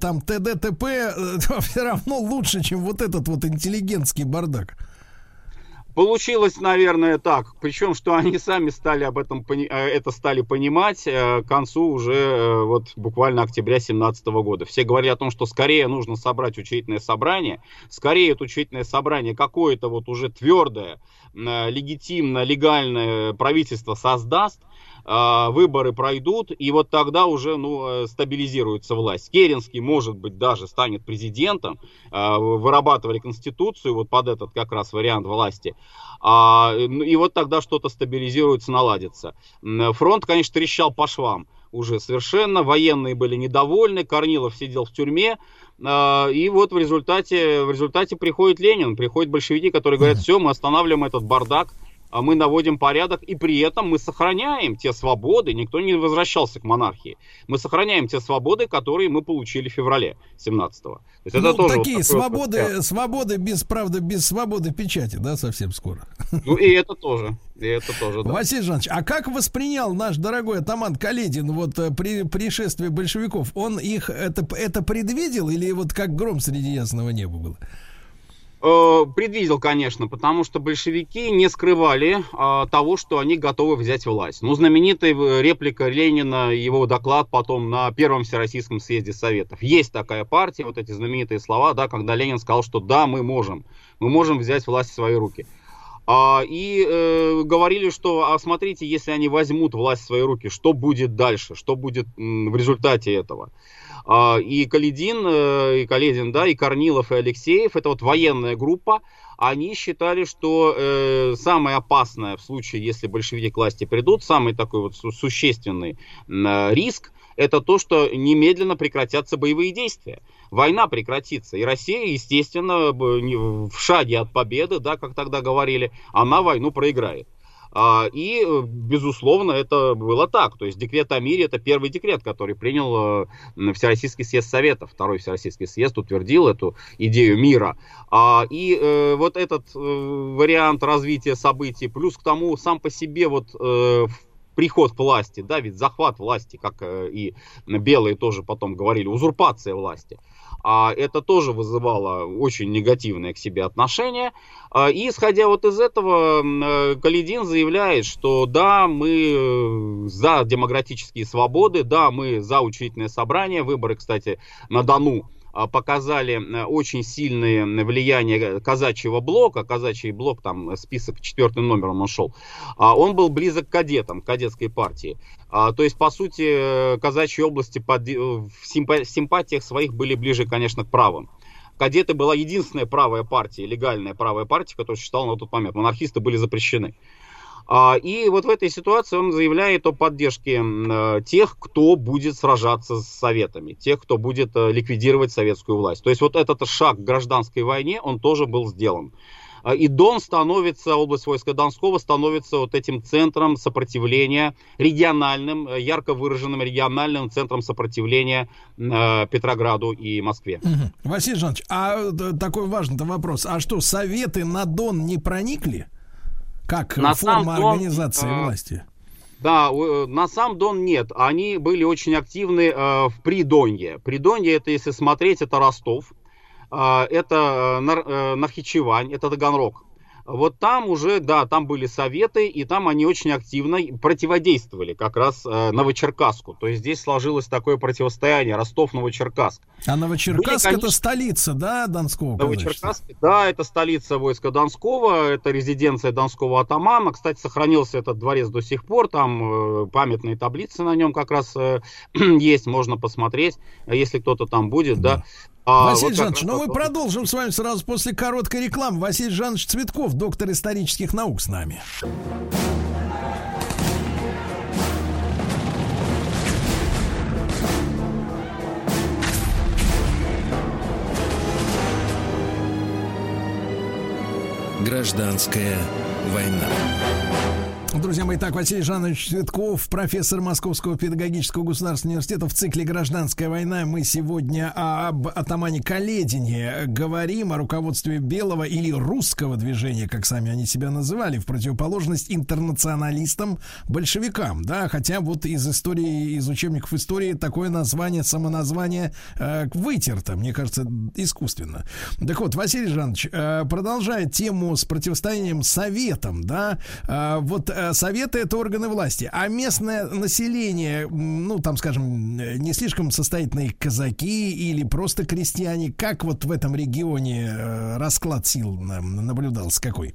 там ТДТП, э, все равно лучше, чем вот этот вот интеллигентский бардак. Получилось, наверное, так. Причем, что они сами стали об этом э, это стали понимать э, к концу уже э, вот буквально октября 2017 года. Все говорили о том, что скорее нужно собрать учительное собрание, скорее это учительное собрание какое-то вот уже твердое, легитимное, легальное правительство создаст, выборы пройдут, и вот тогда уже ну, э, стабилизируется власть. Керенский, может быть, даже станет президентом, а, вырабатывали конституцию вот под этот как раз вариант власти, а, ну, и вот тогда что-то стабилизируется, наладится. Фронт, конечно, трещал по швам уже совершенно, военные были недовольны, Корнилов сидел в тюрьме, и вот в результате, в результате приходит Ленин, приходят большевики, которые говорят, все, мы останавливаем этот бардак, а мы наводим порядок, и при этом мы сохраняем те свободы, никто не возвращался к монархии, мы сохраняем те свободы, которые мы получили в феврале 17-го. То ну, тоже такие вот свободы, вот свободы без, правда, без свободы печати, да, совсем скоро. Ну и это тоже. И это тоже, да. Василий Жанович, а как воспринял наш дорогой атаман Каледин вот э, при пришествии большевиков? Он их это, это предвидел или вот как гром среди ясного неба было? Э, предвидел, конечно, потому что большевики не скрывали а, того, что они готовы взять власть. Ну, знаменитая реплика Ленина, его доклад потом на Первом Всероссийском съезде Советов. Есть такая партия, вот эти знаменитые слова, да, когда Ленин сказал, что да, мы можем, мы можем взять власть в свои руки. А, и э, говорили, что, а смотрите, если они возьмут власть в свои руки, что будет дальше, что будет м, в результате этого. А, и Каледин, э, и Каледин, да, и Корнилов, и Алексеев, это вот военная группа, они считали, что э, самое опасное в случае, если большевики к власти придут, самый такой вот существенный э, риск, это то, что немедленно прекратятся боевые действия. Война прекратится. И Россия, естественно, в шаге от победы, да, как тогда говорили, она войну проиграет. А, и, э, безусловно, это было так. То есть декрет о мире это первый декрет, который принял э, Всероссийский съезд Советов. Второй Всероссийский съезд утвердил эту идею мира. А, и э, вот этот вариант развития событий, плюс к тому сам по себе вот приход власти, да, ведь захват власти, как и белые тоже потом говорили, узурпация власти – а это тоже вызывало очень негативное к себе отношение. А, и исходя вот из этого, э, Каледин заявляет, что да, мы э, за демократические свободы, да, мы за учредительное собрание, выборы, кстати, на Дону показали э, очень сильное влияние казачьего блока. Казачий блок, там список четвертым номером он шел. А, он был близок к кадетам, кадетской партии. А, то есть, по сути, казачьи области под, э, в симпатиях своих были ближе, конечно, к правым. Кадеты была единственная правая партия, легальная правая партия, которая существовала на тот момент. Монархисты были запрещены. А, и вот в этой ситуации он заявляет о поддержке э, тех, кто будет сражаться с советами, тех, кто будет э, ликвидировать советскую власть. То есть вот этот шаг к гражданской войне, он тоже был сделан. А, и Дон становится, область войска Донского становится вот этим центром сопротивления, региональным, э, ярко выраженным региональным центром сопротивления Петрограду и Москве. Угу. Василий Жанович, а такой важный вопрос. А что, советы на Дон не проникли? Как на форма Дон, организации э, власти? Да, э, на сам Дон нет. Они были очень активны э, в Придонье. Придонье, это, если смотреть, это Ростов, это Нахичевань, это Таганрог. Вот там уже, да, там были советы, и там они очень активно противодействовали как раз э, Новочеркасску. То есть здесь сложилось такое противостояние Ростов-Новочеркасск. А Новочеркасск были, конечно... это столица, да, Донского? Новочеркасск, да, это столица войска Донского, это резиденция Донского атамана. Кстати, сохранился этот дворец до сих пор, там э, памятные таблицы на нем как раз э, есть, можно посмотреть, если кто-то там будет, да. да. А, Василий вот Жанович, ну мы продолжим с вами сразу после короткой рекламы. Василий Жанович Цветков, доктор исторических наук с нами. Гражданская война. Друзья мои, так, Василий Жанович Цветков, профессор Московского педагогического государственного университета в цикле «Гражданская война». Мы сегодня об атамане Каледине говорим, о руководстве белого или русского движения, как сами они себя называли, в противоположность интернационалистам, большевикам, да, хотя вот из истории, из учебников истории такое название, самоназвание э, вытерто, мне кажется, искусственно. Так вот, Василий Жанович, э, продолжая тему с противостоянием советам, да, э, вот э, советы это органы власти, а местное население, ну, там, скажем, не слишком состоятельные казаки или просто крестьяне, как вот в этом регионе э, расклад сил наблюдался какой?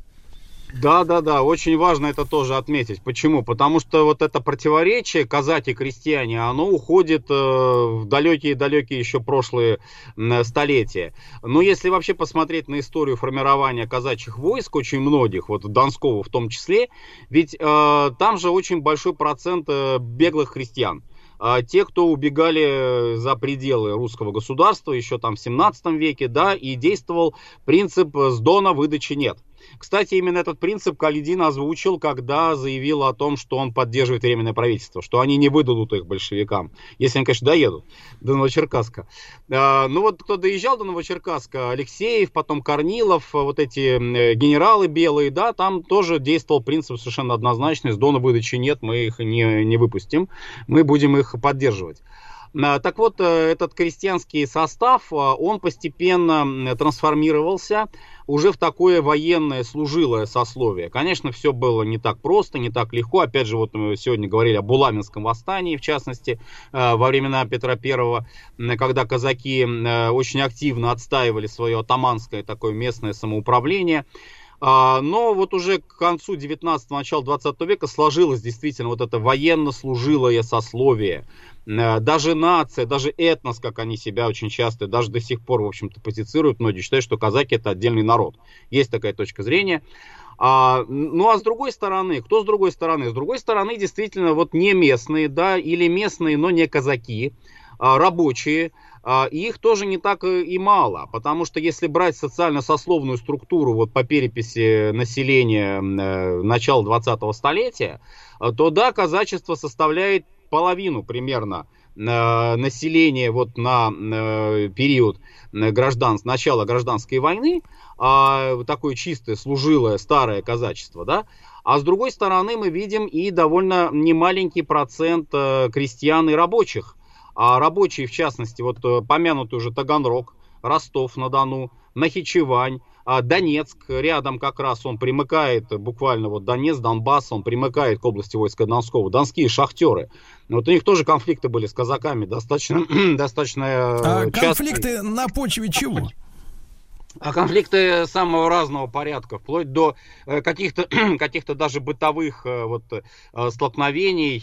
Да, да, да, очень важно это тоже отметить. Почему? Потому что вот это противоречие казаки-крестьяне, оно уходит э, в далекие-далекие еще прошлые э, столетия. Но если вообще посмотреть на историю формирования казачьих войск, очень многих, вот Донского в том числе, ведь э, там же очень большой процент э, беглых крестьян а те, кто убегали за пределы русского государства еще там в 17 веке, да, и действовал принцип «с дона выдачи нет». Кстати, именно этот принцип Калидин озвучил, когда заявил о том, что он поддерживает временное правительство, что они не выдадут их большевикам, если они, конечно, доедут до Новочеркасска. А, ну вот кто доезжал до Новочеркасска, Алексеев, потом Корнилов, вот эти генералы белые, да, там тоже действовал принцип совершенно однозначный, с Дона выдачи нет, мы их не, не выпустим, мы будем их поддерживать. А, так вот, э, этот крестьянский состав, а, он постепенно трансформировался уже в такое военное служилое сословие. Конечно, все было не так просто, не так легко. Опять же, вот мы сегодня говорили о Буламинском восстании, в частности, э, во времена Петра Первого, когда казаки э, очень активно отстаивали свое атаманское такое местное самоуправление. А, но вот уже к концу 19-го, начала 20 века сложилось действительно вот это военно-служилое сословие. Э, даже нация, даже этнос, как они себя очень часто, даже до сих пор, в общем-то, позицируют, многие считают, что казаки это отдельный народ. Есть такая точка зрения. А, ну а с другой стороны, кто с другой стороны? С другой стороны, действительно, вот не местные, да, или местные, но не казаки, а, рабочие, а, и их тоже не так и мало, потому что если брать социально-сословную структуру вот по переписи населения э, начала 20-го столетия, э, то да, казачество составляет половину примерно э, населения вот на период граждан, начала гражданской войны, а, такое чистое, служилое, старое казачество, да, а с другой стороны мы видим и довольно немаленький процент крестьян и рабочих, а рабочие, в частности, вот э, помянутый уже Таганрог, Ростов-на-Дону, Нахичевань, Донецк, рядом как раз он примыкает, буквально вот Донецк, Донбасс, он примыкает к области войска Донского, донские шахтеры. Вот у них тоже конфликты были с казаками, достаточно, достаточно э, а частые. Конфликты на почве чего? А конфликты самого разного порядка, вплоть до э, каких-то каких даже бытовых э, вот, столкновений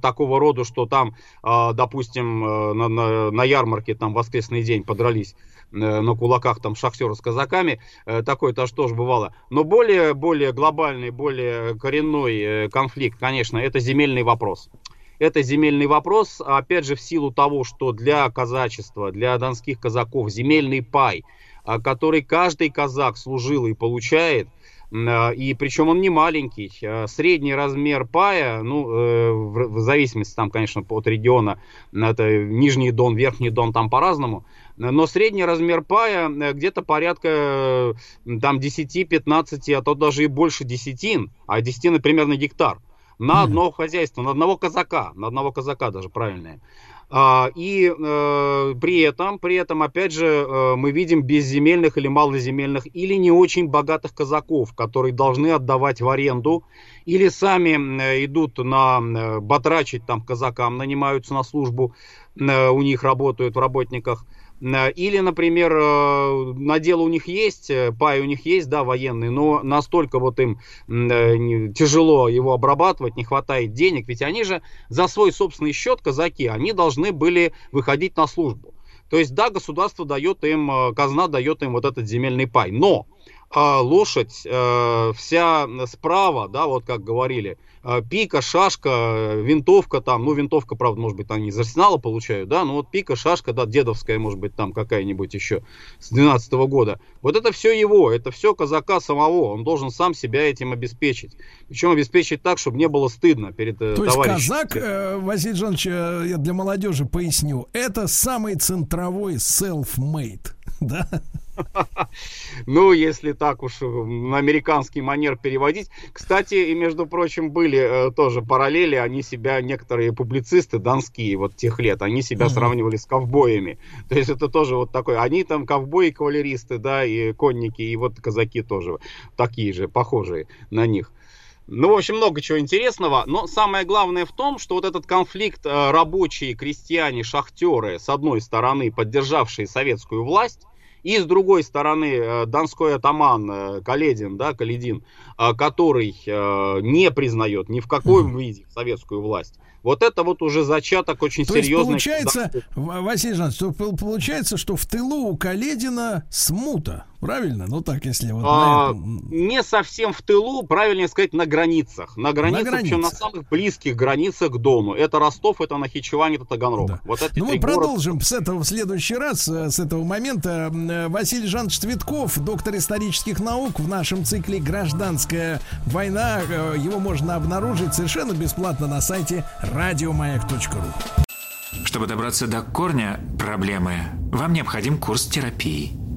такого рода, что там, допустим, на, на, на ярмарке там воскресный день подрались на кулаках там шахтеры с казаками, такое тоже тоже бывало. Но более, более глобальный, более коренной конфликт, конечно, это земельный вопрос. Это земельный вопрос, опять же, в силу того, что для казачества, для донских казаков земельный пай – а, который каждый казак служил и получает, и причем он не маленький. А, средний размер пая, ну, э, в зависимости там, конечно, от региона, это Нижний Дон, Верхний Дон, там по-разному, но средний размер пая э, где-то порядка э, там 10-15, а то даже и больше десятин, а десятина примерно гектар на одно хозяйство, на одного казака, на одного казака даже правильное. А, и э, при этом, при этом, опять же, э, мы видим безземельных или малоземельных или не очень богатых казаков, которые должны отдавать в аренду или сами э, идут на батрачить там казакам, нанимаются на службу, у них работают в работниках. Э, или, например, э, на дело у них есть, э, пай у них есть, да, военный, но настолько вот им тяжело его обрабатывать, не хватает денег, ведь они же за свой собственный счет, казаки, они должны были выходить на службу. То есть, да, государство дает им, казна дает им вот этот земельный пай, но а лошадь вся справа, да, вот как говорили, а, пика, шашка, винтовка там, ну винтовка, правда, может быть, они из арсенала получают, да, но вот пика, шашка, да, дедовская, может быть, там какая-нибудь еще с 12 -го года. Вот это все его, это все казака самого, он должен сам себя этим обеспечить. Причем обеспечить так, чтобы не было стыдно перед э, То есть казак, э, Василий Жанович, э, я для молодежи поясню, это самый центровой self-made, да? Ну, если так уж на американский манер переводить. Кстати, и между прочим, были э, тоже параллели. Они себя, некоторые публицисты донские вот тех лет, они себя сравнивали с ковбоями. То есть это тоже вот такой. Они там ковбои, кавалеристы, да, и конники, и вот казаки тоже такие же, похожие на них. Ну, в общем, много чего интересного. Но самое главное в том, что вот этот конфликт э, рабочие, крестьяне, шахтеры, с одной стороны, поддержавшие советскую власть, и с другой стороны, э, донской атаман э, Каледин, да, Каледин, э, который не признает ни в каком виде советскую власть. Вот это вот уже зачаток очень То серьезный. Есть получается, Василий Жанович, получается, что в тылу у Каледина смута Правильно? Ну так, если вот А, на этом- не совсем в тылу, правильнее сказать, на границах. На границах, причем на границах. самых близких границах к Дону. Это Ростов, это Нахичевань, это Таганрог. Вот эти Ну, мы продолжим с этого в следующий раз, э, с этого момента. Э, Василий Жанович Цветков, доктор исторических наук в нашем цикле «Гражданская война». Э, Его можно обнаружить совершенно бесплатно на сайте радиомаяк.ру. Чтобы добраться до корня проблемы, вам необходим курс терапии.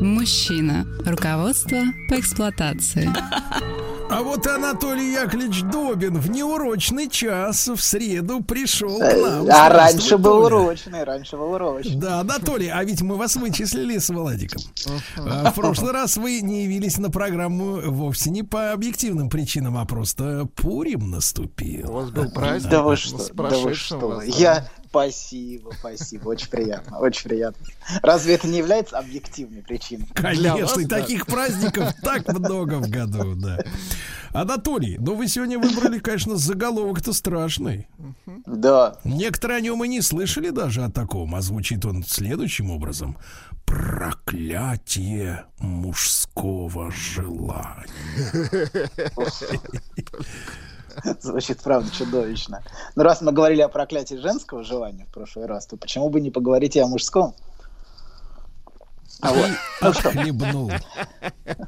Мужчина. Руководство по эксплуатации. А вот Анатолий Яковлевич Добин в неурочный час в среду пришел к Э, нам. А раньше был урочный, раньше был урочный. Да, Анатолий, а ведь мы вас вычислили с Владиком. А, В прошлый раз вы не явились на программу вовсе не по объективным причинам, а просто Пурим наступил. У вас был праздник? Да вы что, да вы что. Я... Спасибо, спасибо, очень приятно, очень приятно. Разве это не является объективной причиной? Конечно, и таких праздников так много в году, да. Анатолий, ну вы сегодня выбрали, конечно, заголовок-то страшный. Да. Некоторые о нем и не слышали даже о таком, а звучит он следующим образом. Проклятие мужского желания. Звучит, правда, чудовищно. Но раз мы говорили о проклятии женского желания в прошлый раз, то почему бы не поговорить и о мужском? А вот. Ну что?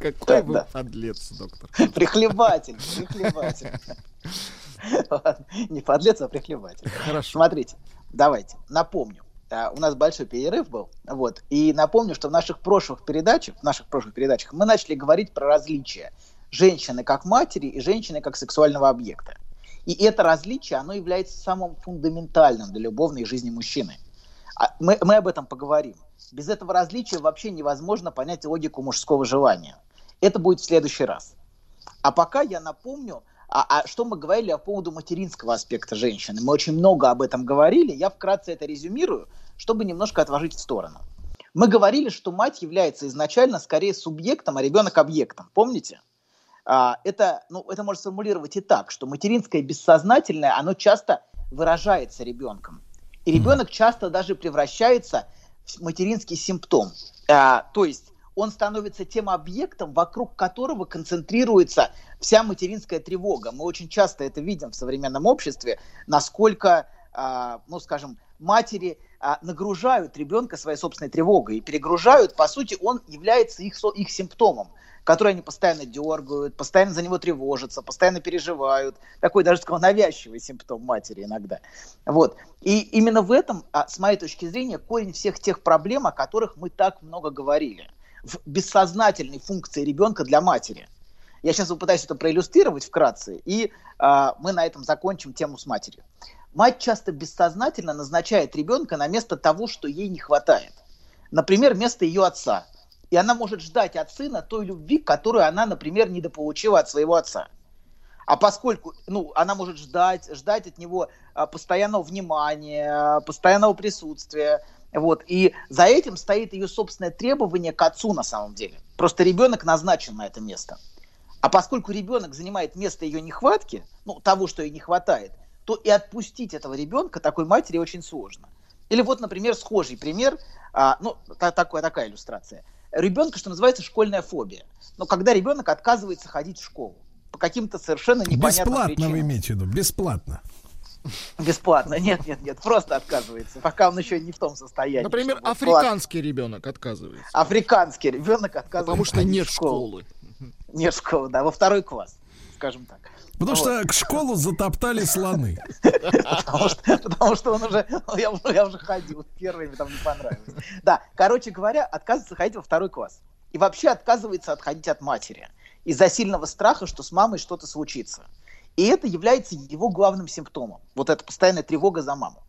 Какой вы подлец, доктор. Прихлебатель, прихлебатель. Не подлец, а прихлебатель. Хорошо. Смотрите, давайте, напомню. А, У нас большой перерыв был, вот, и напомню, что в наших прошлых передачах, в наших прошлых передачах мы начали говорить про различия женщины как матери и женщины как сексуального объекта. И это различие, оно является самым фундаментальным для любовной жизни мужчины. А Мы, мы об этом поговорим. Без этого различия вообще невозможно понять логику мужского желания. Это будет в следующий раз. А пока я напомню, а, а что мы говорили по поводу материнского аспекта женщины. Мы очень много об этом говорили. Я вкратце это резюмирую, чтобы немножко отложить в сторону. Мы говорили, что мать является изначально скорее субъектом, а ребенок объектом. Помните? А, это, ну, это можно сформулировать и так, что материнское бессознательное, оно часто выражается ребенком. И ребенок часто даже превращается в материнский симптом. А, то есть он становится тем объектом, вокруг которого концентрируется вся материнская тревога. Мы очень часто это видим в современном обществе, насколько, а, ну, скажем, матери а, нагружают ребенка своей собственной тревогой и перегружают. По сути, он является их, их симптомом, который они постоянно дергают, постоянно за него тревожатся, постоянно переживают. Такой даже, сказал, навязчивый симптом матери иногда. Вот. И именно в этом, а, с моей точки зрения, корень всех тех проблем, о которых мы так много говорили. В бессознательной функции ребенка для матери. Я сейчас попытаюсь это проиллюстрировать вкратце, и а, мы на этом закончим тему с матерью. Мать часто бессознательно назначает ребенка на место того, что ей не хватает. Например, место ее отца. И она может ждать от сына той любви, которую она, например, недополучила от своего отца. А поскольку ну, она может ждать, ждать от него а, постоянного внимания, постоянного присутствия, вот, и за этим стоит ее собственное требование к отцу на самом деле. Просто ребенок назначен на это место. А поскольку ребенок занимает место ее нехватки, ну, того, что ей не хватает, то и отпустить этого ребенка такой матери очень сложно. Или вот, например, схожий пример, а, ну, та- такая, такая иллюстрация. Ребенка, что называется, школьная фобия. Но когда ребенок отказывается ходить в школу по каким-то совершенно непонятным Бесплатно причинам. вы имеете в виду, бесплатно. Бесплатно, нет, нет, нет, просто отказывается, пока он еще не в том состоянии. Например, африканский ребенок отказывается. плат- Африканский ребенок отказывается. Потому что нет в школу. школы. Нет школы, да, во второй класс, скажем так. Потому Вот. что к школу затоптали слоны. Потому что, потому что он уже, ну, я, уже- я уже ходил, первый мне там не понравилось. Да, короче говоря, отказывается ходить во второй класс. И вообще отказывается отходить от матери из-за сильного страха, что с мамой что-то случится. И это является его главным симптомом. Вот эта постоянная тревога за маму.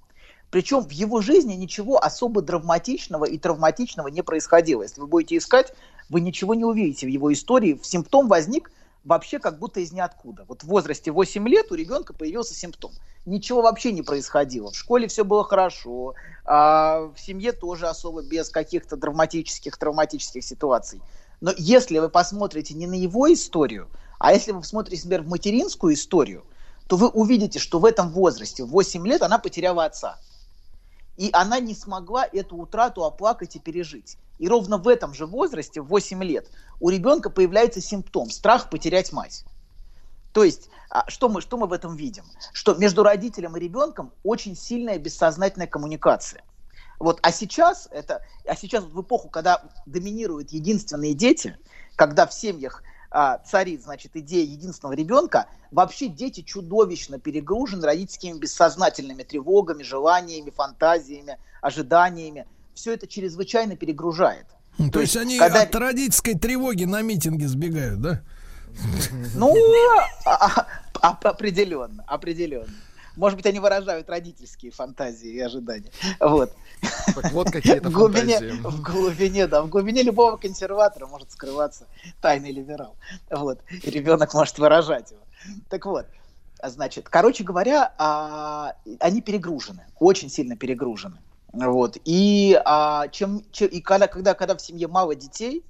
Причем в его жизни ничего особо драматичного и травматичного не происходило. Если вы будете искать, вы ничего не увидите в его истории. Симптом возник вообще как будто из ниоткуда. Вот в возрасте 8 лет у ребенка появился симптом. Ничего вообще не происходило. В школе все было хорошо, а в семье тоже особо без каких-то драматических, травматических ситуаций. Но если вы посмотрите не на его историю, а если вы посмотрите, например, в материнскую историю, то вы увидите, что в этом возрасте, в 8 лет, она потеряла отца. И она не смогла эту утрату оплакать и пережить. И ровно в этом же возрасте, в 8 лет, у ребенка появляется симптом – страх потерять мать. То есть, а, что мы, что мы в этом видим? Что между родителем и ребенком очень сильная бессознательная коммуникация. Вот, а сейчас, это, а сейчас в эпоху, когда доминируют единственные дети, когда в семьях а, царит, значит, идея единственного ребенка, вообще дети чудовищно перегружены родительскими бессознательными тревогами, желаниями, фантазиями, ожиданиями. Все это чрезвычайно перегружает. То, То есть, есть они когда... от родительской тревоги на митинге сбегают, да? Ну, а, а, определенно, определенно. Может быть, они выражают родительские фантазии и ожидания. Вот. Так вот какие-то в глубине. В глубине, да, в глубине любого консерватора может скрываться тайный либерал. Вот. И ребенок может выражать его. Так вот, значит, короче говоря, а, они перегружены, очень сильно перегружены. Вот. И, а, чем, чем, и когда, когда, когда в семье мало детей,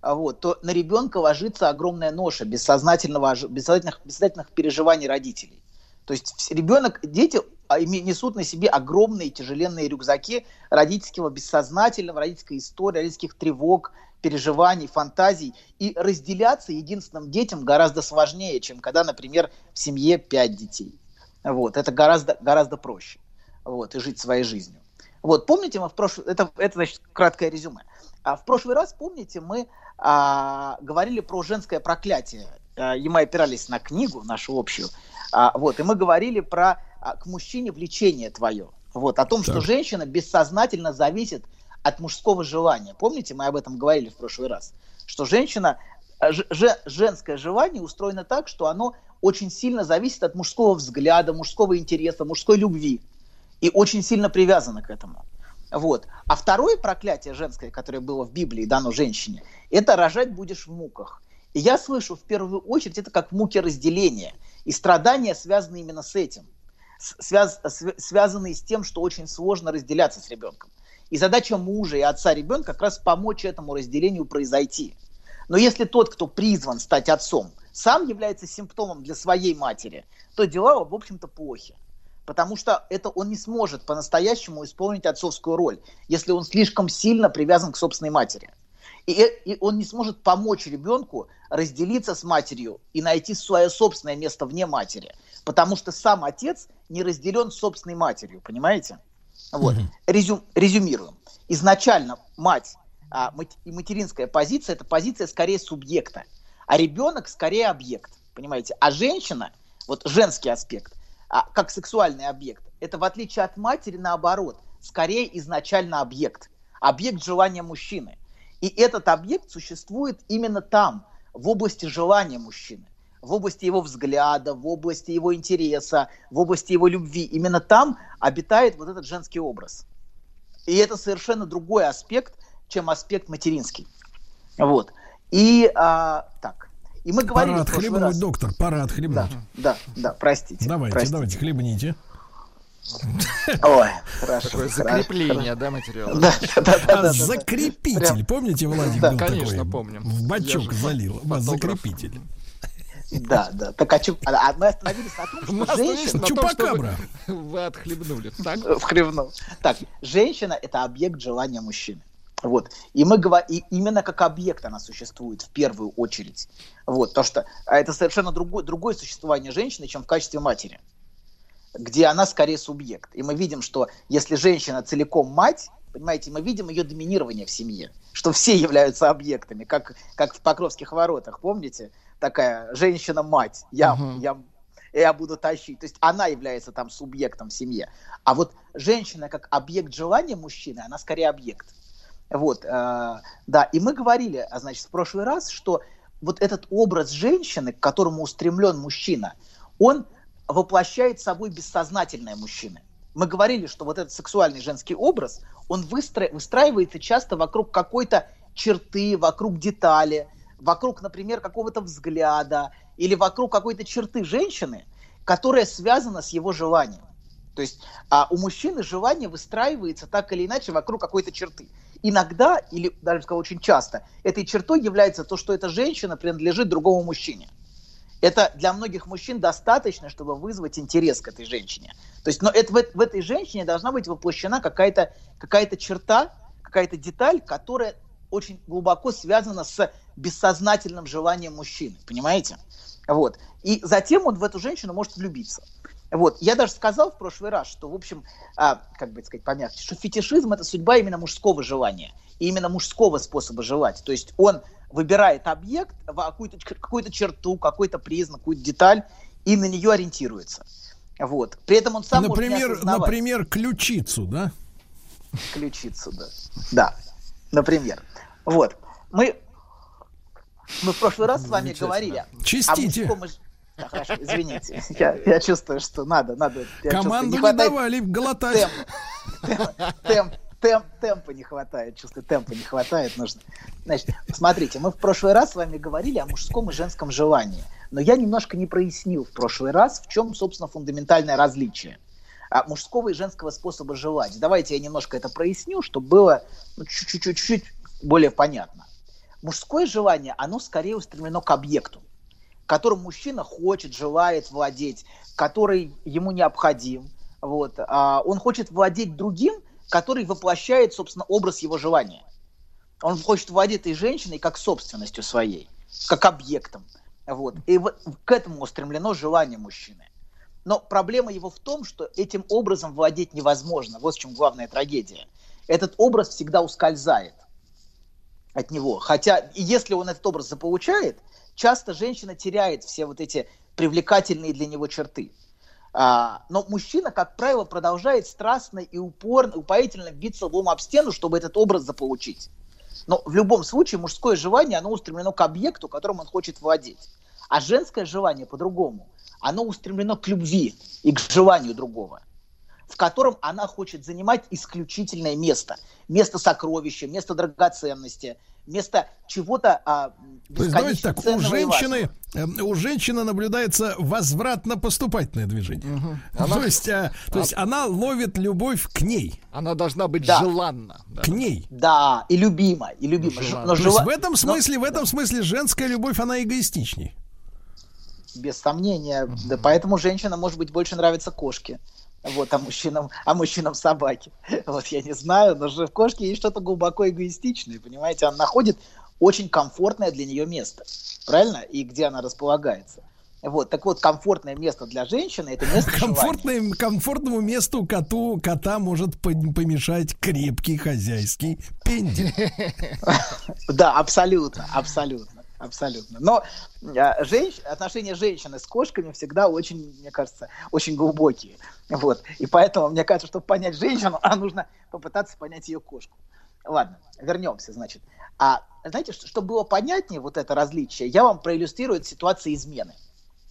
а, вот, то на ребенка ложится огромная ноша бессознательного, бессознательных, бессознательных переживаний родителей. То есть ребенок, дети а, несут на себе огромные тяжеленные рюкзаки родительского бессознательного, родительской истории, родительских тревог, переживаний, фантазий. И разделяться единственным детям гораздо сложнее, чем когда, например, в семье пять детей. Вот, это гораздо, гораздо проще. Вот, и жить своей жизнью. Вот, помните, мы в прошлый... Это, это, значит, краткое резюме. А в прошлый раз, помните, мы а, говорили про женское проклятие. А, и мы опирались на книгу нашу общую. А, вот, и мы говорили про а, к мужчине влечение твое. Вот, о том, так. что женщина бессознательно зависит от мужского желания. Помните, мы об этом говорили в прошлый раз? Что женщина, а, ж, женское желание устроено так, что оно очень сильно зависит от мужского взгляда, мужского интереса, мужской любви. И очень сильно привязано к этому. Вот. А второе проклятие женское, которое было в Библии дано женщине, это рожать будешь в муках. И я слышу в первую очередь это как муки разделения. И страдания связаны именно с этим. Связ, связанные с тем, что очень сложно разделяться с ребенком. И задача мужа и отца ребенка как раз помочь этому разделению произойти. Но если тот, кто призван стать отцом, сам является симптомом для своей матери, то дела, в общем-то, плохи. Потому что это он не сможет по-настоящему исполнить отцовскую роль, если он слишком сильно привязан к собственной матери. И, и он не сможет помочь ребенку разделиться с матерью и найти свое собственное место вне матери. Потому что сам отец не разделен с собственной матерью, понимаете? Вот. Mm-hmm. Резюм, резюмируем. Изначально мать а, и материнская позиция – это позиция скорее субъекта, а ребенок скорее объект, понимаете? А женщина, вот женский аспект, а, как сексуальный объект, это в отличие от матери наоборот, скорее изначально объект, объект желания мужчины – и этот объект существует именно там, в области желания мужчины, в области его взгляда, в области его интереса, в области его любви. Именно там обитает вот этот женский образ. И это совершенно другой аспект, чем аспект материнский. Вот. И а, так. И мы говорили пора отхлебнуть, раз... доктор, пора отхлебнуть. Да, да, да, простите. Давайте, простите. давайте, хлебните. Ой, хорошо. Такое закрепление, да, материала? Да, да, да. А закрепитель, помните, Владик Да, конечно, помним. В бачок залил. Закрепитель. Да, да. Так а, чуп... а мы остановились на том, что женщина... Чупакабра. Вы отхлебнули. Так? Вхлебнул. Так, женщина — это объект желания мужчины. Вот. И мы говорим, и именно как объект она существует в первую очередь. Вот. То, что а это совершенно другое, другое существование женщины, чем в качестве матери где она скорее субъект. И мы видим, что если женщина целиком мать, понимаете, мы видим ее доминирование в семье, что все являются объектами, как, как в Покровских воротах, помните? Такая женщина-мать, я, uh-huh. я, я буду тащить. То есть она является там субъектом в семье. А вот женщина как объект желания мужчины, она скорее объект. Вот, э, да, и мы говорили, а значит, в прошлый раз, что вот этот образ женщины, к которому устремлен мужчина, он воплощает собой бессознательное мужчины. Мы говорили, что вот этот сексуальный женский образ, он выстро... выстраивается часто вокруг какой-то черты, вокруг детали, вокруг, например, какого-то взгляда или вокруг какой-то черты женщины, которая связана с его желанием. То есть а у мужчины желание выстраивается так или иначе вокруг какой-то черты. Иногда, или даже сказал очень часто, этой чертой является то, что эта женщина принадлежит другому мужчине. Это для многих мужчин достаточно, чтобы вызвать интерес к этой женщине. То есть, но это, в, в этой женщине должна быть воплощена какая-то какая черта, какая-то деталь, которая очень глубоко связана с бессознательным желанием мужчины, понимаете? Вот. И затем он в эту женщину может влюбиться. Вот. Я даже сказал в прошлый раз, что, в общем, а, как бы сказать помягче, что фетишизм – это судьба именно мужского желания, и именно мужского способа желать. То есть он выбирает объект, какую-то, какую-то черту, какой-то признак, какую-то деталь, и на нее ориентируется. Вот. При этом он сам например, может Например, ключицу, да? Ключицу, да. Да, например. Вот. Мы, мы в прошлый раз с вами говорили... Чистите. О мужском, да, хорошо, извините. Я, я чувствую, что надо, надо. Команду чувствую, не, не давали глотать. Темп, темп, темп, темпа не хватает, чувствую, темпа не хватает, нужно. Значит, смотрите, мы в прошлый раз с вами говорили о мужском и женском желании, но я немножко не прояснил в прошлый раз, в чем, собственно, фундаментальное различие а, мужского и женского способа желать. Давайте я немножко это проясню, чтобы было ну, чуть-чуть более понятно. Мужское желание, оно скорее устремлено к объекту которым мужчина хочет, желает владеть, который ему необходим. Вот. А он хочет владеть другим, который воплощает, собственно, образ его желания. Он хочет владеть этой женщиной как собственностью своей, как объектом. Вот. И вот к этому устремлено желание мужчины. Но проблема его в том, что этим образом владеть невозможно. Вот в чем главная трагедия. Этот образ всегда ускользает от него. Хотя, если он этот образ заполучает, часто женщина теряет все вот эти привлекательные для него черты. А, но мужчина, как правило, продолжает страстно и упорно, упоительно биться лбом об стену, чтобы этот образ заполучить. Но в любом случае мужское желание, оно устремлено к объекту, которым он хочет владеть. А женское желание по-другому. Оно устремлено к любви и к желанию другого, в котором она хочет занимать исключительное место. Место сокровища, место драгоценности, вместо чего-то а, То есть, давайте так, у женщины, э, у женщины наблюдается возвратно-поступательное движение. Угу. Она, то есть, а, то есть она ловит любовь к ней. Она должна быть да. желанна. Да. К ней. Да, и любима, и любима. Желанна. Но, жела... в этом смысле, Но... в этом смысле женская любовь, она эгоистичней. Без сомнения. Угу. Да, поэтому женщина, может быть, больше нравится кошке. Вот, а мужчинам, а мужчинам собаки. Вот я не знаю, но же в кошке есть что-то глубоко эгоистичное, понимаете? Она находит очень комфортное для нее место, правильно? И где она располагается. Вот, так вот, комфортное место для женщины это место Комфортное, Комфортному месту коту, кота может помешать крепкий хозяйский пендель. Да, абсолютно, абсолютно абсолютно. Но э, женщ... отношения женщины с кошками всегда очень, мне кажется, очень глубокие. Вот. И поэтому, мне кажется, чтобы понять женщину, а нужно попытаться понять ее кошку. Ладно, вернемся, значит. А знаете, чтобы было понятнее вот это различие, я вам проиллюстрирую ситуацию измены.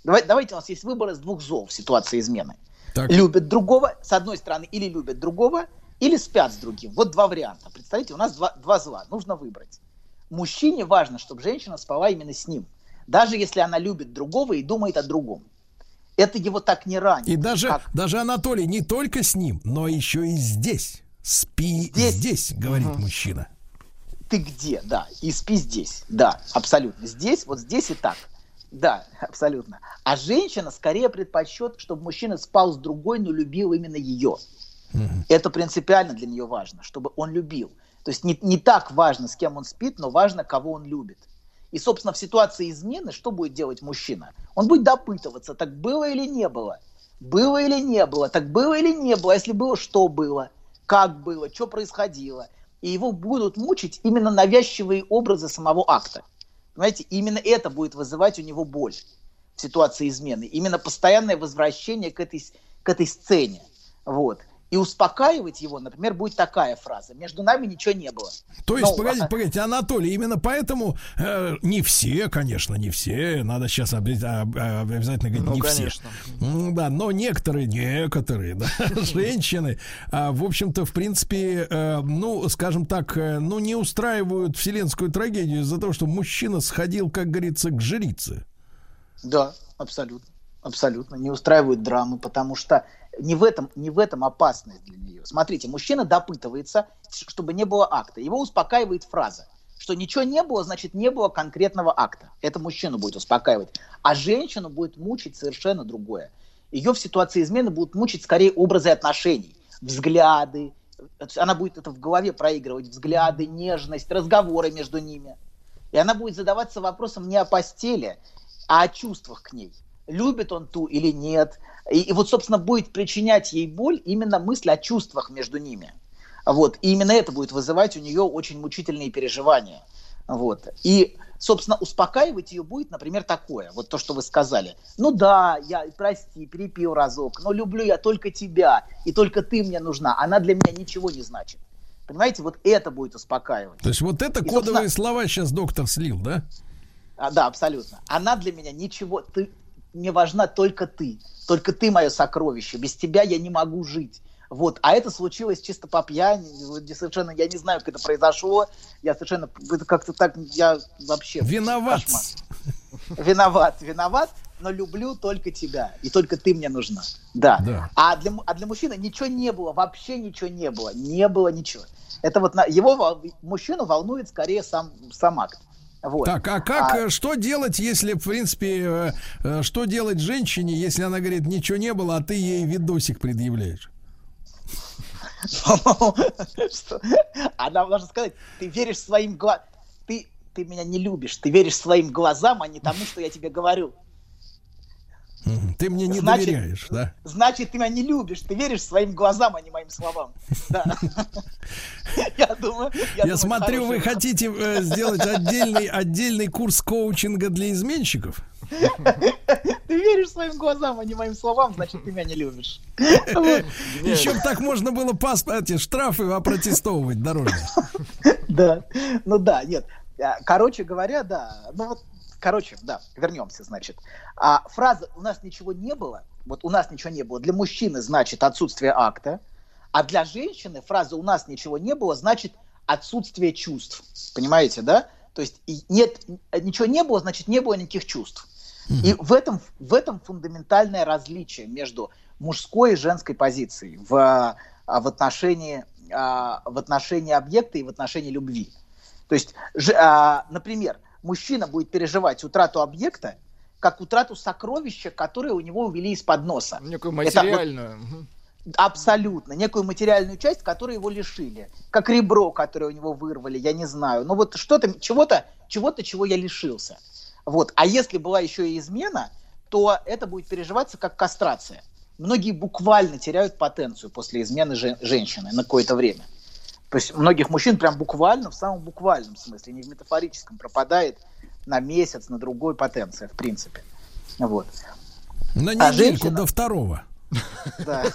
Давайте, давайте у нас есть выбор из двух зол в ситуации измены. Так. Любят другого, с одной стороны, или любят другого, или спят с другим. Вот два варианта. Представьте, у нас два, два зла. Нужно выбрать мужчине важно, чтобы женщина спала именно с ним. Даже если она любит другого и думает о другом. Это его так не ранит. И даже, как... даже Анатолий, не только с ним, но еще и здесь. Спи здесь, здесь говорит угу. мужчина. Ты где, да, и спи здесь, да, абсолютно. Здесь, вот здесь и так. Да, абсолютно. А женщина скорее предпочет, чтобы мужчина спал с другой, но любил именно ее. Угу. Это принципиально для нее важно, чтобы он любил. То есть не, не так важно, с кем он спит, но важно, кого он любит. И, собственно, в ситуации измены что будет делать мужчина? Он будет допытываться, так было или не было? Было или не было? Так было или не было? Если было, что было? Как было? Что происходило? И его будут мучить именно навязчивые образы самого акта. Понимаете, именно это будет вызывать у него боль в ситуации измены. Именно постоянное возвращение к этой, к этой сцене. Вот. И успокаивать его, например, будет такая фраза. Между нами ничего не было. То есть, Ну, погодите, а- погодите, Анатолий, именно поэтому э, не все, конечно, не все, надо сейчас обязательно говорить, Ну, не конечно. все. М, Да, но некоторые, некоторые, да, женщины, а, в общем-то, в принципе, э, ну, скажем так, э, ну, не устраивают вселенскую трагедию из-за того, что мужчина сходил, как говорится, к жрице. Да, абсолютно. Абсолютно. Не устраивают драмы, потому что не в этом, не в этом опасность для нее. Смотрите, мужчина допытывается, чтобы не было акта. Его успокаивает фраза, что ничего не было, значит, не было конкретного акта. Это мужчину будет успокаивать. А женщину будет мучить совершенно другое. Ее в ситуации измены будут мучить скорее образы отношений, взгляды. Она будет это в голове проигрывать, взгляды, нежность, разговоры между ними. И она будет задаваться вопросом не о постели, а о чувствах к ней. Любит он ту или нет. И, и вот, собственно, будет причинять ей боль именно мысль о чувствах между ними. Вот. И именно это будет вызывать у нее очень мучительные переживания. Вот. И, собственно, успокаивать ее будет, например, такое. Вот то, что вы сказали. Ну да, я, прости, перепил разок, но люблю я только тебя, и только ты мне нужна. Она для меня ничего не значит. Понимаете, вот это будет успокаивать. То есть вот это И, кодовые собственно, слова сейчас доктор слил, да? а, да, абсолютно. Она для меня ничего, ты, мне важна только ты. Только ты мое сокровище. Без тебя я не могу жить. Вот. А это случилось чисто по пьяни. Совершенно я не знаю, как это произошло. Я совершенно это как-то так я вообще Виноват. кошмар. Виноват, виноват, но люблю только тебя. И только ты мне нужна. Да. Да. А, для, а для мужчины ничего не было, вообще ничего не было. Не было ничего. Это вот на, его мужчину волнует скорее сам, сам акт. Вот. Так, а как, э, что делать, если, в принципе, э, э, что делать женщине, если она говорит, ничего не было, а ты ей видосик предъявляешь? Что? Она должна сказать, ты веришь своим глазам. Ты, ты меня не любишь, ты веришь своим глазам, а не тому, что я тебе говорю. Ты мне не Значит- доверяешь, да? Значит, ты меня не любишь, ты веришь своим глазам, а не моим словам. Я думаю, Я, смотрю, вы хотите э, сделать отдельный, отдельный курс коучинга для изменщиков? Ты веришь своим глазам, а не моим словам, значит, ты меня не любишь. Еще б так можно было пас, эти штрафы опротестовывать дорожные. Да, ну да, нет. А, Короче говоря, да, ну вот, короче, да, вернемся, значит. А фраза «у нас ничего не было», вот «у нас ничего не было» для мужчины значит отсутствие акта, а для женщины фраза «у нас ничего не было» значит отсутствие чувств. Понимаете, да? То есть нет, ничего не было, значит не было никаких чувств. И в этом, в этом фундаментальное различие между мужской и женской позицией в, а, в, отношении, а, в отношении объекта и в отношении любви. То есть, а, например, мужчина будет переживать утрату объекта как утрату сокровища, которое у него увели из-под носа. Некую Это вот- материальную. Мгм. Абсолютно. Некую материальную часть, которую его лишили. Как ребро, которое у него вырвали, я не знаю. Ну вот что-то, чего-то, чего-то, чего я лишился. Вот. А если была еще и измена, то это будет переживаться как кастрация. Многие буквально теряют потенцию после измены жен- женщины на какое-то время. То есть многих мужчин прям буквально, в самом буквальном смысле, не в метафорическом, пропадает на месяц, на другой потенция, в принципе. Вот. На А недельку женщина- до второго. Да.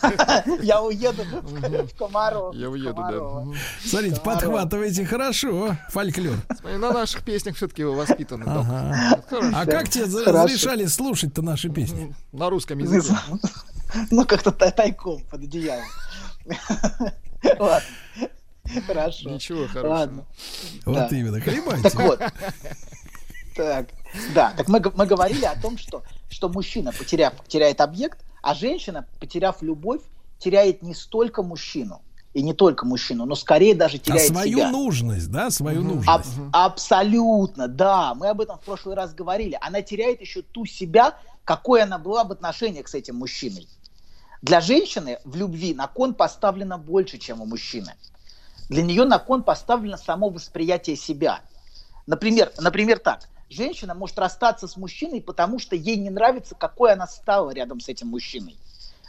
Я уеду в Комаров. Я уеду, да. Смотрите, подхватываете хорошо фольклор. Смотри, На наших песнях все-таки вы воспитаны. А как тебе разрешали слушать-то наши песни? На русском языке. Ну, как-то тай- тайком под одеялом. Ладно. Хорошо. Ничего хорошего. Ладно. Вот Да. именно, хлебайте. Так вот. Так, да, так мы, мы говорили о том, что, что мужчина, потеряв, теряет объект, а женщина, потеряв любовь, теряет не столько мужчину, и не только мужчину, но скорее даже А теряет свою себя. нужность, да, свою Аб- нужность. абсолютно, да. Мы об этом в прошлый раз говорили. Она теряет еще ту себя, какой она была в отношениях с этим мужчиной. Для женщины в любви на кон поставлено больше, чем у мужчины. Для нее на кон поставлено само восприятие себя. Например, например так. Женщина может расстаться с мужчиной, потому что ей не нравится, какой она стала рядом с этим мужчиной.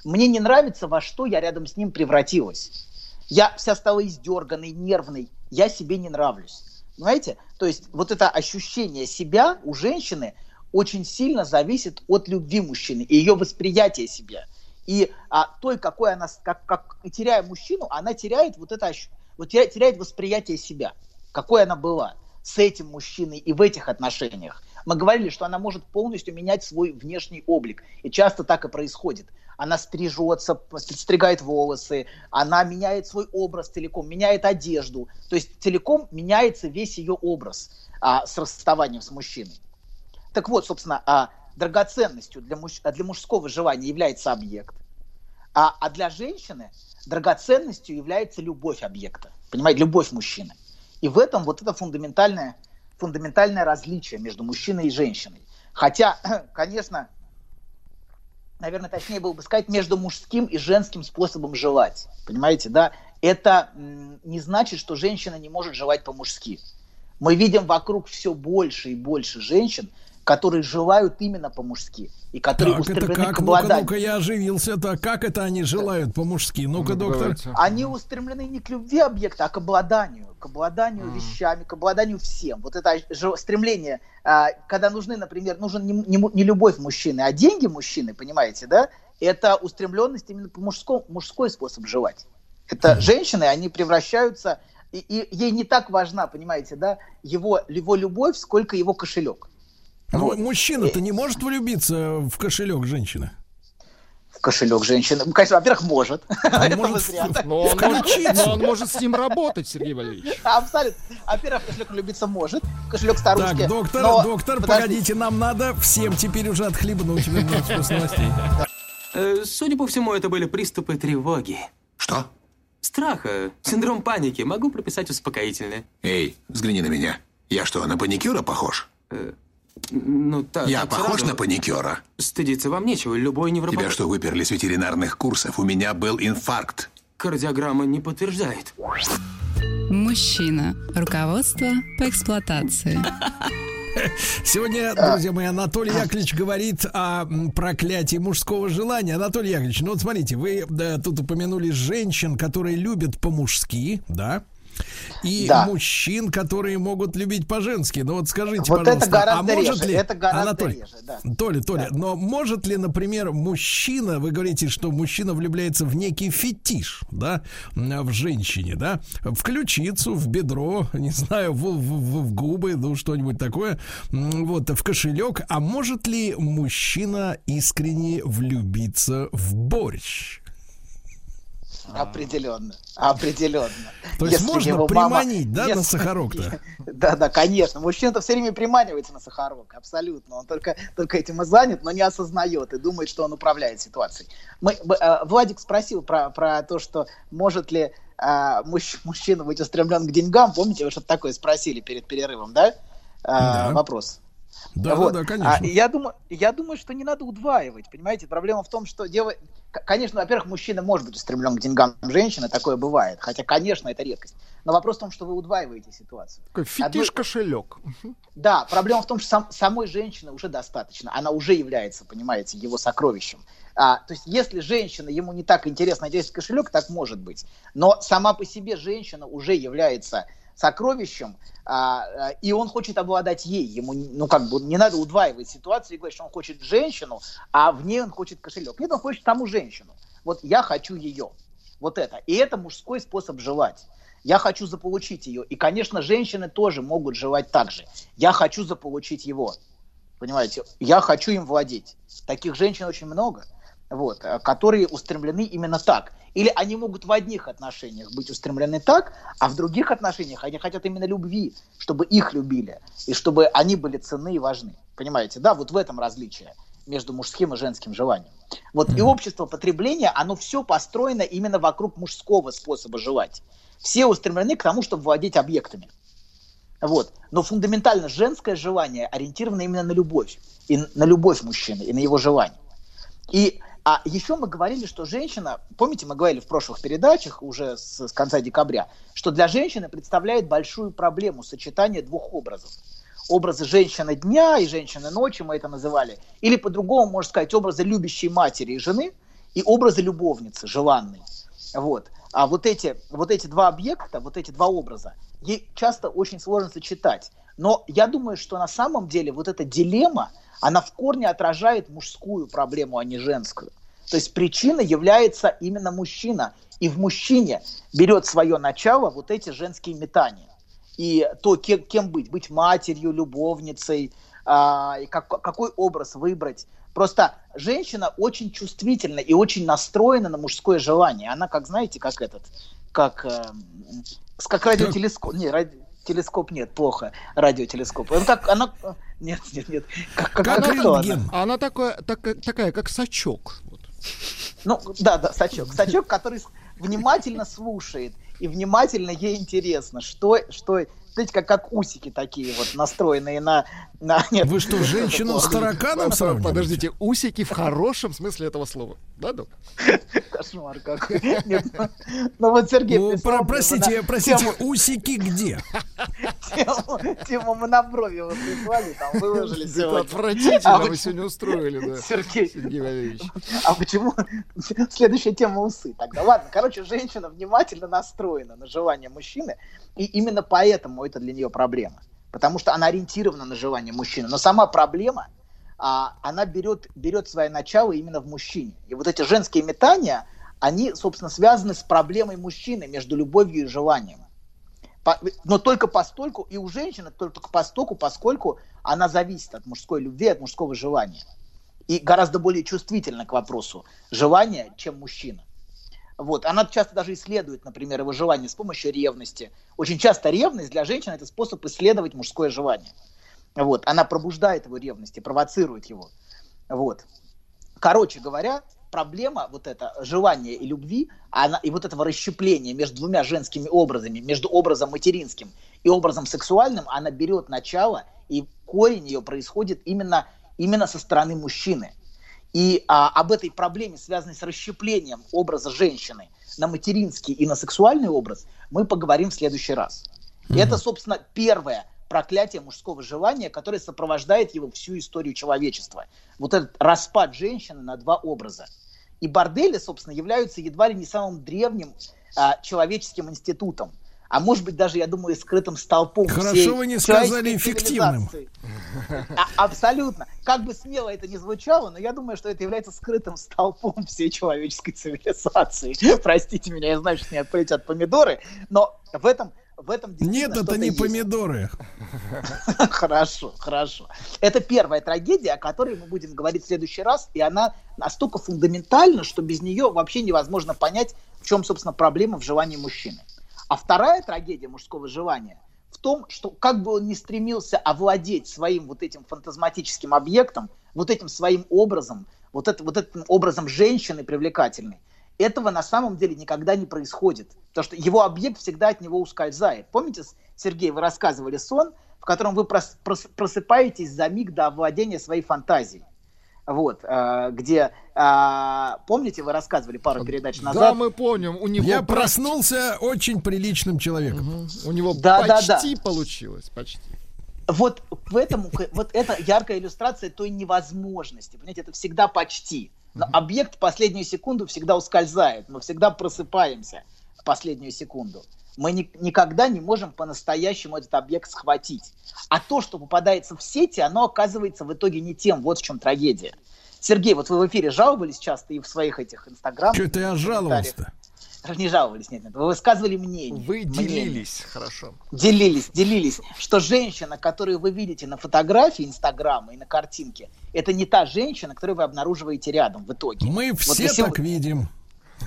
Мне не нравится, во что я рядом с ним превратилась. Я вся стала издерганной, нервной. Я себе не нравлюсь. Понимаете? То есть вот это ощущение себя у женщины очень сильно зависит от любви мужчины и ее восприятия себя. И а, той, какой она, как, как, теряя мужчину, она теряет вот это, ощ- вот теряет, восприятие себя, какой она была с этим мужчиной и в этих отношениях. Мы говорили, что она может полностью менять свой внешний облик. И часто так и происходит. Она стрижется, стригает волосы, она меняет свой образ целиком, меняет одежду. То есть целиком меняется весь ее образ а, с расставанием с мужчиной. Так вот, собственно, а, драгоценностью для, муж, для мужского желания является объект, а, а для женщины драгоценностью является любовь объекта. Понимаете, любовь мужчины. И в этом вот это фундаментальное, фундаментальное различие между мужчиной и женщиной. Хотя, конечно, наверное, точнее было бы сказать, между мужским и женским способом желать. Понимаете, да? Это не значит, что женщина не может желать по-мужски. Мы видим вокруг все больше и больше женщин, которые желают именно по-мужски и которые Так, это устремлены как? к обладанию. ну-ка, я оживился. Так, как это они желают по-мужски? Ну-ка, доктор. Они устремлены не к любви объекта, а к обладанию, к обладанию вещами, к обладанию всем. Вот это стремление, а, когда нужны, например, нужен не, не не любовь мужчины, а деньги мужчины, понимаете, да? Это устремленность именно по мужскому, мужской способ желать. Это женщины, они превращаются, и, и ей не так важна, понимаете, да, его, его любовь, сколько его кошелек. Ну, мужчина-то не может влюбиться в кошелек женщины. В кошелек женщины. Ну, конечно, во-первых, может. Это вы зря. Но он, может, но он может с ним работать, Сергей Валерьевич. Абсолютно. Во-первых, кошелек влюбиться может. Кошелек старушки. Так, доктор, но- доктор, подождите. погодите, нам надо всем теперь уже отхлебнуть вернуться после новостей. Э, Судя по всему, это были приступы тревоги. Что? Страха, синдром паники. Могу прописать успокоительное. Эй, взгляни на меня. Я что, на паникюра похож? Ну, так. Я так похож сразу. на паникюра? Стыдиться вам нечего. Любой невропат... Тебя что, выперли с ветеринарных курсов? У меня был инфаркт. Кардиограмма не подтверждает. Мужчина. Руководство по эксплуатации. Сегодня, друзья мои, Анатолий Яковлевич говорит о проклятии мужского желания. Анатолий Яковлевич, ну вот смотрите, вы да, тут упомянули женщин, которые любят по-мужски, да? И Да. мужчин, которые могут любить по-женски. Ну вот скажите, Вот это пожалуйста, гораздо а может реже, ли... это гораздо Анатолий, реже, да. Толя, Толя, но может ли, например, мужчина, вы говорите, что мужчина влюбляется в некий фетиш, да, в женщине, да, в ключицу, в бедро, не знаю, в, в- в- губы, ну что-нибудь такое, вот, в кошелек, а может ли мужчина искренне влюбиться в борщ? Определенно. Определенно. То есть можно его мама- приманить, да, на если- сахарок-то? Да, да, конечно. Мужчина-то все время приманивается на сахарок, абсолютно. Он только, только этим и занят, но не осознает и думает, что он управляет ситуацией. Мы, э, Владик спросил про, про то, что может ли э, мужч- мужчина быть устремлен к деньгам. Помните, вы что-то такое спросили перед перерывом, да? Э, Да. Вопрос. Да, Вот. да, да, конечно. А, я, думаю, я думаю, что не надо удваивать, понимаете? Проблема в том, что к- Конечно, во-первых, мужчина может быть устремлен к деньгам женщины, такое бывает. Хотя, конечно, это редкость. Но вопрос в том, что вы удваиваете ситуацию. Такой фетиш-кошелек. Да, проблема в том, что сам- самой женщины уже достаточно. Она уже является, понимаете, его сокровищем. А, то есть, если женщина, ему не так интересно здесь кошелек, так может быть. Но сама по себе женщина уже является сокровищем, а, а, и он хочет обладать ей. Ему, ну, как бы, не надо удваивать ситуацию и говорить, что он хочет женщину, а в ней он хочет кошелек. Нет, он хочет саму женщину. Вот я хочу ее. Вот это. И это мужской способ желать. Я хочу заполучить ее. И, конечно, женщины тоже могут желать так же. Я хочу заполучить его. Понимаете? Я хочу им владеть. Таких женщин очень много, вот, э, которые устремлены именно так. Или они могут в одних отношениях быть устремлены так, а в других отношениях они хотят именно любви, чтобы их любили, и чтобы они были ценны и важны. Понимаете? Да, вот в этом различие между мужским и женским желанием. Вот и общество потребления, оно все построено именно вокруг мужского способа желать. Все устремлены к тому, чтобы владеть объектами. Вот. Но фундаментально женское желание ориентировано именно на любовь. И на любовь мужчины, и на его желание. И а еще мы говорили, что женщина, помните, мы говорили в прошлых передачах уже с, с конца декабря, что для женщины представляет большую проблему сочетание двух образов. Образы женщины дня и женщины ночи, мы это называли. Или по-другому, можно сказать, образы любящей матери и жены и образы любовницы, желанной. Вот. А вот эти, вот эти два объекта, вот эти два образа, ей часто очень сложно сочетать. Но я думаю, что на самом деле вот эта дилемма, она в корне отражает мужскую проблему, а не женскую. То есть причиной является именно мужчина. И в мужчине берет свое начало вот эти женские метания. И то, кем, кем быть, быть матерью, любовницей, а, и как, какой образ выбрать. Просто женщина очень чувствительна и очень настроена на мужское желание. Она, как знаете, как этот, как, э, как радиотелескоп. Не, ради, телескоп нет, плохо. Радиотелескоп. Он как, она... Нет, нет, нет. Как, как, Как как кто она? А Она такая, такая, такая, как сачок. Ну, да, да, сачок. Сачок, который внимательно слушает и внимательно ей интересно, что, что, знаете, как, как усики такие вот, настроенные на... на нет, Вы что, женщину с тараканом сравниваете? Подождите, усики в хорошем смысле этого слова. Да, да? Кошмар какой. Нет, ну, ну вот, Сергей, Ну, про- простите, на- простите, тему- усики где? тему, тему моноброви вы прислали, там выложили Это сегодня. отвратительно А вы почему- сегодня устроили, да. Сергей, Сергей Валерьевич. А почему? Следующая тема усы. Тогда ладно. Короче, женщина внимательно настроена на желание мужчины, и именно поэтому это для нее проблема. Потому что она ориентирована на желание мужчины. Но сама проблема, а, она берет, берет свое начало именно в мужчине. И вот эти женские метания, они, собственно, связаны с проблемой мужчины между любовью и желанием. По- но только постольку, и у женщины только постольку, поскольку она зависит от мужской любви, от мужского желания и гораздо более чувствительна к вопросу желания, чем мужчина. Вот. Она часто даже исследует, например, его желание с помощью ревности. Очень часто ревность для женщин – это способ исследовать мужское желание. Вот. Она пробуждает его ревность и провоцирует его. Вот. Короче говоря, проблема вот это желания и любви, она, и вот этого расщепления между двумя женскими образами, между образом материнским и образом сексуальным, она берет начало, и корень ее происходит именно, именно со стороны мужчины. И а, об этой проблеме, связанной с расщеплением образа женщины на материнский и на сексуальный образ, мы поговорим в следующий раз. И это, собственно, первое проклятие мужского желания, которое сопровождает его всю историю человечества. Вот этот распад женщины на два образа. И бордели, собственно, являются едва ли не самым древним а, человеческим институтом. А может быть, даже, я думаю, скрытым столпом Хорошо всей вы не сказали эффективным. А- абсолютно. Как бы смело это ни звучало, но я думаю, что это является скрытым столпом всей человеческой цивилизации. Простите меня, я знаю, что мне полетят помидоры, но в этом в этом Нет, это не есть. помидоры. Хорошо, хорошо. Это первая трагедия, о которой мы будем говорить в следующий раз, и она настолько фундаментальна, что без нее вообще невозможно понять, в чем, собственно, проблема в желании мужчины. А вторая трагедия мужского желания в том, что как бы он ни стремился овладеть своим вот этим фантазматическим объектом, вот этим своим образом, вот, это, вот этим образом женщины привлекательной, этого на самом деле никогда не происходит. Потому что его объект всегда от него ускользает. Помните, Сергей, вы рассказывали сон, в котором вы прос- прос- просыпаетесь за миг до овладения своей фантазией. Вот, э, где, э, помните, вы рассказывали пару передач назад. Да, мы помним. У него Я про- проснулся очень приличным человеком. У него Да, да, да. почти получилось. Почти. Вот в этом, вот это яркая иллюстрация той невозможности. Понимаете, это всегда почти. Но объект в последнюю секунду всегда ускользает. Мы всегда просыпаемся в последнюю секунду. Мы ни- никогда не можем по-настоящему этот объект схватить. А то, что попадается в сети, оно оказывается в итоге не тем. Вот в чем трагедия. Сергей, вот вы в эфире жаловались часто и в своих этих инстаграмах. Что это я жаловался-то? Не жаловались, нет, нет. Вы высказывали мнение. Вы мнение. делились, хорошо. Делились, делились, что женщина, которую вы видите на фотографии Инстаграма и на картинке, это не та женщина, которую вы обнаруживаете рядом в итоге. Мы Вот все сего- так видим.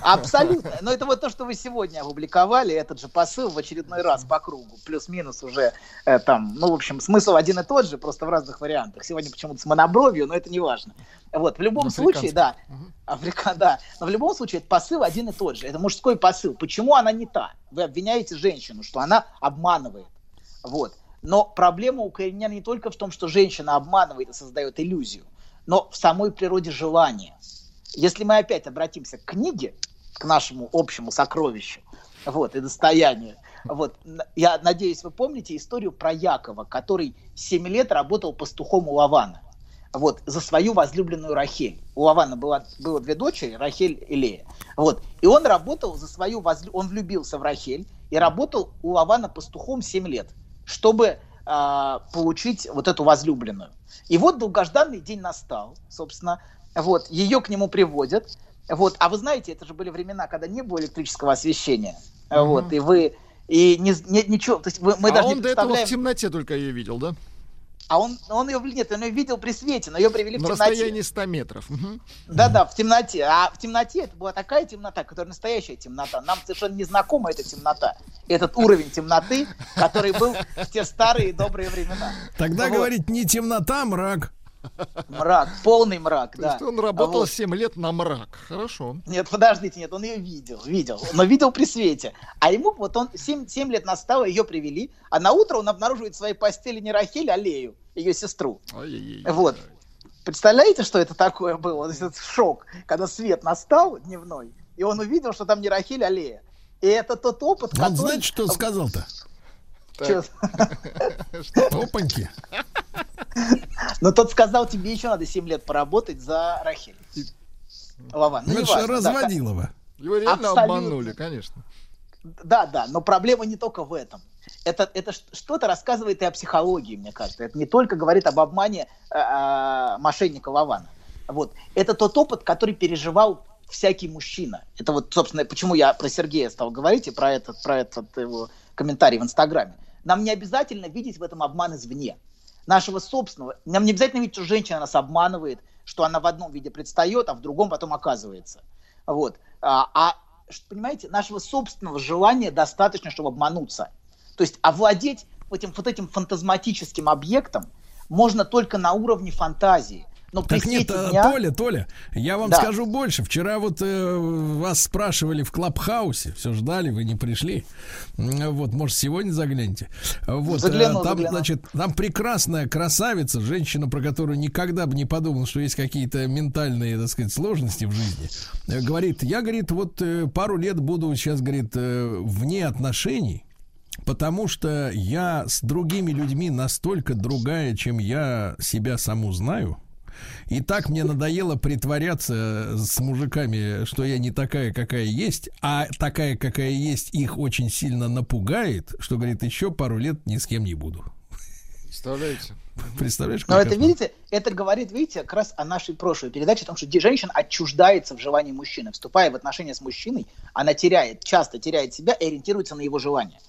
Абсолютно. Но это вот то, что вы сегодня опубликовали, этот же посыл в очередной раз по кругу. Плюс-минус уже э, там, ну, в общем, смысл один и тот же, просто в разных вариантах. Сегодня почему-то с монобровью, но это не важно. Вот, в любом случае, да, Африка, да. Но в любом случае, это посыл один и тот же. Это мужской посыл. Почему она не та? Вы обвиняете женщину, что она обманывает. Вот. Но проблема укоренена не только в том, что женщина обманывает и создает иллюзию, но в самой природе желания. Если мы опять обратимся к книге, к нашему общему сокровищу, вот, и достоянию, вот, я надеюсь, вы помните историю про Якова, который 7 лет работал пастухом у Лавана вот, за свою возлюбленную Рахель. У Лавана было, было две дочери, Рахель и Лея. Вот. И он работал за свою возлю... Он влюбился в Рахель и работал у Лавана пастухом 7 лет, чтобы а, получить вот эту возлюбленную. И вот долгожданный день настал, собственно. Вот, ее к нему приводят, Вот, а вы знаете, это же были времена, когда не было электрического освещения. Вот, и вы и не, не- ничего, то есть вы- мы а даже он не до этого в темноте только ее видел, да? А он, он ее, нет, он ее видел при свете, но ее привели в На темноте. расстоянии 100 метров. Да-да, в темноте. А в темноте это была такая темнота, которая настоящая темнота. Нам совершенно не знакома эта темнота. Этот уровень темноты, который был в те старые добрые времена. Тогда Вот. говорить не темнота, мрак. Мрак, полный мрак, То да. есть он работал Вот. 7 лет на мрак. Хорошо. Нет, подождите, нет, он ее видел, видел, но видел при свете. А ему вот он 7, 7 лет настало, ее привели, а на утро он обнаруживает в своей постели не Рахель, а Лею, ее сестру. Ай-яй-яй. Вот. Представляете, что это такое было? Это шок, когда свет настал дневной, и он увидел, что там не Рахель, а Лея. И это тот опыт, Он который... знаете, что сказал-то? Чё? Опаньки. Но тот сказал, тебе еще надо 7 лет поработать за Рахель. Вован, ну, неважно, да, Разводилова. Его реально Абсолютно. обманули, конечно. Да, да, но проблема не только в этом. Это, это что-то рассказывает и о психологии, мне кажется. Это не только говорит об обмане э, э, мошенника Вована. Вот. Это тот опыт, который переживал всякий мужчина. Это вот, собственно, почему я про Сергея стал говорить и про этот, про этот его комментарий в Инстаграме. Нам не обязательно видеть в этом обман извне. Нашего собственного. Нам не обязательно видеть, что женщина нас обманывает, что она в одном виде предстает, а в другом потом оказывается. Вот. А, а, понимаете, нашего собственного желания достаточно, чтобы обмануться. То есть овладеть этим, вот этим фантазматическим объектом можно только на уровне фантазии. При Так нет, свете а, дня... Толя, Толя, я вам Да. скажу больше. Вчера вот э, вас спрашивали в Клабхаусе, все ждали, вы не пришли. Вот, может, сегодня заглянете. Вот, э, Загляну, там, загляну. значит, там прекрасная красавица, женщина, про которую никогда бы не подумал, что есть какие-то ментальные, так сказать, сложности в жизни. Э, Говорит, я, говорит, вот э, пару лет буду сейчас, говорит, вне отношений. Потому что я с другими людьми настолько другая, чем я себя саму знаю. И так мне надоело притворяться с мужиками, что я не такая, какая есть, а такая, какая есть, их очень сильно напугает, что, говорит, еще пару лет ни с кем не буду. Представляете? Представляешь, Но это, кошмар? видите, это говорит, видите, как раз о нашей прошлой передаче, о том, что женщина отчуждается в желании мужчины. Вступая в отношения с мужчиной, она теряет, часто теряет себя и ориентируется на его желание.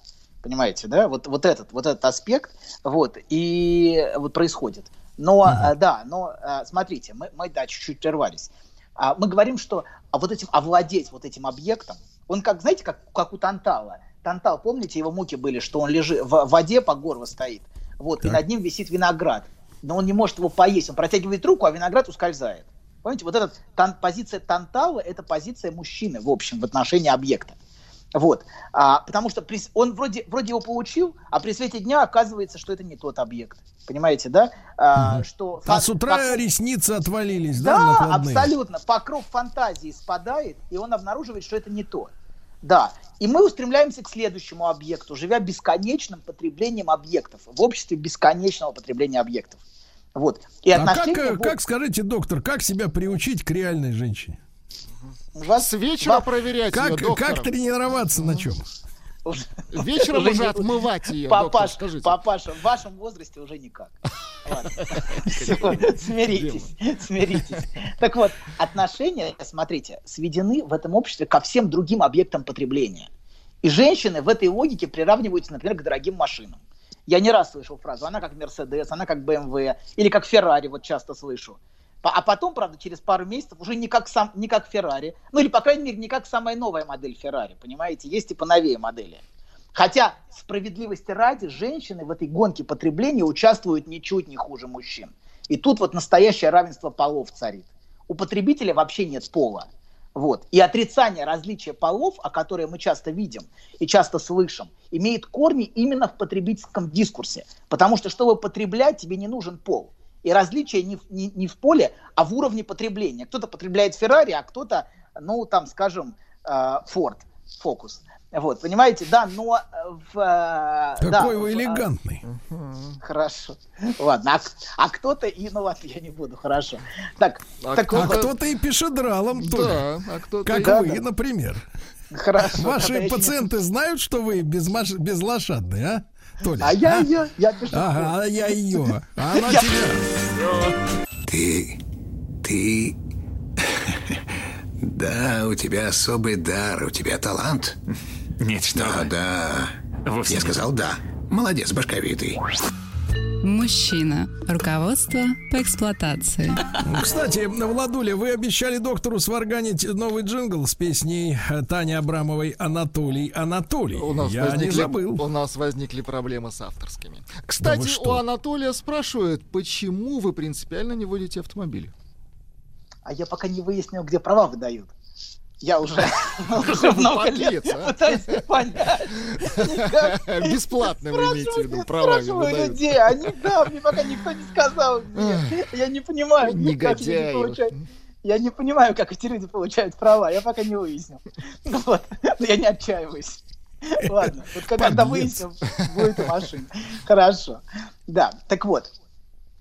Понимаете, да? Вот, вот, этот, вот этот аспект, вот, и вот происходит. Но, а, да, но, а, смотрите, мы, мы да, чуть-чуть прервались. А, мы говорим, что вот этим, овладеть вот этим объектом, он как, знаете, как, как у Тантала. Тантал, помните, его муки были, что он лежит в воде по горло стоит, вот, и Так. над ним висит виноград. Но он не может его поесть, он протягивает руку, а виноград ускользает. Помните, вот эта тан- позиция Тантала – это позиция мужчины, в общем, в отношении объекта. Вот. А, потому что при он вроде, вроде его получил, а при свете дня оказывается, что это не тот объект. Понимаете, да? А, что А фа- с утра покров- ресницы отвалились, да, да, абсолютно. Покров фантазии спадает, и он обнаруживает, что это не то. Да. И мы устремляемся к следующему объекту, живя бесконечным потреблением объектов, в обществе бесконечного потребления объектов. Вот. И А как, э, вот- как, скажите, доктор, как себя приучить к реальной женщине? Вас, С вечера проверять Как, ее, доктор. как тренироваться на чем? Вечером Уже уже не- отмывать ее, доктор, Папаш, скажите. папаша, в вашем возрасте уже никак. Смиритесь, смиритесь. Так вот, отношения, смотрите, сведены в этом обществе ко всем другим объектам потребления. И женщины в этой логике приравниваются, например, к дорогим машинам. Я не раз слышал фразу, она как Мерседес, она как БМВ, или как Феррари, вот часто слышу. А потом, правда, через пару месяцев уже не как, сам, не как Феррари, ну или, по крайней мере, не как самая новая модель Феррари, понимаете, есть и поновее модели. Хотя, справедливости ради, женщины в этой гонке потребления участвуют ничуть не хуже мужчин. И тут вот настоящее равенство полов царит. У потребителя вообще нет пола. Вот. И отрицание различия полов, о которое мы часто видим и часто слышим, имеет корни именно в потребительском дискурсе. Потому что, чтобы потреблять, тебе не нужен пол. И различие не, в- не, не в поле, а в уровне потребления. Кто-то потребляет Феррари, а кто-то, ну, там, скажем, Форд, Фокус. Вот, понимаете, да, но э, в... э, Какой да, вы в- элегантный. Хорошо. Ладно, а, а кто-то и, ну ладно, я не буду, хорошо. Так, так А вот, кто-то и пешедралом тоже. Да, а кто-то... Как Да, вы, да. например. хорошо. Ваши еще не- пациенты знают, что вы безмаш... безлошадный, а? Толя? А я ее, я пишу. Ага, а я ее. А она Я- тебя. Ты... Ты... Да, у тебя особый дар, у тебя талант. Нет, что Да, да. Вовсе Я нет. сказал да. Молодец, башковитый. Мужчина. Руководство по эксплуатации. Кстати, Владуля, вы обещали доктору сварганить новый джингл с песней Тани Абрамовой «Анатолий, Анатолий». У нас, Я не возникли, забыл. у нас возникли проблемы с авторскими. Кстати, что? у Анатолия спрашивают, почему вы принципиально не водите автомобиль? А я пока не выяснил, где права выдают. Я уже, уже много лет Подлец, а. пытаюсь понять. Бесплатно вы имеете в виду, правами спрашиваю людей, они, да, мне пока никто не сказал. Я не понимаю, Негодяи. получают. Я не понимаю, как эти люди получают права, я пока не выяснил. Ну Вот, но я не отчаиваюсь. Ладно, вот когда выясним, будет машина. Хорошо. Да, так вот,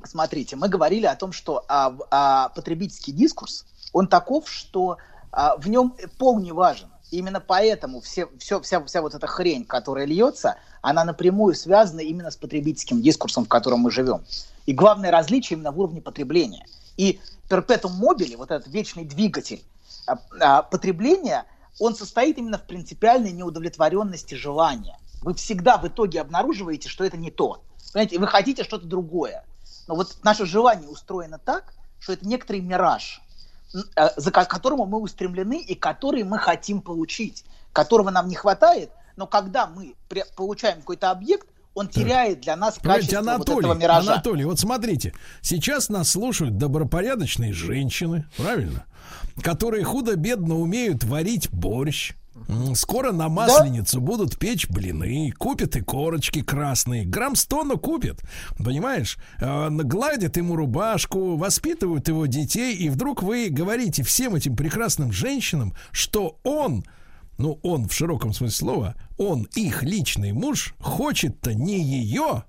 смотрите, мы говорили о том, что а, а, потребительский дискурс, он таков, что а, в нем пол не важен. Именно поэтому все, все, вся, вся вот эта хрень, которая льется, она напрямую связана именно с потребительским дискурсом, в котором мы живем. И главное различие именно в уровне потребления. И перпетум мобили, вот этот вечный двигатель а, а, потребления, он состоит именно в принципиальной неудовлетворенности желания. Вы всегда в итоге обнаруживаете, что это не то. Понимаете, вы хотите что-то другое. Но вот наше желание устроено так, что это некоторый мираж, за ко- к которому мы устремлены и который мы хотим получить, которого нам не хватает, но когда мы получаем какой-то объект, он теряет для нас качество вот Анатолий, этого миража. Анатолий, вот смотрите, сейчас нас слушают добропорядочные женщины, правильно? Которые худо-бедно умеют варить борщ. Скоро на масленицу будут печь блины, купят и корочки красные, грамм сто, но купят, понимаешь? Э, Гладят ему рубашку, воспитывают его детей, и вдруг вы говорите всем этим прекрасным женщинам, что он, ну он в широком смысле слова, он, их личный муж, хочет-то не ее,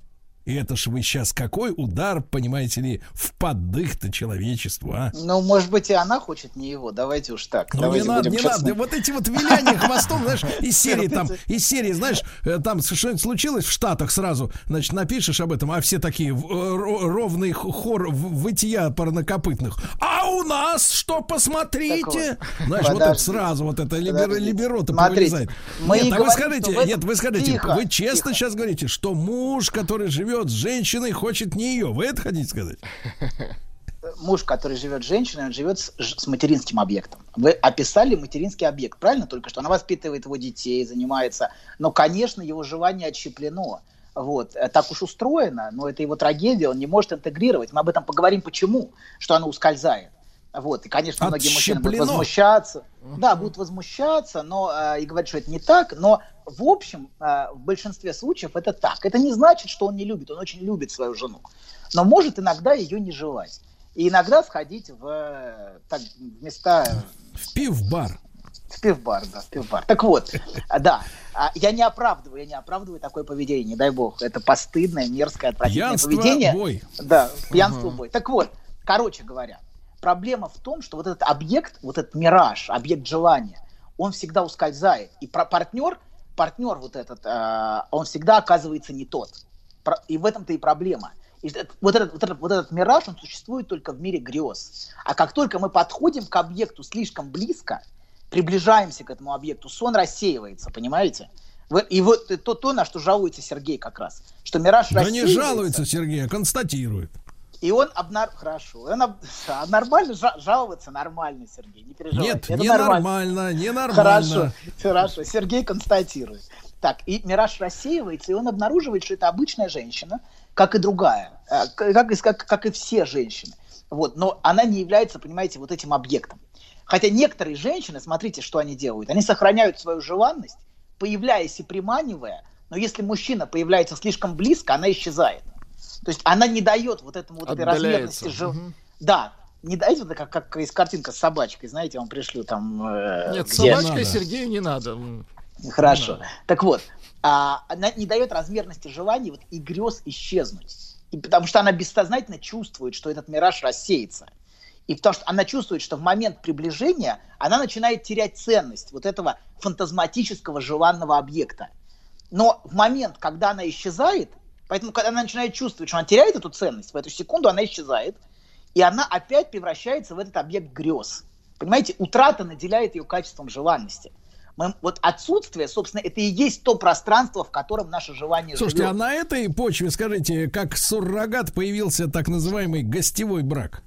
и это ж вы сейчас какой удар, понимаете ли, в поддых-то человечеству, а? Ну, может быть, и она хочет не его. Давайте уж так. Ну, не Давайте надо, будем не честны. надо. Вот эти вот виляния хвостом, знаешь, из серии там, из серии, знаешь, э, там что-нибудь случилось в Штатах сразу, значит, напишешь об этом, а все такие э, ро- ровный хор вытия парнокопытных. А у нас что, посмотрите? Знаешь, вот это сразу, вот это либеро-то повылезает. Нет, вы скажите, нет, вы скажите, вы честно сейчас говорите, что муж, который живет с женщиной, хочет не ее. Вы это хотите сказать? муж, который живет с женщиной, он живет с, с материнским объектом. Вы описали материнский объект, правильно? Только что она воспитывает его детей, занимается. Но, конечно, его желание отщеплено. Вот. Э, Так уж устроено, но это его трагедия, он не может интегрировать. Мы об этом поговорим, почему, что оно ускользает. Вот. И, конечно, многие мужчины будут возмущаться. Да, будут возмущаться, но э, и говорить, что это не так. Но в общем, э, в большинстве случаев это так. Это не значит, что он не любит. Он очень любит свою жену. Но может иногда ее не желать. И иногда сходить в, э, так, в места... В пив-бар. В пивбар, да, в пивбар. Так вот, да, а, я не оправдываю, я не оправдываю такое поведение, не дай бог. Это постыдное, мерзкое, отвратительное Пьянство, поведение. бой. Да, пьянство, Ага. бой. Так вот, короче говоря, проблема в том, что вот этот объект, вот этот мираж, объект желания, он всегда ускользает. И про партнер, партнер вот этот, э, он всегда оказывается не тот. Про- И в этом-то и проблема. И этот- вот, этот, вот, этот, вот этот мираж, он существует только в мире грез. А как только мы подходим к объекту слишком близко, приближаемся к этому объекту, сон рассеивается, понимаете? И вот то, то, на что жалуется Сергей как раз, что мираж Да не рассеивается. жалуется Сергей, а констатирует. И он обнар... Хорошо. Он об- а нормально жа- жаловаться нормально, Сергей. Не переживайте. Нет, Это не нормально, не нормально. Хорошо, хорошо. Сергей констатирует. Так, и мираж рассеивается, и он обнаруживает, что это обычная женщина, как и другая, к- как, и- как, как и все женщины. Вот, но она не является, понимаете, вот этим объектом. Хотя некоторые женщины, смотрите, что они делают. Они сохраняют свою желанность, появляясь и приманивая, но если мужчина появляется слишком близко, она исчезает. То есть она не дает вот этому вот этой Отдаляется. размерности жел... Да, не дайте вот как, как из картинка с собачкой, знаете, вам пришлю там... э, Нет, где- собачкой Сергею не надо. Хорошо. Так вот, а, она не дает размерности желаний вот, и грез исчезнуть. И потому что она бессознательно чувствует, что этот мираж рассеется. И потому что она чувствует, что в момент приближения она начинает терять ценность вот этого фантазматического желанного объекта. Но в момент, когда она исчезает, поэтому когда она начинает чувствовать, что она теряет эту ценность, в эту секунду она исчезает, и она опять превращается в этот объект грез. Понимаете, утрата наделяет ее качеством желанности. Мы, вот отсутствие, собственно, это и есть то пространство, в котором наше желание Слушайте, живет. а на этой почве, скажите, как суррогат появился так называемый гостевой брак?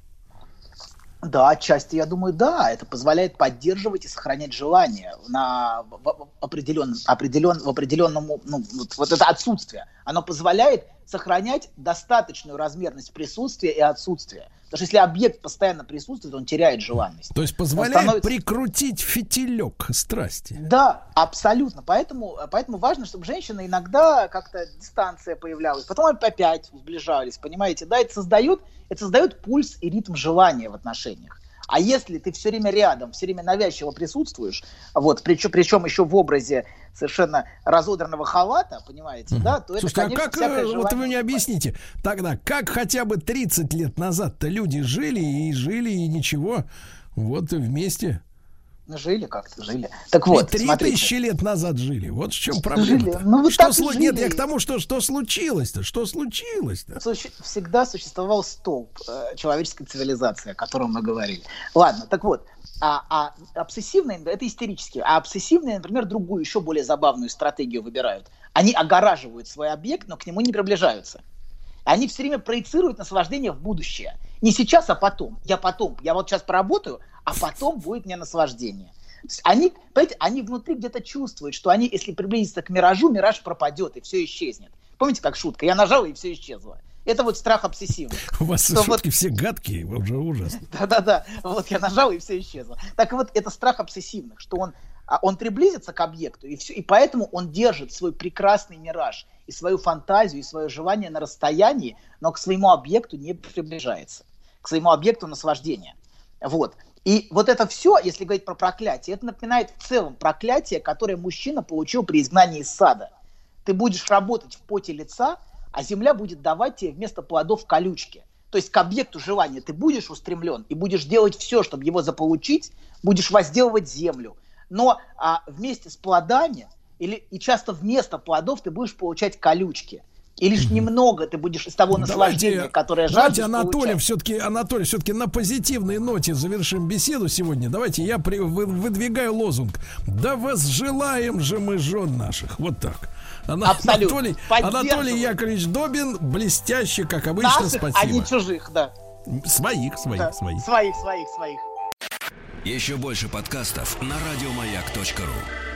Да, отчасти, я думаю, да. Это позволяет поддерживать и сохранять желание на в, определенном, определен, в определенном, ну, вот, вот это отсутствие. Оно позволяет сохранять достаточную размерность присутствия и отсутствия. Потому что если объект постоянно присутствует, он теряет желанность. То есть позволяет становится- прикрутить фитилек страсти. Да, абсолютно. Поэтому, поэтому важно, чтобы женщина иногда как-то дистанция появлялась, потом опять сближались, понимаете? Да, это создает, это создает пульс и ритм желания в отношениях. А если ты все время рядом, все время навязчиво присутствуешь, вот, причем, причем еще в образе совершенно разодранного халата, понимаете, да, то это, Слушайте, конечно, а как, э, вот вы мне объясните, тогда, как хотя бы 30 лет назад-то люди жили и жили, и ничего, вот вместе. Жили как-то, жили. Так вот, три тысячи лет назад жили. Вот в чем проблема. Ну, вот что слу- Нет, жили. я к тому, что, что случилось-то? Что случилось-то? Всегда существовал столб э, человеческой цивилизации, о котором мы говорили. Ладно, так вот, а, а обсессивные, это истерические, а обсессивные, например, другую, еще более забавную стратегию выбирают. Они огораживают свой объект, но к нему не приближаются. Они все время проецируют наслаждение в будущее. Не сейчас, а потом. Я потом. Я вот сейчас поработаю, а потом будет мне наслаждение. То есть они, понимаете, они внутри где-то чувствуют, что они, если приблизиться к миражу, мираж пропадет и все исчезнет. Помните, как шутка? Я нажал, и все исчезло. Это вот страх обсессивный. У вас Что шутки все гадкие, уже ужасно. Да-да-да, вот я нажал, и все исчезло. Так вот, это страх обсессивных, что он, а, он приблизится к объекту, и, все, и поэтому он держит свой прекрасный мираж, и свою фантазию, и свое желание на расстоянии, но к своему объекту не приближается, к своему объекту наслаждения. Вот. И вот это все, если говорить про проклятие, это напоминает в целом проклятие, которое мужчина получил при изгнании из сада. Ты будешь работать в поте лица, а земля будет давать тебе вместо плодов колючки. То есть к объекту желания ты будешь устремлен и будешь делать все, чтобы его заполучить, будешь возделывать землю. Но а, вместе с плодами, или, и часто вместо плодов ты будешь получать колючки. И лишь немного ты будешь из того наслаждения, которое давайте жаждешь Анатолий получать. все-таки, Анатолий, все-таки на позитивной ноте завершим беседу сегодня. Давайте я при- вы- выдвигаю лозунг. Да возжелаем же мы жен наших. Вот так. Ана- Абсолютно. Анатолий. Анатолий Яковлевич Добин, блестяще, как обычно, Наших, спасибо. а не чужих, да. Своих, своих, Да. своих. Своих, своих, своих. Еще больше подкастов на радиомаяк.ру.